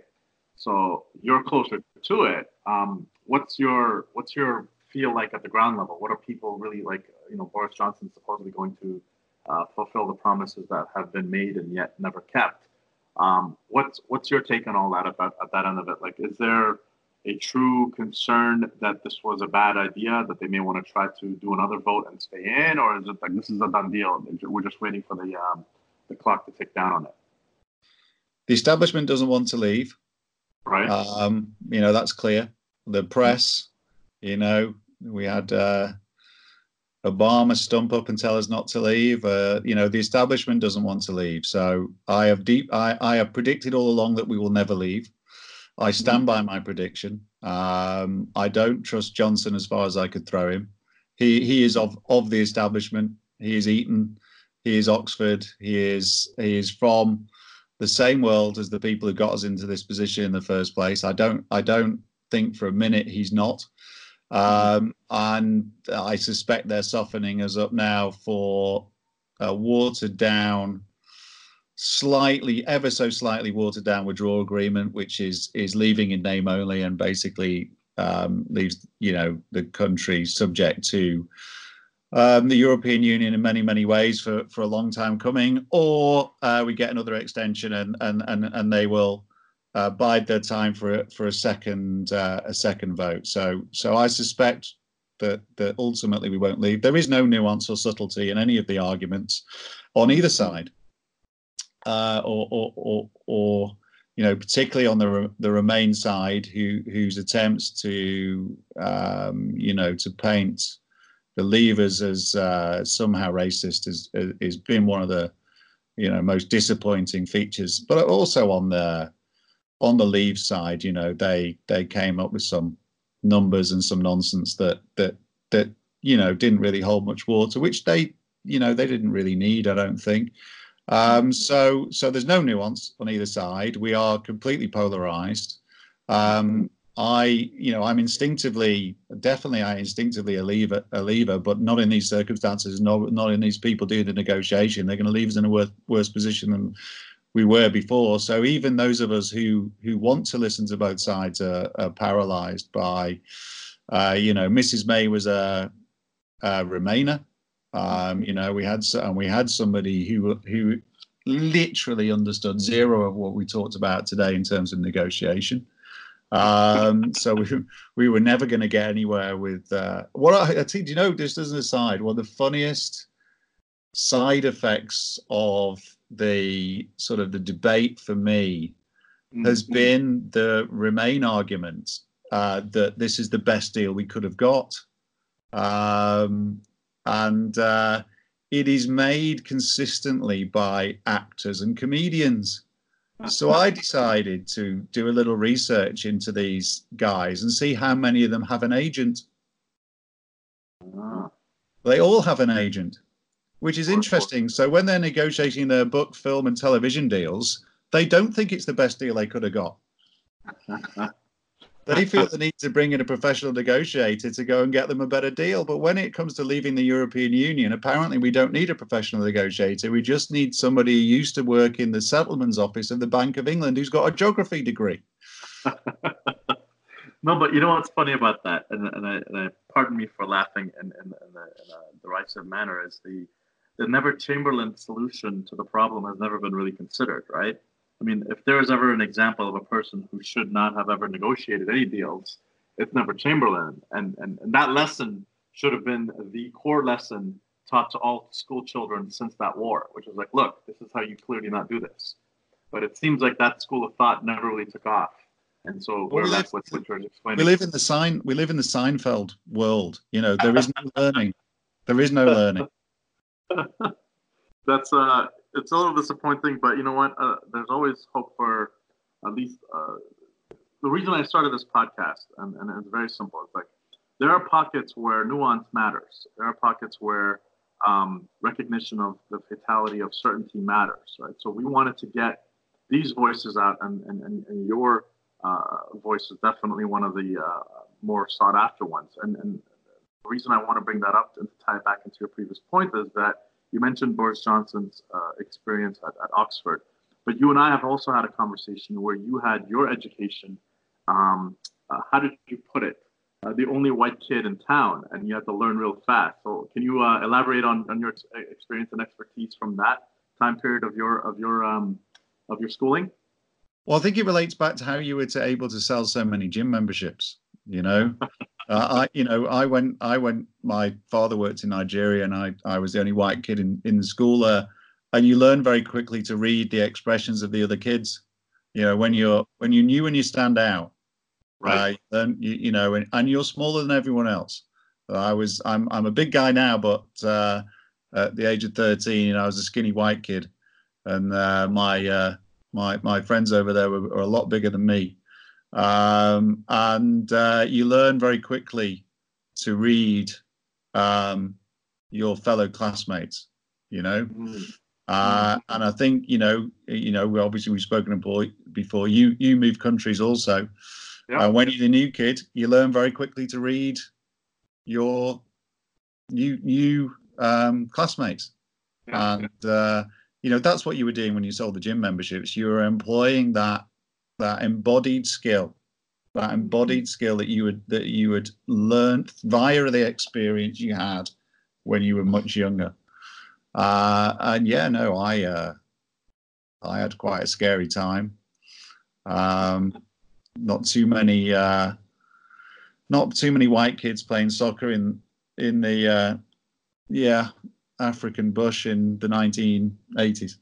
So you're closer to it. Um, what's your what's your feel like at the ground level? What are people really like? You know, Boris Johnson supposedly going to uh, fulfill the promises that have been made and yet never kept. Um, what's what's your take on all that about at that end of it? Like, is there a true concern that this was a bad idea, that they may want to try to do another vote and stay in, or is it like this is a done deal? We're just waiting for the um, the clock to tick down on it. The establishment doesn't want to leave. Right. Um, you know that's clear. The press, you know, we had uh, Obama stump up and tell us not to leave. Uh, you know, the establishment doesn't want to leave. So I have deep. I, I have predicted all along that we will never leave. I stand by my prediction. Um, I don't trust Johnson as far as I could throw him. He he is of of the establishment. He is Eton. He is Oxford. He is he is from the same world as the people who got us into this position in the first place. I don't I don't think for a minute he's not. Um, and I suspect they're softening us up now for a watered down slightly, ever so slightly watered down withdrawal agreement, which is is leaving in name only and basically um, leaves you know the country subject to um, the European Union in many many ways for for a long time coming, or uh, we get another extension and and and and they will. Uh, bide their time for a, for a second uh, a second vote. So so I suspect that that ultimately we won't leave. There is no nuance or subtlety in any of the arguments on either side uh, or, or, or, or, you know, particularly on the the Remain side, who whose attempts to um, you know to paint the Leavers as uh, somehow racist has has been one of the you know most disappointing features. But also on the on the Leave side, you know, they they came up with some numbers and some nonsense that that that you know didn't really hold much water, which they you know they didn't really need, I don't think. Um, so, so there's no nuance on either side. We are completely polarized. Um, I, you know, I'm instinctively, definitely, I instinctively a leaver, a leaver, but not in these circumstances, not not in these people doing the negotiation. They're going to leave us in a worse, worse position than we were before. So even those of us who who want to listen to both sides are, are paralyzed by, uh, you know, Mrs. May was a, a Remainer. Um, you know, we had and we had somebody who who literally understood zero of what we talked about today in terms of negotiation. Um, *laughs* so we we were never going to get anywhere with uh, what I, I think. Do you know, just as an aside, one of the funniest side effects of the sort of the debate for me mm-hmm. has been the Remain argument uh, that this is the best deal we could have got. Um, and uh, it is made consistently by actors and comedians. So I decided to do a little research into these guys and see how many of them have an agent. They all have an agent, which is interesting. So when they're negotiating their book, film, and television deals, they don't think it's the best deal they could have got. They feel the need to bring in a professional negotiator to go and get them a better deal. But when it comes to leaving the European Union, apparently we don't need a professional negotiator. We just need somebody who used to work in the settlements office of the Bank of England who's got a geography degree. *laughs* no, but you know what's funny about that, and, and, I, and I, pardon me for laughing in, in, in, a, in a derisive manner, is the the Neville Chamberlain solution to the problem has never been really considered, right? I mean, if there is ever an example of a person who should not have ever negotiated any deals, it's Neville Chamberlain. And, and, and that lesson should have been the core lesson taught to all school children since that war, which is like, look, this is how you clearly not do this. But it seems like that school of thought never really took off. And so with what explaining. We live in the sign we live in the Seinfeld world. You know, there is no *laughs* learning. There is no *laughs* learning. That's uh it's a little disappointing, but you know what? Uh, there's always hope for at least. Uh, the reason I started this podcast, and, and it's very simple. It's like there are pockets where nuance matters. There are pockets where um, recognition of the fatality of certainty matters, right? So we wanted to get these voices out, and, and, and, your uh, voice is definitely one of the uh, more sought after ones. And, and the reason I want to bring that up and to tie it back into your previous point is that you mentioned Boris Johnson's uh, experience at, at, Oxford, but you and I have also had a conversation where you had your education. Um, uh, how did you put it? uh, the only white kid in town, and you had to learn real fast. So, can you uh, elaborate on, on your ex- experience and expertise from that time period of your of your um, of your schooling? Well, I think it relates back to how you were able to sell so many gym memberships. You know, uh, I you know I went I went. My father worked in Nigeria, and I I was the only white kid in in the school there, and you learn very quickly to read the expressions of the other kids. You know, when you're when you knew when you stand out, right? Uh, then you you know, and, and you're smaller than everyone else. I was I'm I'm a big guy now, but uh, at the age of 13, you know, I was a skinny white kid, and uh, my uh, my my friends over there were, were a lot bigger than me, um, and uh, you learn very quickly to read um, your fellow classmates. You know, mm-hmm. uh, and I think you know you know we obviously we've spoken about before. You you move countries also. Yeah. Uh, when you're a new kid, you learn very quickly to read your new new um, classmates, yeah. and uh, you know that's what you were doing when you sold the gym memberships you were employing that that embodied skill that embodied skill that you would that you would learn via the experience you had when you were much younger. Uh, and yeah no i uh, i had quite a scary time. Um, not too many uh, not too many white kids playing soccer in in the uh, yeah African bush in the 1980s.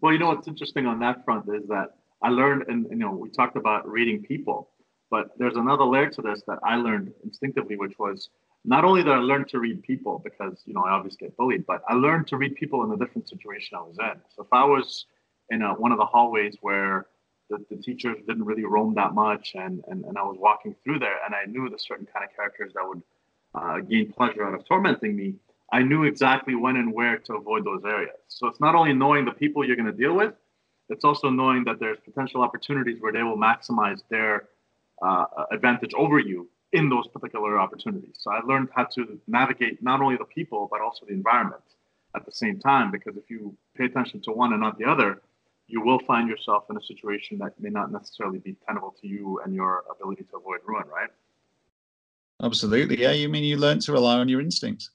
Well, you know what's interesting on that front is that I learned, and you know, we talked about reading people, but there's another layer to this that I learned instinctively, which was not only that I learned to read people because you know I obviously get bullied, but I learned to read people in a different situation I was in. So if I was in a, one of the hallways where the, the teachers didn't really roam that much, and, and and I was walking through there, and I knew the certain kind of characters that would uh, gain pleasure out of tormenting me, I knew exactly when and where to avoid those areas. So it's not only knowing the people you're going to deal with, it's also knowing that there's potential opportunities where they will maximize their uh, advantage over you in those particular opportunities. So I learned how to navigate not only the people, but also the environment at the same time, because if you pay attention to one and not the other, you will find yourself in a situation that may not necessarily be tenable to you and your ability to avoid ruin, right? Absolutely. Yeah. You mean you learn to rely on your instincts?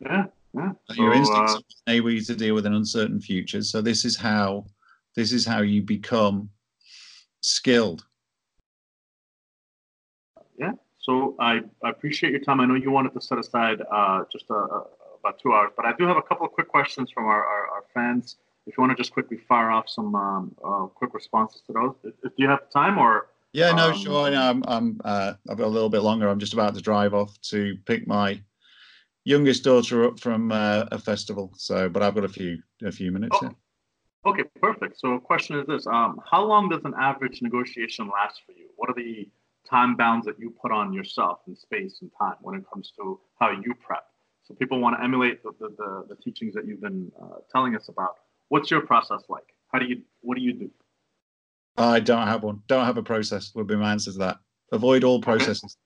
Yeah, yeah. Your so, instincts uh, enable you to deal with an uncertain future. So this is how this is how you become skilled. Yeah. So I, appreciate your time. I know you wanted to set aside uh, just a, a, about two hours, but I do have a couple of quick questions from our, our, our fans. If you want to just quickly fire off some um, uh, quick responses to those, if, if you have time or. Yeah, no, um, sure. I'm, I'm, uh, I've got a little bit longer. I'm just about to drive off to pick my youngest daughter up from uh, a festival. So, but I've got a few a few minutes. Oh, yeah. Okay, perfect. So, a question is this: um, How long does an average negotiation last for you? What are the time bounds that you put on yourself in space and time when it comes to how you prep? So, people want to emulate the the, the, the teachings that you've been uh, telling us about. What's your process like? How do you what do you do? I don't have one. Don't have a process. Would be my answer to that. Avoid all processes.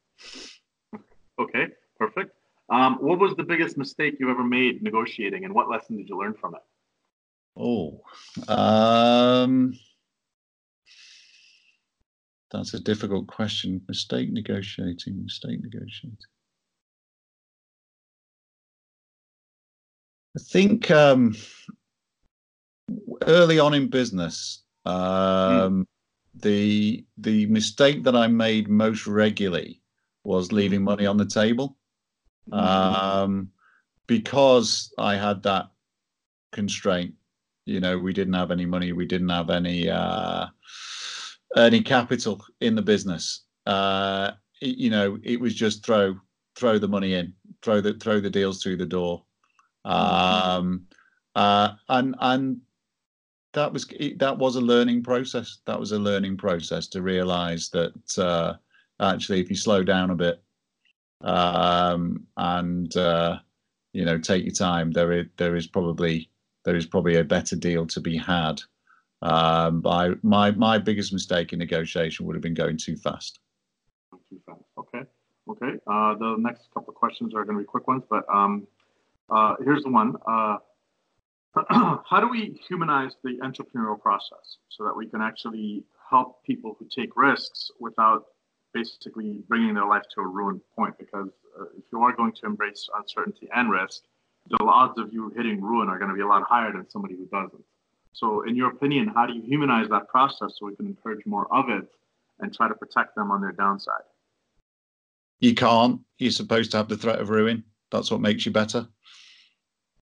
Okay, okay perfect. Um, what was the biggest mistake you ever made negotiating, and what lesson did you learn from it? Oh, um, that's a difficult question. Mistake negotiating, mistake negotiating. I think um, early on in business, um, mm. the the mistake that I made most regularly was leaving money on the table. Um, because I had that constraint. You know, we didn't have any money, we didn't have any uh, any capital in the business. Uh, it, you know, it was just throw throw the money in, throw the throw the deals through the door, um, uh, and and that was that was a learning process. That was a learning process to realize that uh, actually, if you slow down a bit, um, and uh, you know take your time. There is there is probably there is probably a better deal to be had. Um, by my my biggest mistake in negotiation would have been going too fast. Too fast. Okay. Okay. Uh, the next couple of questions are going to be quick ones, but um, uh, here's the one. Uh, *clears throat* how do we humanize the entrepreneurial process so that we can actually help people who take risks without basically bringing their life to a ruined point because uh, if you are going to embrace uncertainty and risk, the odds of you hitting ruin are going to be a lot higher than somebody who doesn't. So, in your opinion, how do you humanize that process so we can encourage more of it and try to protect them on their downside? You can't. You're supposed to have the threat of ruin. That's what makes you better.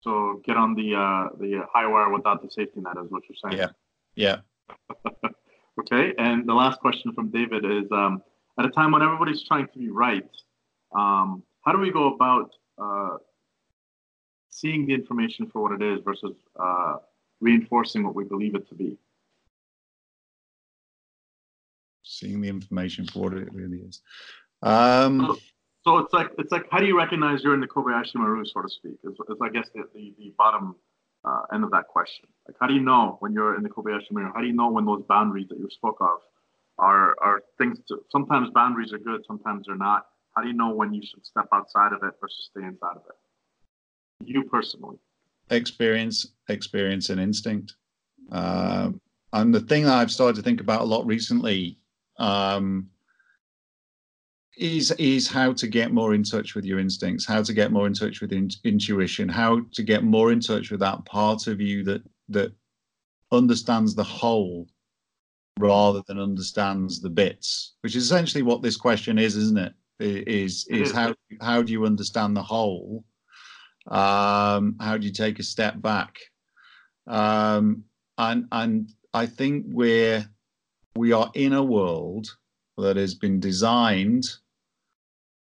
So get on the uh, the high wire without the safety net, is what you're saying. Yeah. Yeah. *laughs* okay. And the last question from David is: um, At a time when everybody's trying to be right, um, how do we go about uh, seeing the information for what it is versus uh, reinforcing what we believe it to be? Seeing the information for what it really is. Um, so, so, it's like it's like how do you recognize you're in the Kobayashi Maru, so to speak? Is, is I guess the, the, the bottom uh, end of that question. Like how do you know when you're in the Kobayashi Maru? How do you know when those boundaries that you spoke of are are things? To, sometimes boundaries are good, sometimes they're not. How do you know when you should step outside of it versus stay inside of it? You personally. Experience, experience, and instinct. Um, and the thing that I've started to think about a lot recently. Um, is is how to get more in touch with your instincts how to get more in touch with in, intuition how to get more in touch with that part of you that that understands the whole rather than understands the bits which is essentially what this question is isn't it is is how how do you understand the whole um how do you take a step back um and and i think we're we are in a world that has been designed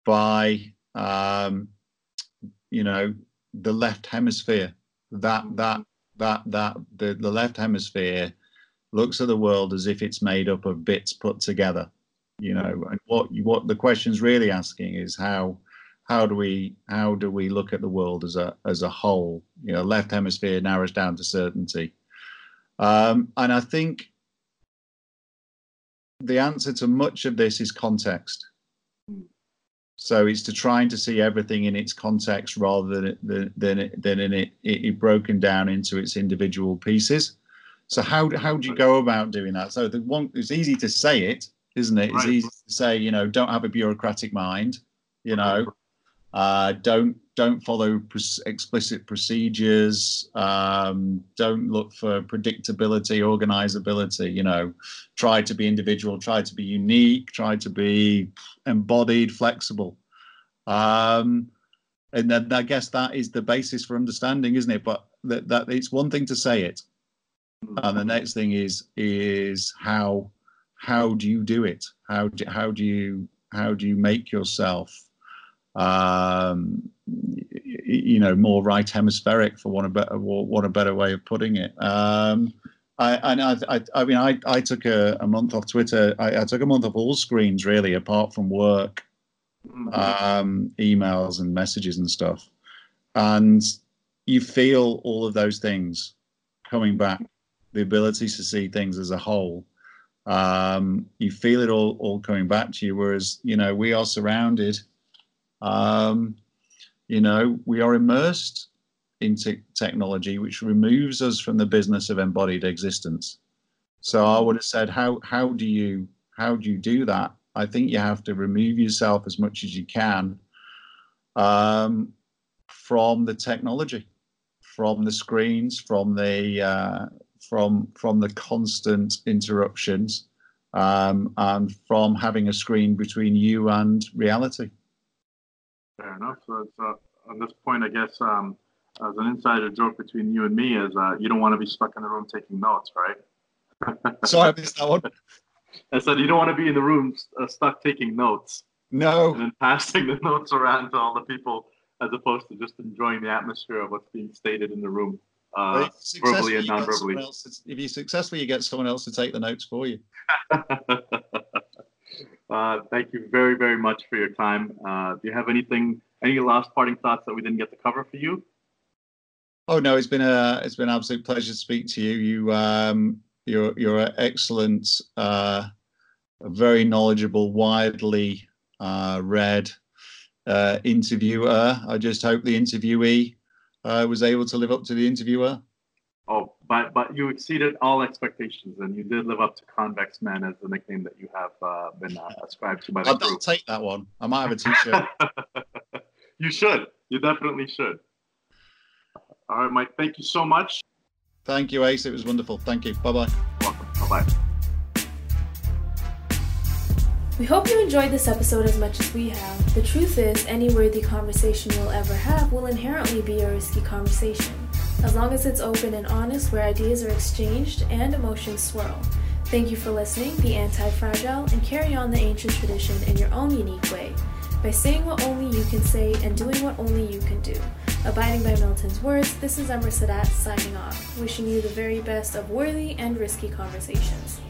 by um, you know the left hemisphere. That that that that the, the left hemisphere looks at the world as if it's made up of bits put together. You know, and what what the question's really asking is how how do we how do we look at the world as a as a whole? You know, left hemisphere narrows down to certainty, um, and I think the answer to much of this is context. So it's to trying to see everything in its context rather than than than, than in it, it, it, broken down into its individual pieces. So how how do you go about doing that? So the one it's easy to say it, isn't it? It's right. easy to say you know don't have a bureaucratic mind, you know, uh, don't don't follow explicit procedures. Um, don't look for predictability, organizability. You know, try to be individual, try to be unique, try to be embodied, flexible. Um, and then I guess that is the basis for understanding, isn't it? But that, that it's one thing to say it, and the next thing is is how how do you do it? How do, how do you how do you make yourself um, you know, more right hemispheric, for want of better, what a better way of putting it. Um, I, and I, I, I, mean, I, I took a, a month off Twitter. I, I, took a month off all screens, really, apart from work, mm-hmm. um, emails, and messages and stuff. And you feel all of those things coming back. The ability to see things as a whole. Um, you feel it all, all coming back to you. Whereas, you know, we are surrounded um, you know, we are immersed into technology, which removes us from the business of embodied existence. So I would have said, how how do you how do you do that? I think you have to remove yourself as much as you can um, from the technology, from the screens, from the uh, from from the constant interruptions, um, and from having a screen between you and reality. Fair enough. So it's, uh, on this point, I guess um, as an insider joke between you and me is uh, you don't want to be stuck in the room taking notes, right? *laughs* Sorry, I missed that one. I said you don't want to be in the room uh, stuck taking notes. No. And then passing the notes around to all the people as opposed to just enjoying the atmosphere of what's being stated in the room, uh, verbally and non-verbally. if you successfully, you get someone else to take the notes for you. *laughs* Uh, thank you very, very much for your time. Uh, do you have anything, any last parting thoughts that we didn't get to cover for you? Oh no, it's been a it's been an absolute pleasure to speak to you. You um, you're you're an excellent, uh, very knowledgeable, widely uh, read uh, interviewer. I just hope the interviewee was able to live up to the interviewer. Oh, but but you exceeded all expectations, and you did live up to Convex Man as the nickname that you have uh, been uh, ascribed to by the I'll, crew. I'll take that one. I might have a t-shirt. *laughs* you should. You definitely should. All right, Mike. Thank you so much. Thank you, Ace. It was wonderful. Thank you. Bye bye. Welcome. Bye bye. We hope you enjoyed this episode as much as we have. The truth is, any worthy conversation you'll ever have will inherently be a risky conversation, as long as it's open and honest where ideas are exchanged and emotions swirl. Thank you for listening, be anti fragile, and carry on the ancient tradition in your own unique way by saying what only you can say and doing what only you can do. Abiding by Milton's words, this is Emma Sadat signing off, wishing you the very best of worthy and risky conversations.